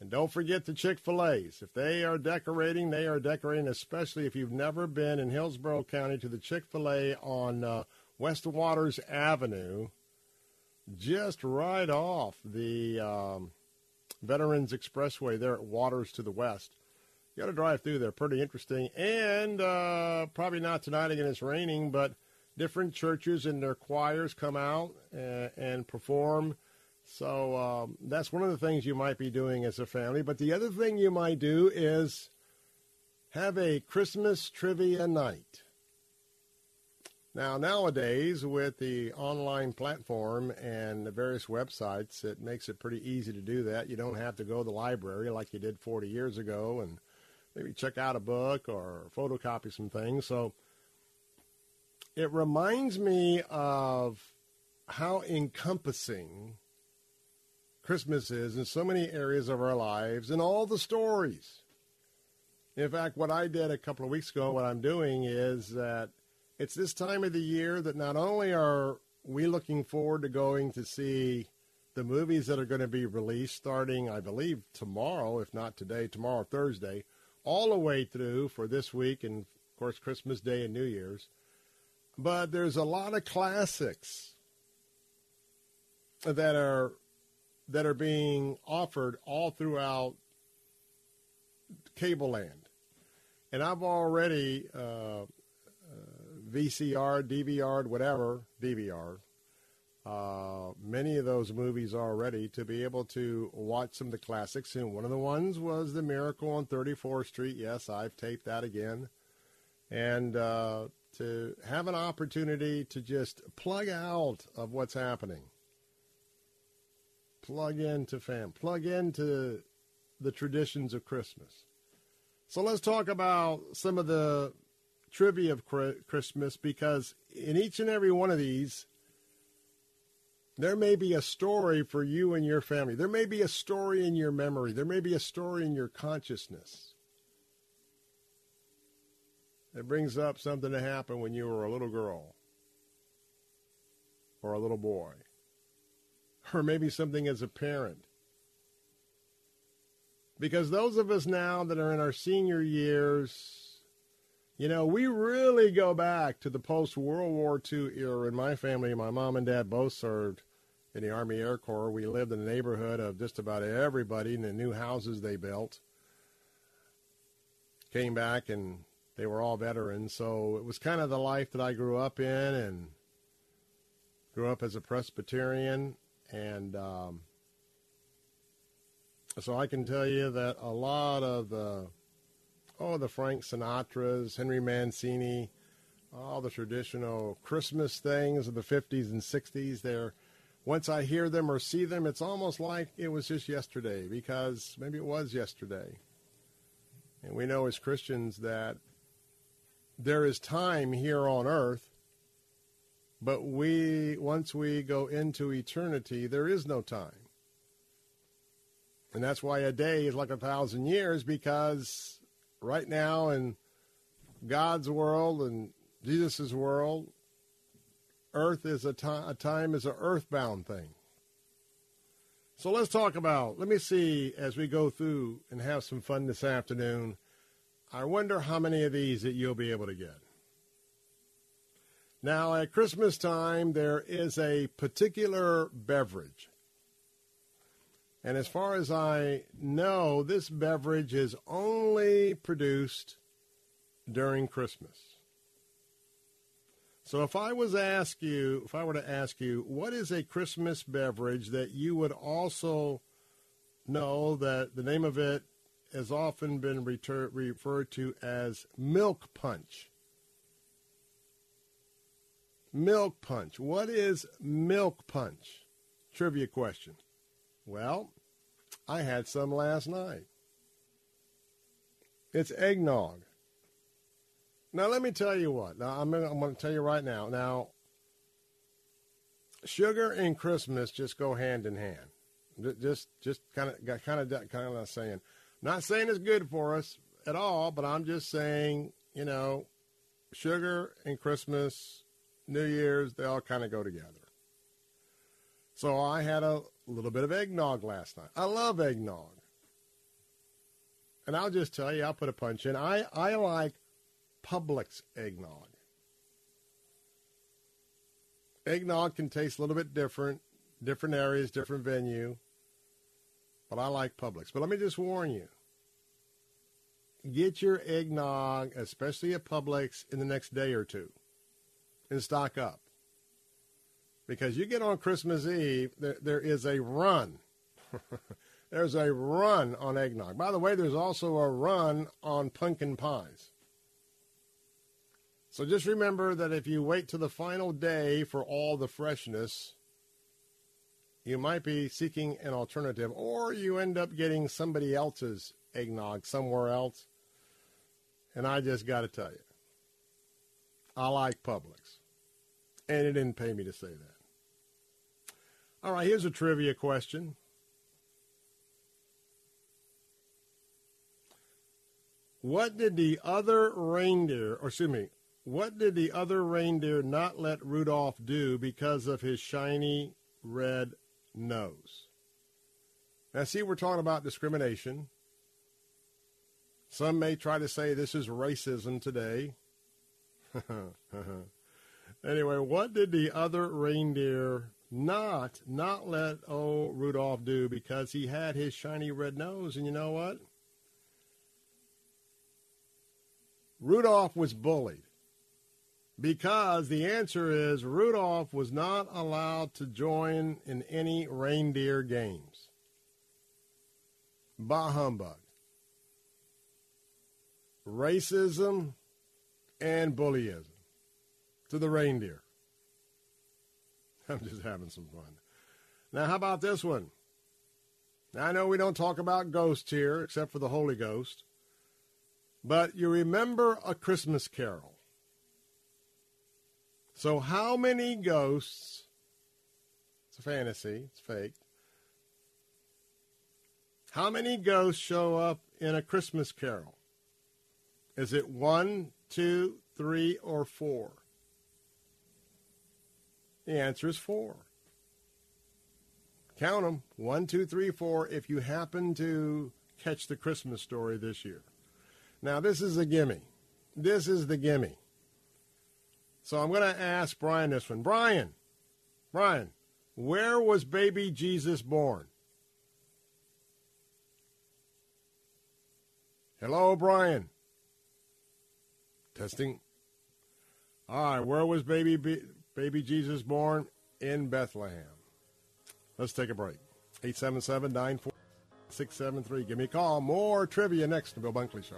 And don't forget the Chick fil A's. If they are decorating, they are decorating, especially if you've never been in Hillsborough County to the Chick fil A on uh, West Waters Avenue, just right off the um, Veterans Expressway there at Waters to the west. You got to drive through there. Pretty interesting. And uh, probably not tonight again, it's raining, but different churches and their choirs come out and, and perform. So um, that's one of the things you might be doing as a family. But the other thing you might do is have a Christmas trivia night. Now, nowadays, with the online platform and the various websites, it makes it pretty easy to do that. You don't have to go to the library like you did 40 years ago and maybe check out a book or photocopy some things. So it reminds me of how encompassing Christmas is in so many areas of our lives and all the stories. In fact, what I did a couple of weeks ago, what I'm doing is that it's this time of the year that not only are we looking forward to going to see the movies that are going to be released starting, I believe, tomorrow, if not today, tomorrow, Thursday, all the way through for this week and, of course, Christmas Day and New Year's. But there's a lot of classics that are that are being offered all throughout cable land. And I've already uh, uh, VCR, DVR, whatever, DVR, uh, many of those movies already to be able to watch some of the classics. And one of the ones was The Miracle on 34th Street. Yes, I've taped that again. And uh, to have an opportunity to just plug out of what's happening, plug into fam, plug into the traditions of Christmas. So let's talk about some of the trivia of Christmas because in each and every one of these, there may be a story for you and your family. There may be a story in your memory. There may be a story in your consciousness. It brings up something that happened when you were a little girl or a little boy, or maybe something as a parent. Because those of us now that are in our senior years, you know, we really go back to the post World War II era. In my family, my mom and dad both served in the Army Air Corps. We lived in a neighborhood of just about everybody in the new houses they built. Came back and they were all veterans. So it was kind of the life that I grew up in and grew up as a Presbyterian. And um, so I can tell you that a lot of the, oh, the Frank Sinatras, Henry Mancini, all the traditional Christmas things of the 50s and 60s, they're once I hear them or see them, it's almost like it was just yesterday because maybe it was yesterday. And we know as Christians that there is time here on earth, but we once we go into eternity, there is no time. And that's why a day is like a thousand years because right now in God's world and Jesus' world, earth is a, time. a time is an earthbound thing. So let's talk about, let me see as we go through and have some fun this afternoon. I wonder how many of these that you'll be able to get. Now, at Christmas time, there is a particular beverage. And as far as I know, this beverage is only produced during Christmas. So if I was ask you, if I were to ask you, what is a Christmas beverage that you would also know that the name of it has often been referred to as milk punch? Milk punch. What is milk punch? Trivia question. Well, I had some last night. It's eggnog. Now, let me tell you what. Now, I'm going, to tell you right now. Now, sugar and Christmas just go hand in hand. Just, just kind of, kind of, kind of saying, not saying it's good for us at all, but I'm just saying, you know, sugar and Christmas, New Year's, they all kind of go together. So I had a little bit of eggnog last night. I love eggnog. And I'll just tell you, I'll put a punch in. I, I like Publix eggnog. Eggnog can taste a little bit different, different areas, different venue, but I like Publix. But let me just warn you get your eggnog, especially at Publix, in the next day or two and stock up. Because you get on Christmas Eve, there, there is a run. there's a run on eggnog. By the way, there's also a run on pumpkin pies. So just remember that if you wait to the final day for all the freshness, you might be seeking an alternative, or you end up getting somebody else's eggnog somewhere else. And I just got to tell you, I like Publix. And it didn't pay me to say that. All right, here's a trivia question. What did the other reindeer, or excuse me, what did the other reindeer not let Rudolph do because of his shiny red nose? Now, see, we're talking about discrimination. Some may try to say this is racism today. anyway, what did the other reindeer not not let old Rudolph do because he had his shiny red nose? And you know what? Rudolph was bullied because the answer is Rudolph was not allowed to join in any reindeer games. Bah humbug. Racism and bullyism to the reindeer. I'm just having some fun. Now, how about this one? Now, I know we don't talk about ghosts here, except for the Holy Ghost, but you remember A Christmas Carol. So, how many ghosts? It's a fantasy, it's fake. How many ghosts show up in A Christmas Carol? Is it one, two, three, or four? The answer is four. Count them one, two, three, four. If you happen to catch the Christmas story this year. Now, this is a gimme. This is the gimme. So I'm going to ask Brian this one. Brian, Brian, where was baby Jesus born? Hello, Brian. Testing. All right, where was baby baby Jesus born? In Bethlehem. Let's take a break. 877 673. Give me a call. More trivia next to Bill Bunkley Show.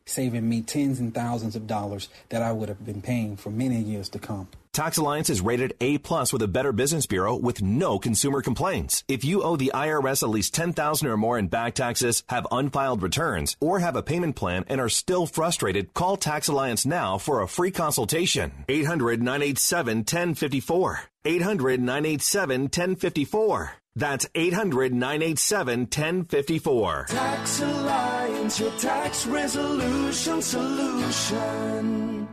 saving me tens and thousands of dollars that I would have been paying for many years to come. Tax Alliance is rated A plus with a Better Business Bureau with no consumer complaints. If you owe the IRS at least 10000 or more in back taxes, have unfiled returns, or have a payment plan and are still frustrated, call Tax Alliance now for a free consultation. 800-987-1054. 800-987-1054. That's 800 987 1054. Tax Alliance, your tax resolution solution.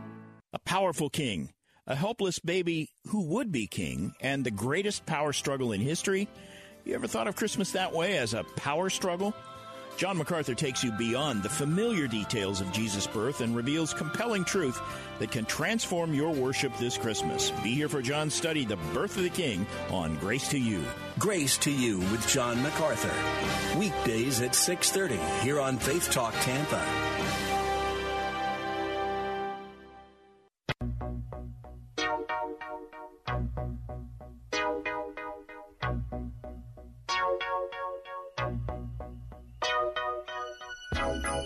A powerful king, a helpless baby who would be king, and the greatest power struggle in history. You ever thought of Christmas that way as a power struggle? John MacArthur takes you beyond the familiar details of Jesus' birth and reveals compelling truth that can transform your worship this Christmas. Be here for John's study, The Birth of the King, on Grace to You. Grace to You with John MacArthur. Weekdays at 6:30 here on Faith Talk Tampa.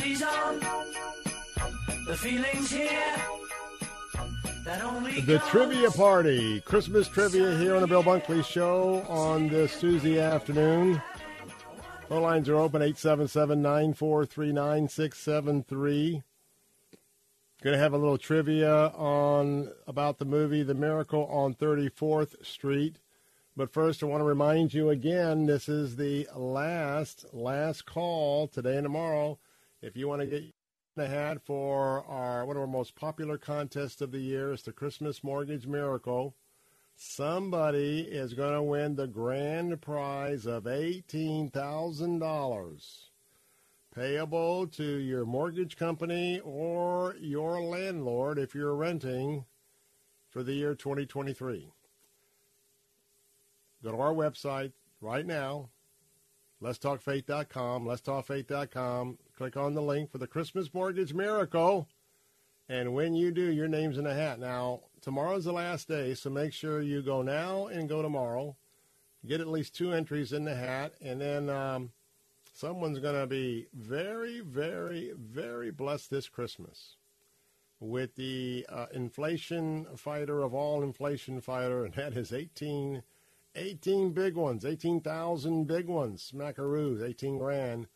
Party's on. The feeling's here. That only The trivia party, Christmas trivia here on the Bill Bunkley Show on this Tuesday afternoon. Phone lines are open 877 943 9673. Going to have a little trivia on about the movie The Miracle on 34th Street. But first, I want to remind you again this is the last, last call today and tomorrow. If you want to get the hat for our one of our most popular contests of the year is the Christmas Mortgage Miracle. Somebody is going to win the grand prize of $18,000 payable to your mortgage company or your landlord if you're renting for the year 2023. Go to our website right now, letstalkfaith.com, letstalkfaith.com. Click on the link for the Christmas Mortgage Miracle. And when you do, your name's in the hat. Now, tomorrow's the last day, so make sure you go now and go tomorrow. Get at least two entries in the hat, and then um, Someone's going to be very, very, very blessed this Christmas with the uh, inflation fighter of all inflation fighter, and that is 18, 18 big ones, 18,000 big ones, smackaroos, 18 grand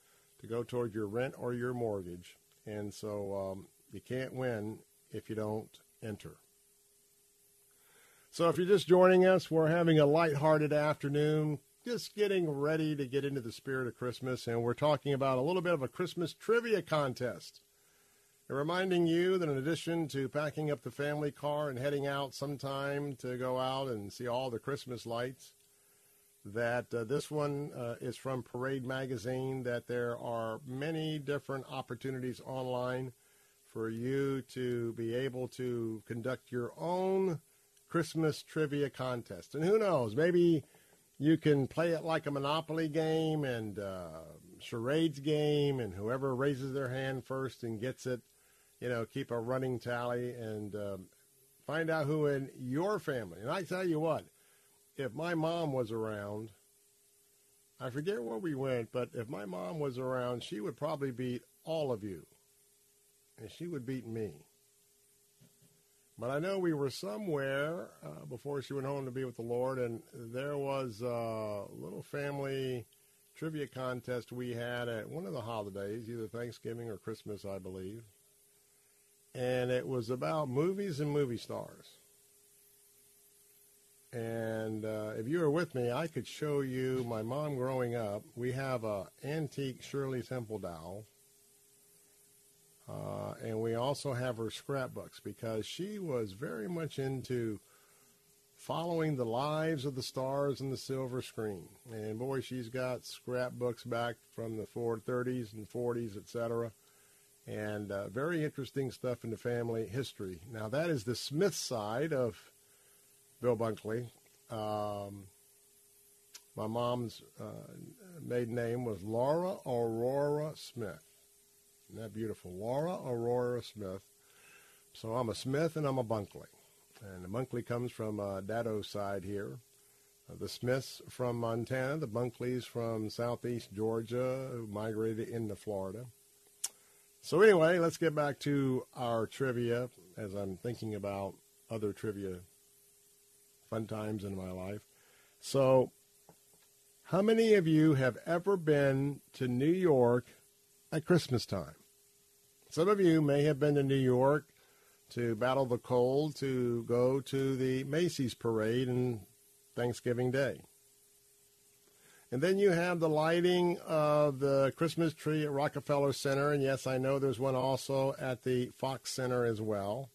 to go toward your rent or your mortgage. And so um, you can't win if you don't enter. So if you're just joining us, we're having a light-hearted afternoon, just getting ready to get into the spirit of Christmas, and we're talking about a little bit of a Christmas trivia contest. And reminding you that in addition to packing up the family car and heading out sometime to go out and see all the Christmas lights, that uh, this one uh, is from Parade Magazine, that there are many different opportunities online for you to be able to conduct your own Christmas trivia contest. And who knows, maybe you can play it like a Monopoly game and uh, charades game, and whoever raises their hand first and gets it, you know, keep a running tally and um, find out who in your family. And I tell you what, if my mom was around, I forget where we went, but if my mom was around, she would probably beat all of you. And she would beat me. But I know we were somewhere uh, before she went home to be with the Lord, and there was a little family trivia contest we had at one of the holidays, either Thanksgiving or Christmas, I believe. And it was about movies and movie stars. And uh, if you were with me, I could show you my mom growing up. We have a antique Shirley Temple doll. Uh, and we also have her scrapbooks because she was very much into following the lives of the stars in the silver screen. And boy, she's got scrapbooks back from the 30s and 40s, etc. And uh, very interesting stuff in the family history. Now, that is the Smith side of Bill Bunkley. Um, my mom's uh, maiden name was Laura Aurora Smith. Isn't that beautiful? Laura Aurora Smith. So I'm a Smith and I'm a Bunkley. And the Bunkley comes from uh, side here. Uh, the Smiths from Montana, the Bunkleys from southeast Georgia, who migrated into Florida. So anyway, let's get back to our trivia as I'm thinking about other trivia fun times in my life. So, how many of you have ever been to New York at Christmas time? Some of you may have been to New York to battle the cold, to go to the Macy's parade and Thanksgiving Day. And then you have the lighting of the Christmas tree at Rockefeller Center. And yes, I know there's one also at the Fox Center as well.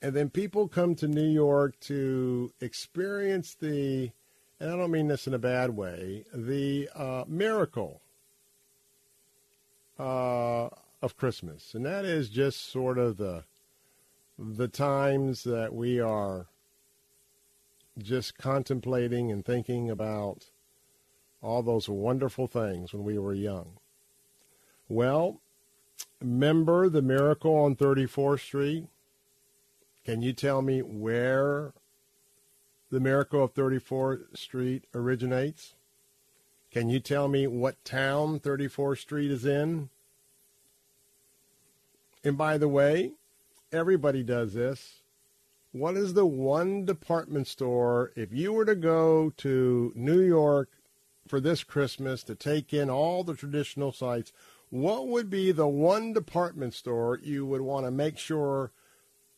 And then people come to New York to experience the, and I don't mean this in a bad way, the uh, miracle uh, of Christmas. And that is just sort of the, the times that we are just contemplating and thinking about all those wonderful things when we were young. Well, remember the miracle on 34th Street? Can you tell me where the miracle of 34th Street originates? Can you tell me what town 34th Street is in? And by the way, everybody does this. What is the one department store, if you were to go to New York for this Christmas to take in all the traditional sites, what would be the one department store you would want to make sure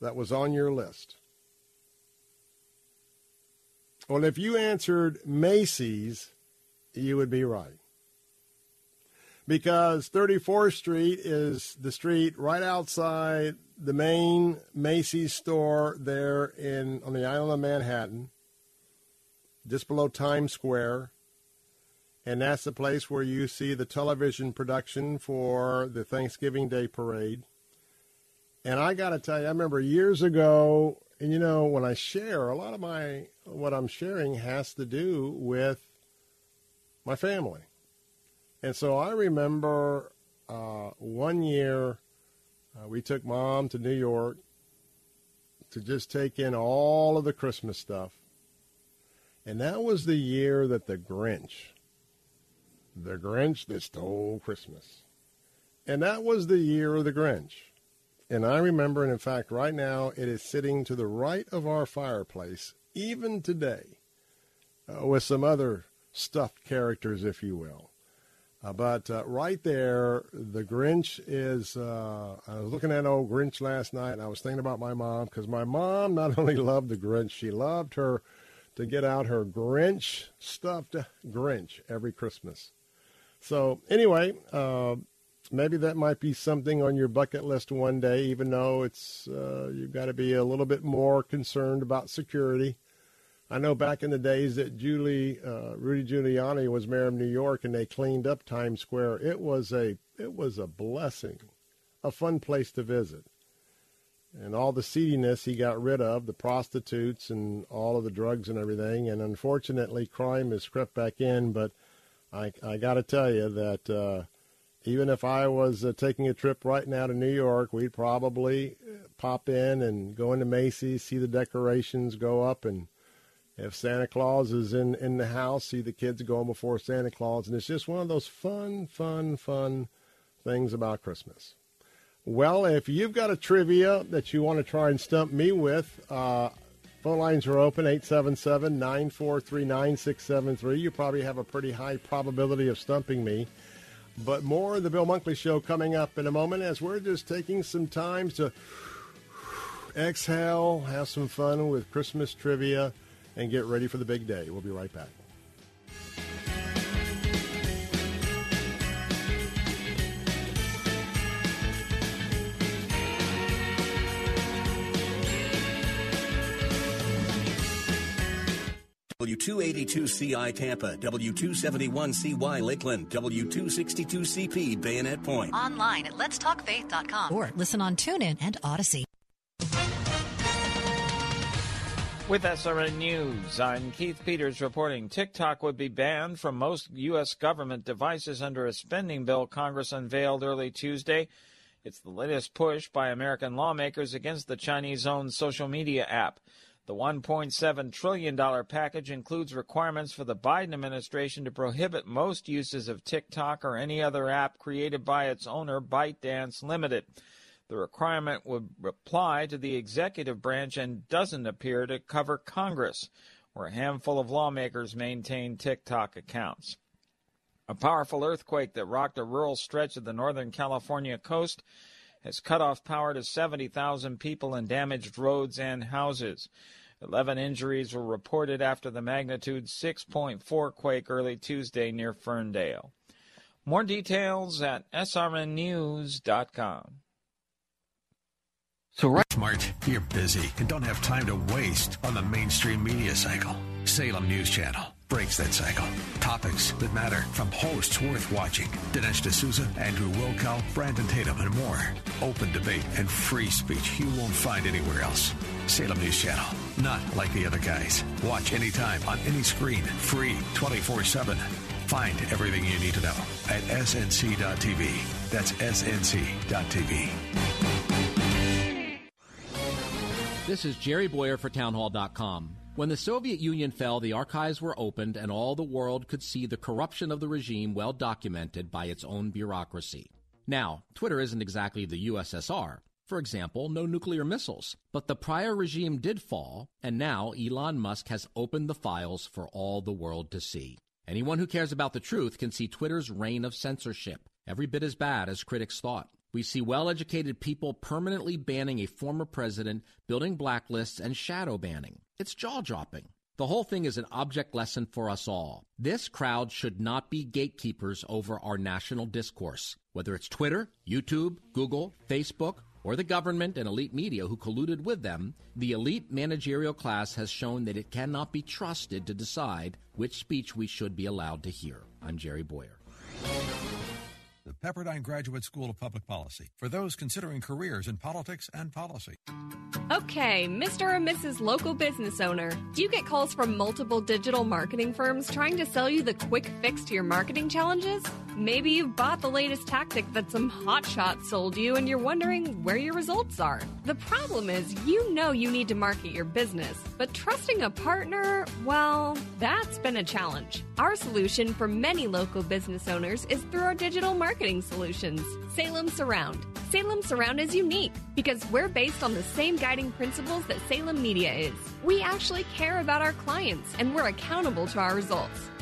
that was on your list? Well, if you answered Macy's, you would be right. Because 34th Street is the street right outside the main Macy's store there in on the island of Manhattan, just below Times Square. And that's the place where you see the television production for the Thanksgiving Day parade. And I got to tell you, I remember years ago, and you know, when I share, a lot of my what I'm sharing has to do with my family. And so I remember uh, one year uh, we took mom to New York to just take in all of the Christmas stuff. And that was the year that the Grinch The Grinch That Stole Christmas. And that was the year of the Grinch. And I remember, and in fact, right now, it is sitting to the right of our fireplace, even today, uh, with some other stuffed characters, if you will. Uh, but uh, right there, the Grinch is. Uh, I was looking at old Grinch last night, and I was thinking about my mom because my mom not only loved the Grinch, she loved her to get out her Grinch stuffed Grinch every Christmas. So anyway, uh, maybe that might be something on your bucket list one day, even though it's uh, you've got to be a little bit more concerned about security. I know back in the days that Julie, uh, Rudy Giuliani was mayor of New York, and they cleaned up Times Square. It was a it was a blessing, a fun place to visit, and all the seediness he got rid of, the prostitutes and all of the drugs and everything. And unfortunately, crime has crept back in. But I I got to tell you that uh, even if I was uh, taking a trip right now to New York, we'd probably uh, pop in and go into Macy's, see the decorations go up, and if Santa Claus is in, in the house, see the kids going before Santa Claus. And it's just one of those fun, fun, fun things about Christmas. Well, if you've got a trivia that you want to try and stump me with, uh, phone lines are open 877 943 9673. You probably have a pretty high probability of stumping me. But more of the Bill Bunkley Show coming up in a moment as we're just taking some time to exhale, have some fun with Christmas trivia and get ready for the big day. We'll be right back. W282CI Tampa, W271CY Lakeland, W262CP Bayonet Point. Online at letstalkfaith.com or listen on TuneIn and Audacy. With SRN News, I'm Keith Peters reporting TikTok would be banned from most U.S. government devices under a spending bill Congress unveiled early Tuesday. It's the latest push by American lawmakers against the Chinese owned social media app. The $1.7 trillion package includes requirements for the Biden administration to prohibit most uses of TikTok or any other app created by its owner, ByteDance Limited. The requirement would apply to the executive branch and doesn't appear to cover Congress, where a handful of lawmakers maintain TikTok accounts. A powerful earthquake that rocked a rural stretch of the Northern California coast has cut off power to 70,000 people and damaged roads and houses. 11 injuries were reported after the magnitude 6.4 quake early Tuesday near Ferndale. More details at srnnews.com. So, right, smart, you're busy and don't have time to waste on the mainstream media cycle. Salem News Channel breaks that cycle. Topics that matter from hosts worth watching Dinesh D'Souza, Andrew Wilkow, Brandon Tatum, and more. Open debate and free speech you won't find anywhere else. Salem News Channel, not like the other guys. Watch anytime on any screen, free 24 7. Find everything you need to know at snc.tv. That's snc.tv. This is Jerry Bowyer for Townhall.com. When the Soviet Union fell, the archives were opened and all the world could see the corruption of the regime well documented by its own bureaucracy. Now, Twitter isn't exactly the USSR. For example, no nuclear missiles. But the prior regime did fall, and now Elon Musk has opened the files for all the world to see. Anyone who cares about the truth can see Twitter's reign of censorship, every bit as bad as critics thought. We see well educated people permanently banning a former president, building blacklists, and shadow banning. It's jaw dropping. The whole thing is an object lesson for us all. This crowd should not be gatekeepers over our national discourse. Whether it's Twitter, YouTube, Google, Facebook, or the government and elite media who colluded with them, the elite managerial class has shown that it cannot be trusted to decide which speech we should be allowed to hear. I'm Jerry Bowyer. The Pepperdine Graduate School of Public Policy, for those considering careers in politics and policy. Okay, Mr. and Mrs. Local Business Owner, do you get calls from multiple digital marketing firms trying to sell you the quick fix to your marketing challenges? Maybe you've bought the latest tactic that some hotshot sold you and you're wondering where your results are. The problem is, you know you need to market your business, but trusting a partner, well, that's been a challenge. Our solution for many local business owners is through our digital marketing solutions, Salem Surround. Salem Surround is unique because we're based on the same guiding principles that Salem Media is. We actually care about our clients and we're accountable to our results.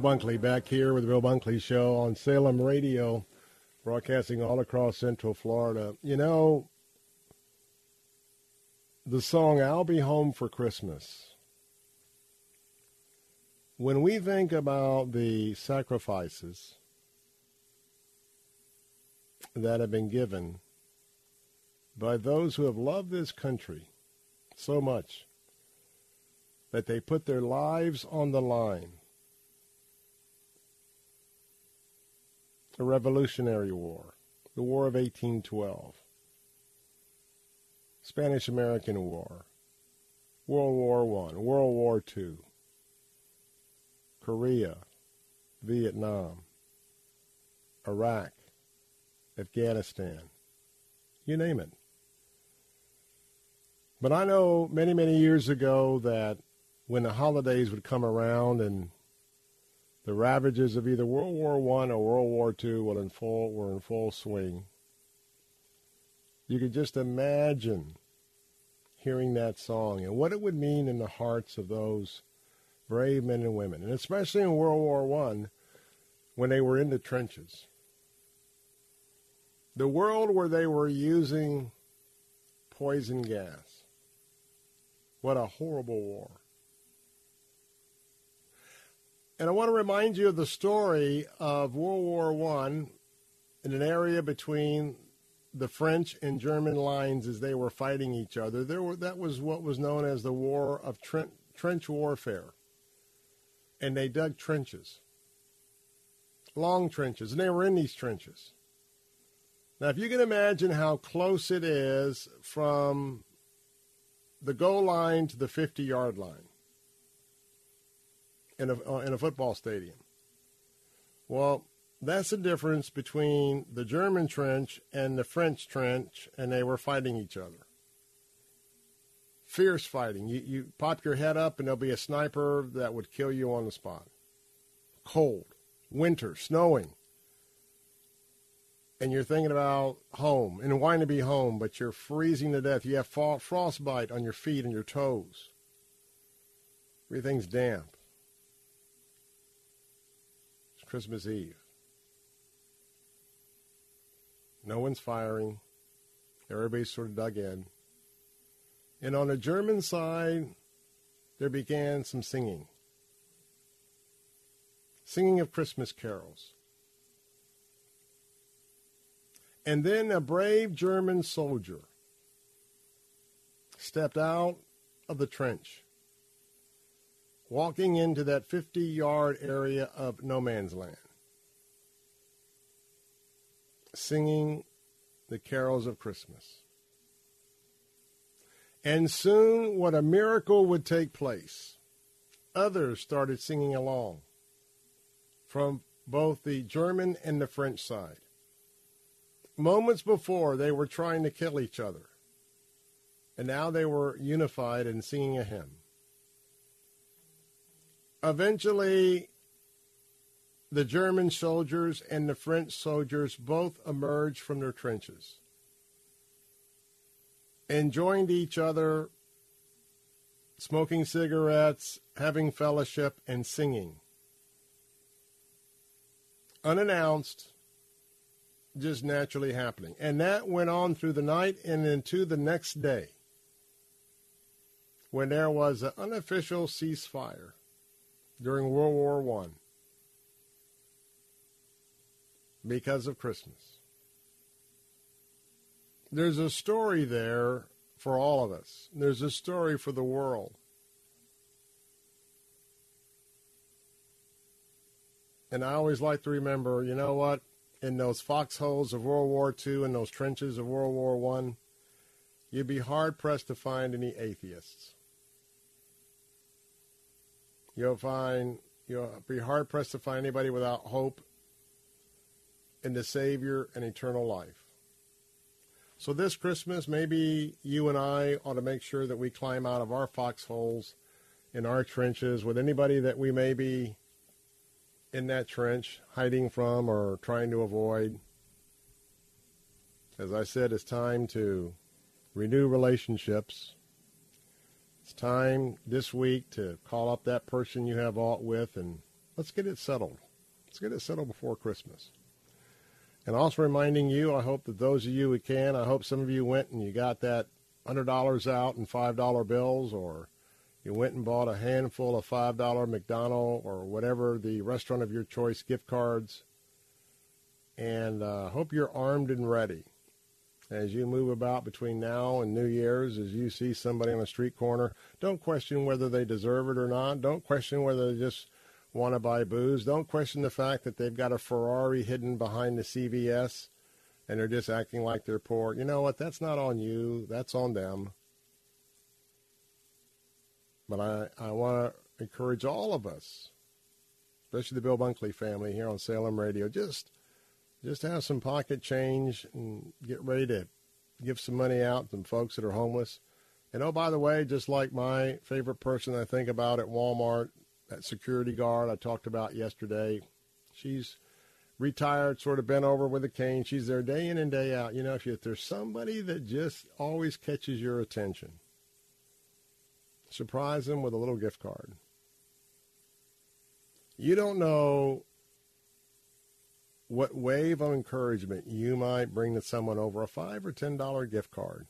Bill Bunkley back here with the Bill Bunkley Show on Salem Radio, broadcasting all across Central Florida. You know, the song I'll Be Home for Christmas. When we think about the sacrifices that have been given by those who have loved this country so much that they put their lives on the line. The Revolutionary War, the War of 1812, Spanish American War, World War I, World War II, Korea, Vietnam, Iraq, Afghanistan, you name it. But I know many, many years ago that when the holidays would come around and the ravages of either World War One or World War Two were in full were in full swing, you could just imagine hearing that song and what it would mean in the hearts of those brave men and women, and especially in World War One when they were in the trenches the world where they were using poison gas. What a horrible war. And I want to remind you of the story of World War I in an area between the French and German lines as they were fighting each other. There were, that was what was known as the War of Trench Warfare. And they dug trenches, long trenches, and they were in these trenches. Now, if you can imagine how close it is from the goal line to the 50 yard line in a, uh, in a football stadium, well, that's the difference between the German trench and the French trench, and they were fighting each other. Fierce fighting. You, you pop your head up, and there'll be a sniper that would kill you on the spot. Cold, winter, snowing and you're thinking about home and wanting to be home, but you're freezing to death. You have frostbite on your feet and your toes. Everything's damp. Christmas Eve. No one's firing. Everybody's sort of dug in. And on the German side, there began some singing. Singing of Christmas carols. And then a brave German soldier stepped out of the trench, walking into that 50 yard area of no man's land, singing the carols of Christmas. And soon, what a miracle would take place. Others started singing along from both the German and the French side. Moments before, they were trying to kill each other. And now they were unified and singing a hymn. Eventually, the German soldiers and the French soldiers both emerged from their trenches and joined each other, smoking cigarettes, having fellowship, and singing. Unannounced, just naturally happening. And that went on through the night and into the next day when there was an unofficial ceasefire during World War One because of Christmas. There's a story there for all of us. There's a story for the world. And I always like to remember, you know what? In those foxholes of World War II and those trenches of World War I, you'd be hard pressed to find any atheists. You'll find you'll be hard pressed to find anybody without hope in the Savior and eternal life. So this Christmas, maybe you and I ought to make sure that we climb out of our foxholes in our trenches with anybody that we may be in that trench hiding from or trying to avoid. As I said, it's time to renew relationships. It's time this week to call up that person you have aught with and let's get it settled. Let's get it settled before Christmas. And also reminding you, I hope that those of you who can, I hope some of you went and you got that $100 out in $5 bills or you went and bought a handful of $5 McDonald or whatever the restaurant of your choice gift cards. And uh, hope you're armed and ready as you move about between now and New Year's, as you see somebody on a street corner, don't question whether they deserve it or not. Don't question whether they just want to buy booze. Don't question the fact that they've got a Ferrari hidden behind the CVS and they're just acting like they're poor. You know what? That's not on you. That's on them. But I, I want to encourage all of us, especially the Bill Bunkley family here on Salem Radio, just just have some pocket change and get ready to give some money out to folks that are homeless. And oh, by the way, just like my favorite person I think about at Walmart, that security guard I talked about yesterday. She's retired, sort of bent over with a cane. She's there day in and day out. You know, if, you, if there's somebody that just always catches your attention, surprise them with a little gift card. You don't know what wave of encouragement you might bring to someone over a five or ten dollar gift card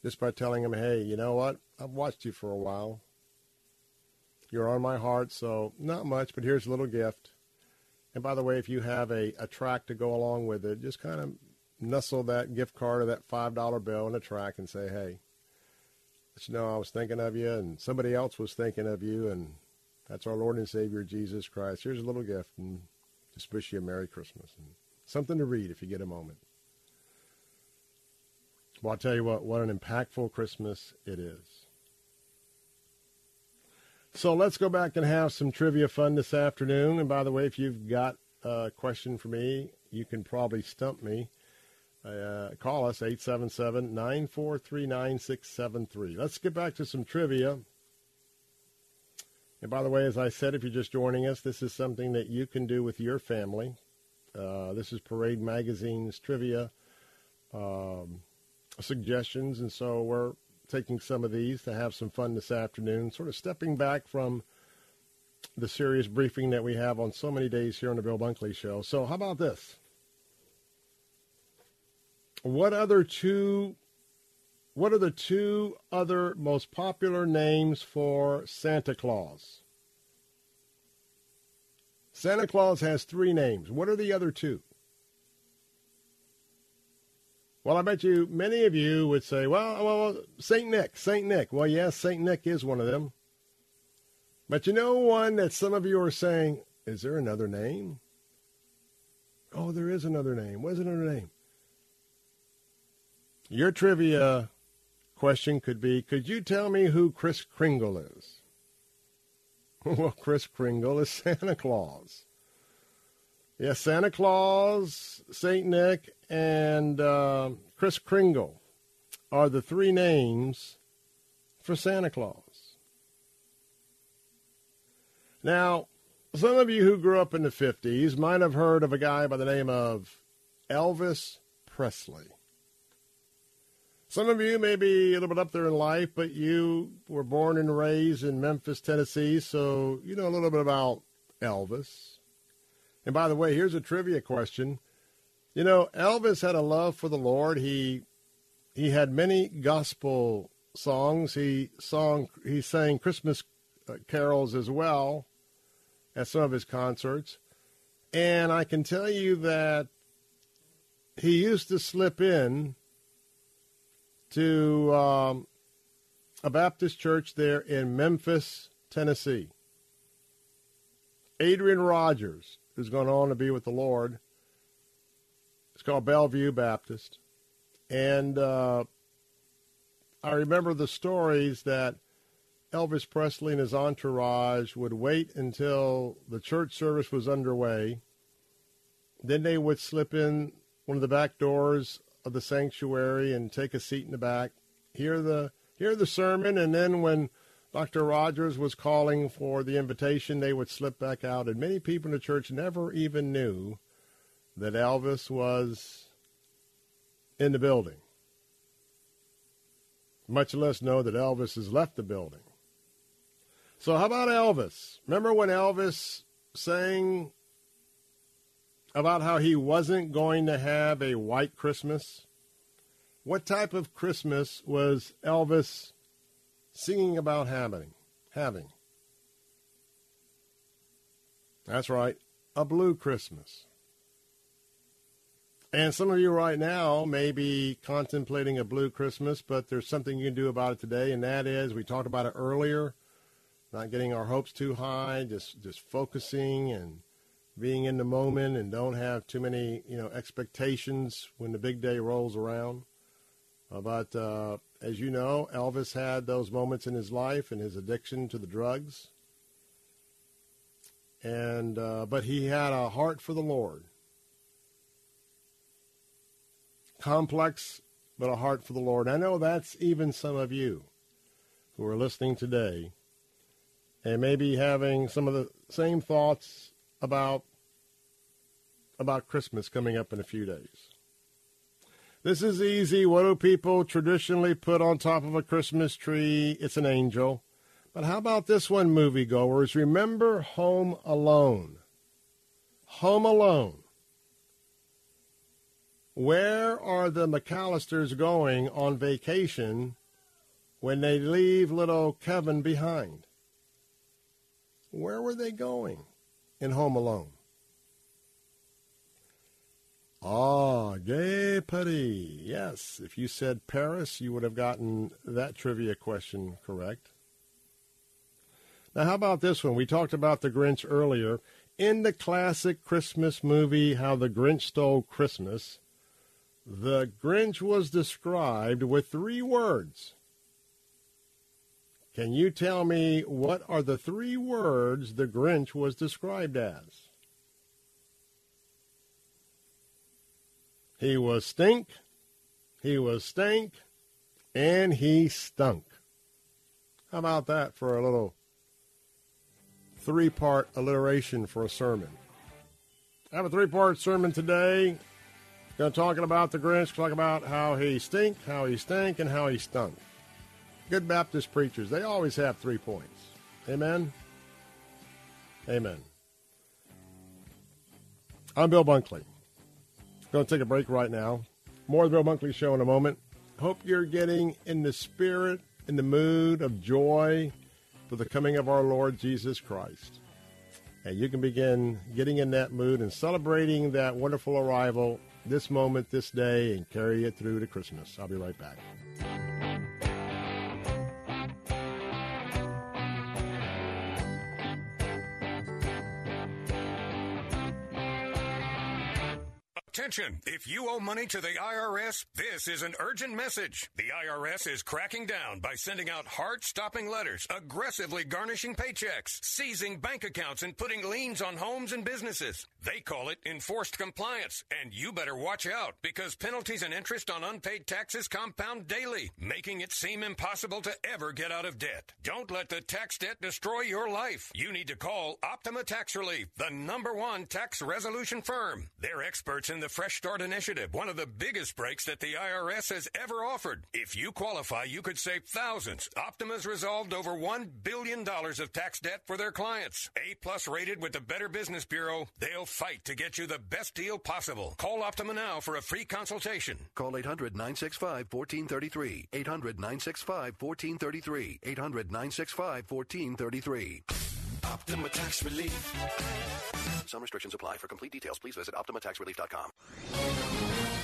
just by telling them, hey, you know what? I've watched you for a while. You're on my heart, so not much, but here's a little gift. And by the way, if you have a, a track to go along with it, just kind of nestle that gift card or that $5 bill in a track and say, hey, let you know I was thinking of you and somebody else was thinking of you, and that's our Lord and Savior Jesus Christ. Here's a little gift, and just wish you a Merry Christmas and something to read if you get a moment. Well, I'll tell you what, what an impactful Christmas it is. So let's go back and have some trivia fun this afternoon. And by the way, if you've got a question for me, you can probably stump me. Uh, call us 877 943 9673. Let's get back to some trivia. And by the way, as I said, if you're just joining us, this is something that you can do with your family. Uh, this is Parade Magazine's trivia um, suggestions. And so we're taking some of these to have some fun this afternoon, sort of stepping back from the serious briefing that we have on so many days here on the Bill Bunkley Show. So, how about this? What other two? What are the two other most popular names for Santa Claus? Santa Claus has three names. What are the other two? Well, I bet you many of you would say, well, well, St. Nick, St. Nick. Well, yes, St. Nick is one of them. But you know one that some of you are saying, is there another name? Oh, there is another name. What is another name? Your trivia question could be, could you tell me who Kris Kringle is? well, Kris Kringle is Santa Claus. Yes, Santa Claus, St. Nick, and uh, Kris Kringle are the three names for Santa Claus. Now, some of you who grew up in the 50s might have heard of a guy by the name of Elvis Presley. Some of you may be a little bit up there in life, but you were born and raised in Memphis, Tennessee, so you know a little bit about Elvis. And by the way, here's a trivia question. You know, Elvis had a love for the Lord. He he had many gospel songs. He song he sang Christmas uh, carols as well at some of his concerts. And I can tell you that he used to slip in to um, a Baptist church there in Memphis, Tennessee. Adrian Rogers, who's gone on to be with the Lord, it's called Bellevue Baptist. And uh, I remember the stories that Elvis Presley and his entourage would wait until the church service was underway. Then they would slip in one of the back doors of the sanctuary and take a seat in the back, hear the hear the sermon, and then when Dr. Rogers was calling for the invitation, they would slip back out. And many people in the church never even knew that Elvis was in the building, much less know that Elvis has left the building. So, how about Elvis? Remember when Elvis sang about how he wasn't going to have a white Christmas? What type of Christmas was Elvis singing about having? Having. That's right, a blue Christmas. And some of you right now may be contemplating a blue Christmas, but there's something you can do about it today, and that is we talked about it earlier not getting our hopes too high, just just focusing and being in the moment and don't have too many you know expectations when the big day rolls around. Uh, but uh, as you know, Elvis had those moments in his life and his addiction to the drugs. And uh, but he had a heart for the Lord. Complex, but a heart for the Lord. I know that's even some of you who are listening today and maybe having some of the same thoughts about about Christmas coming up in a few days. This is easy. What do people traditionally put on top of a Christmas tree? It's an angel. But how about this one, moviegoers? Remember Home Alone. Home Alone. Where are the McAllisters going on vacation when they leave little Kevin behind? Where were they going in Home Alone? Ah, Gay Paris. Yes, if you said Paris, you would have gotten that trivia question correct. Now, how about this one? We talked about the Grinch earlier. In the classic Christmas movie, How the Grinch Stole Christmas, the Grinch was described with three words can you tell me what are the three words the Grinch was described as? He was stink, he was stank, and he stunk. How about that for a little three part alliteration for a sermon? I have a three part sermon today. Going to talk about the Grinch, talk about how he stink, how he stank, and how he stunk. Good Baptist preachers, they always have three points. Amen? Amen. I'm Bill Bunkley. Going to take a break right now. More of the Bill Bunkley Show in a moment. Hope you're getting in the spirit, in the mood of joy for the coming of our Lord Jesus Christ. And you can begin getting in that mood and celebrating that wonderful arrival this moment, this day, and carry it through to Christmas. I'll be right back. Attention! If you owe money to the IRS, this is an urgent message. The IRS is cracking down by sending out heart stopping letters, aggressively garnishing paychecks, seizing bank accounts, and putting liens on homes and businesses. They call it enforced compliance, and you better watch out because penalties and interest on unpaid taxes compound daily, making it seem impossible to ever get out of debt. Don't let the tax debt destroy your life. You need to call Optima Tax Relief, the number one tax resolution firm. They're experts in the Fresh Start Initiative, one of the biggest breaks that the IRS has ever offered. If you qualify, you could save thousands. Optima's resolved over $1 billion of tax debt for their clients. A plus rated with the Better Business Bureau, they'll fight to get you the best deal possible. Call Optima now for a free consultation. Call 800 965 1433. 800 965 1433. 800 965 1433. Optima Tax Relief. Some restrictions apply. For complete details, please visit OptimaTaxRelief.com.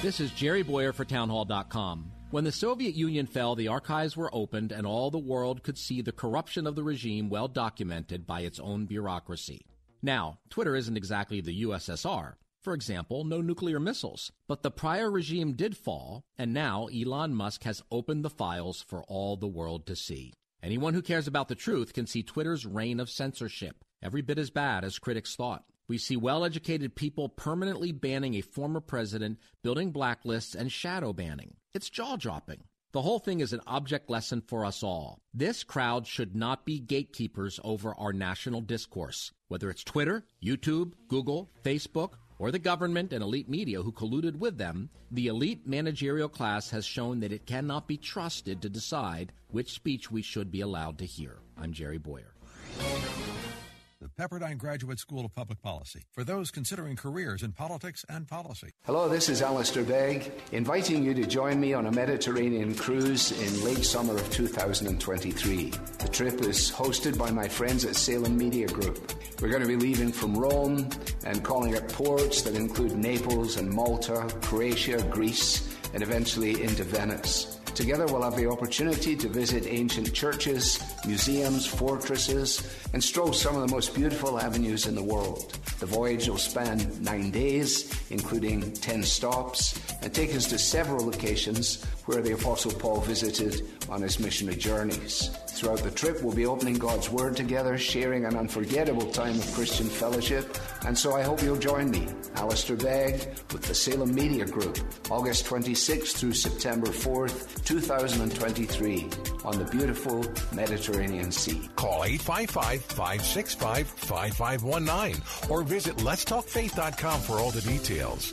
This is Jerry Bowyer for Townhall.com. When the Soviet Union fell, the archives were opened and all the world could see the corruption of the regime well documented by its own bureaucracy. Now, Twitter isn't exactly the USSR. For example, no nuclear missiles. But the prior regime did fall, and now Elon Musk has opened the files for all the world to see. Anyone who cares about the truth can see Twitter's reign of censorship, every bit as bad as critics thought. We see well educated people permanently banning a former president, building blacklists, and shadow banning. It's jaw dropping. The whole thing is an object lesson for us all. This crowd should not be gatekeepers over our national discourse, whether it's Twitter, YouTube, Google, Facebook, or the government and elite media who colluded with them. The elite managerial class has shown that it cannot be trusted to decide which speech we should be allowed to hear. I'm Jerry Bowyer Pepperdine Graduate School of Public Policy, for those considering careers in politics and policy. Hello, this is Alistair Begg, inviting you to join me on a Mediterranean cruise in late summer of 2023. The trip is hosted by my friends at Salem Media Group. We're going to be leaving from Rome and calling at ports that include Naples and Malta, Croatia, Greece, and eventually into Venice. Together, we'll have the opportunity to visit ancient churches, museums, fortresses, and stroll some of the most beautiful avenues in the world. The voyage will span nine days, including 10 stops, and take us to several locations where the Apostle Paul visited on his missionary journeys. Throughout the trip, we'll be opening God's Word together, sharing an unforgettable time of Christian fellowship, and so I hope you'll join me, Alistair Begg, with the Salem Media Group, August 26th through September 4th, 2023, on the beautiful Mediterranean Sea. Call 855 565 5519 or visit letstalkfaith.com for all the details.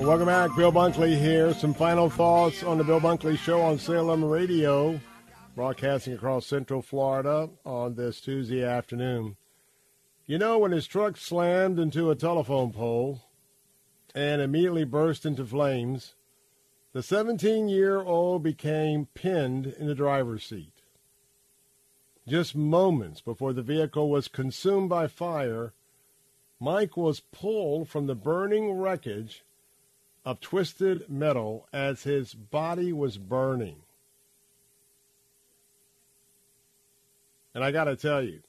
Welcome back. Bill Bunkley here. Some final thoughts on the Bill Bunkley Show on Salem Radio, broadcasting across Central Florida on this Tuesday afternoon. You know, when his truck slammed into a telephone pole and immediately burst into flames, the 17 year old became pinned in the driver's seat. Just moments before the vehicle was consumed by fire, Mike was pulled from the burning wreckage of twisted metal as his body was burning. And I got to tell you,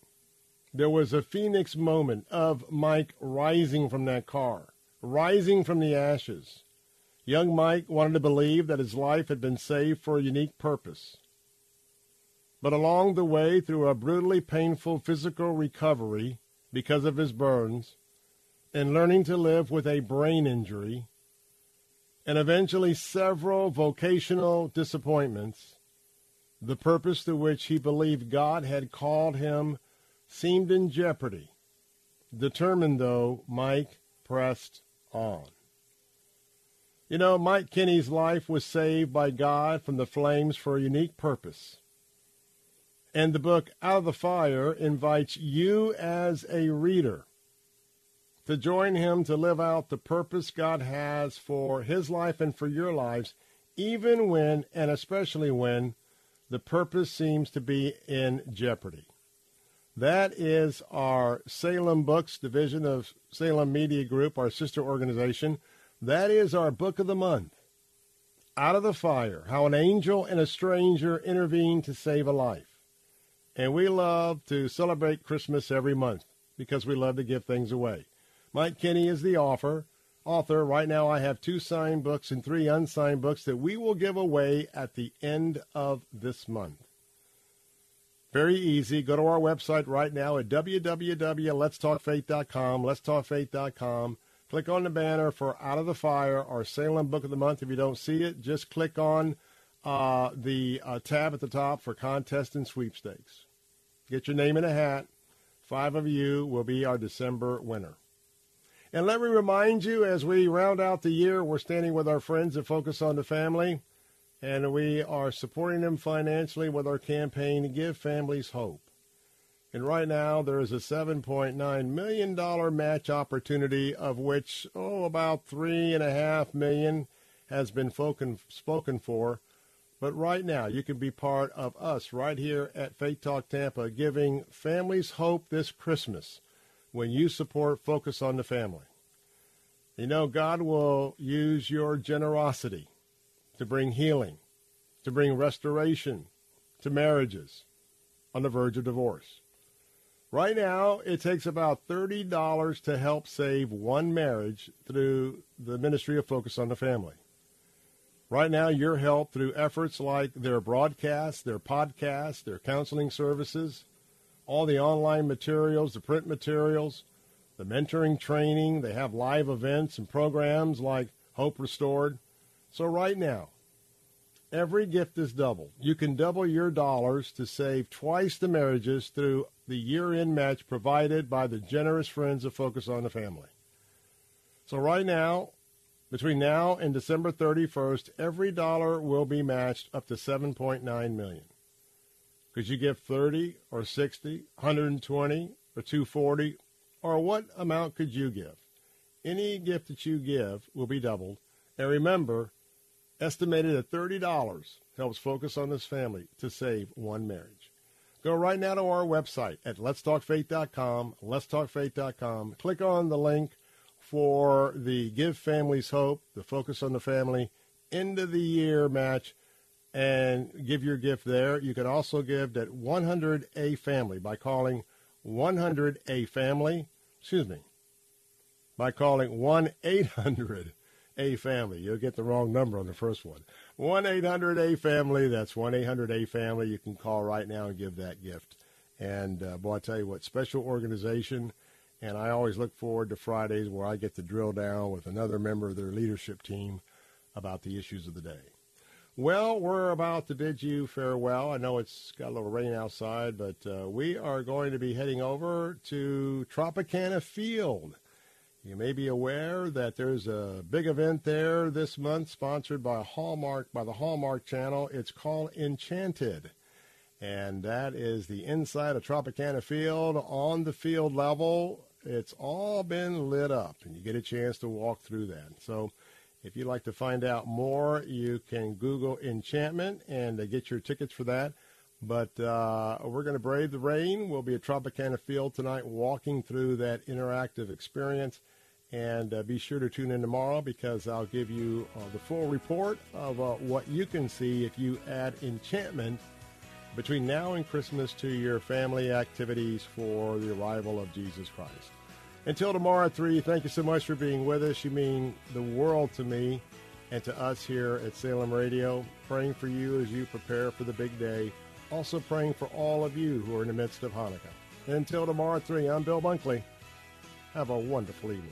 there was a phoenix moment of Mike rising from that car, rising from the ashes. Young Mike wanted to believe that his life had been saved for a unique purpose. But along the way, through a brutally painful physical recovery because of his burns, and learning to live with a brain injury, and eventually several vocational disappointments, the purpose to which he believed God had called him seemed in jeopardy. Determined, though, Mike pressed on. You know, Mike Kinney's life was saved by God from the flames for a unique purpose. And the book Out of the Fire invites you as a reader to join him to live out the purpose God has for his life and for your lives, even when, and especially when, the purpose seems to be in jeopardy. That is our Salem Books division of Salem Media Group, our sister organization. That is our book of the month. Out of the Fire How an Angel and a Stranger Intervened to Save a Life. And we love to celebrate Christmas every month because we love to give things away. Mike Kinney is the author. Author. Right now, I have two signed books and three unsigned books that we will give away at the end of this month. Very easy. Go to our website right now at www.letstalkfaith.com, letstalkfaith.com. Click on the banner for Out of the Fire, our Salem Book of the Month. If you don't see it, just click on uh, the uh, tab at the top for contest and sweepstakes. Get your name in a hat. Five of you will be our December winner. And let me remind you, as we round out the year, we're standing with our friends at Focus on the Family and we are supporting them financially with our campaign to give families hope. And right now, there is a $7.9 million match opportunity, of which, oh, about 3.5 million has been spoken, spoken for. But right now, you can be part of us right here at Faith Talk Tampa, giving families hope this Christmas when you support Focus on the Family. You know, God will use your generosity to bring healing, to bring restoration to marriages on the verge of divorce. Right now, it takes about $30 to help save one marriage through the Ministry of Focus on the Family. Right now, your help through efforts like their broadcasts, their podcasts, their counseling services, all the online materials, the print materials, the mentoring training. They have live events and programs like Hope Restored. So right now, every gift is doubled. You can double your dollars to save twice the marriages through the year-end match provided by the generous friends of Focus on the Family. So right now, between now and December 31st, every dollar will be matched up to 7.9 million. Could you give 30 or 60, 120 or 240 or what amount could you give? Any gift that you give will be doubled. And remember, estimated at $30 helps focus on this family to save one marriage. Go right now to our website at letstalkfaith.com, letstalkfaith.com. Click on the link for the Give Families Hope, the Focus on the Family end of the year match, and give your gift there. You can also give at 100A Family by calling 100A Family, excuse me, by calling 1 800 a family. You'll get the wrong number on the first one. 1 800 A family. That's 1 800 A family. You can call right now and give that gift. And uh, boy, I tell you what, special organization. And I always look forward to Fridays where I get to drill down with another member of their leadership team about the issues of the day. Well, we're about to bid you farewell. I know it's got a little rain outside, but uh, we are going to be heading over to Tropicana Field You may be aware that there's a big event there this month sponsored by Hallmark, by the Hallmark Channel. It's called Enchanted. And that is the inside of Tropicana Field on the field level. It's all been lit up, and you get a chance to walk through that. So if you'd like to find out more, you can Google Enchantment and uh, get your tickets for that. But uh, we're going to brave the rain. We'll be at Tropicana Field tonight walking through that interactive experience. And uh, be sure to tune in tomorrow because I'll give you uh, the full report of uh, what you can see if you add enchantment between now and Christmas to your family activities for the arrival of Jesus Christ. Until tomorrow at 3, thank you so much for being with us. You mean the world to me and to us here at Salem Radio. Praying for you as you prepare for the big day. Also praying for all of you who are in the midst of Hanukkah. Until tomorrow at 3, I'm Bill Bunkley. Have a wonderful evening.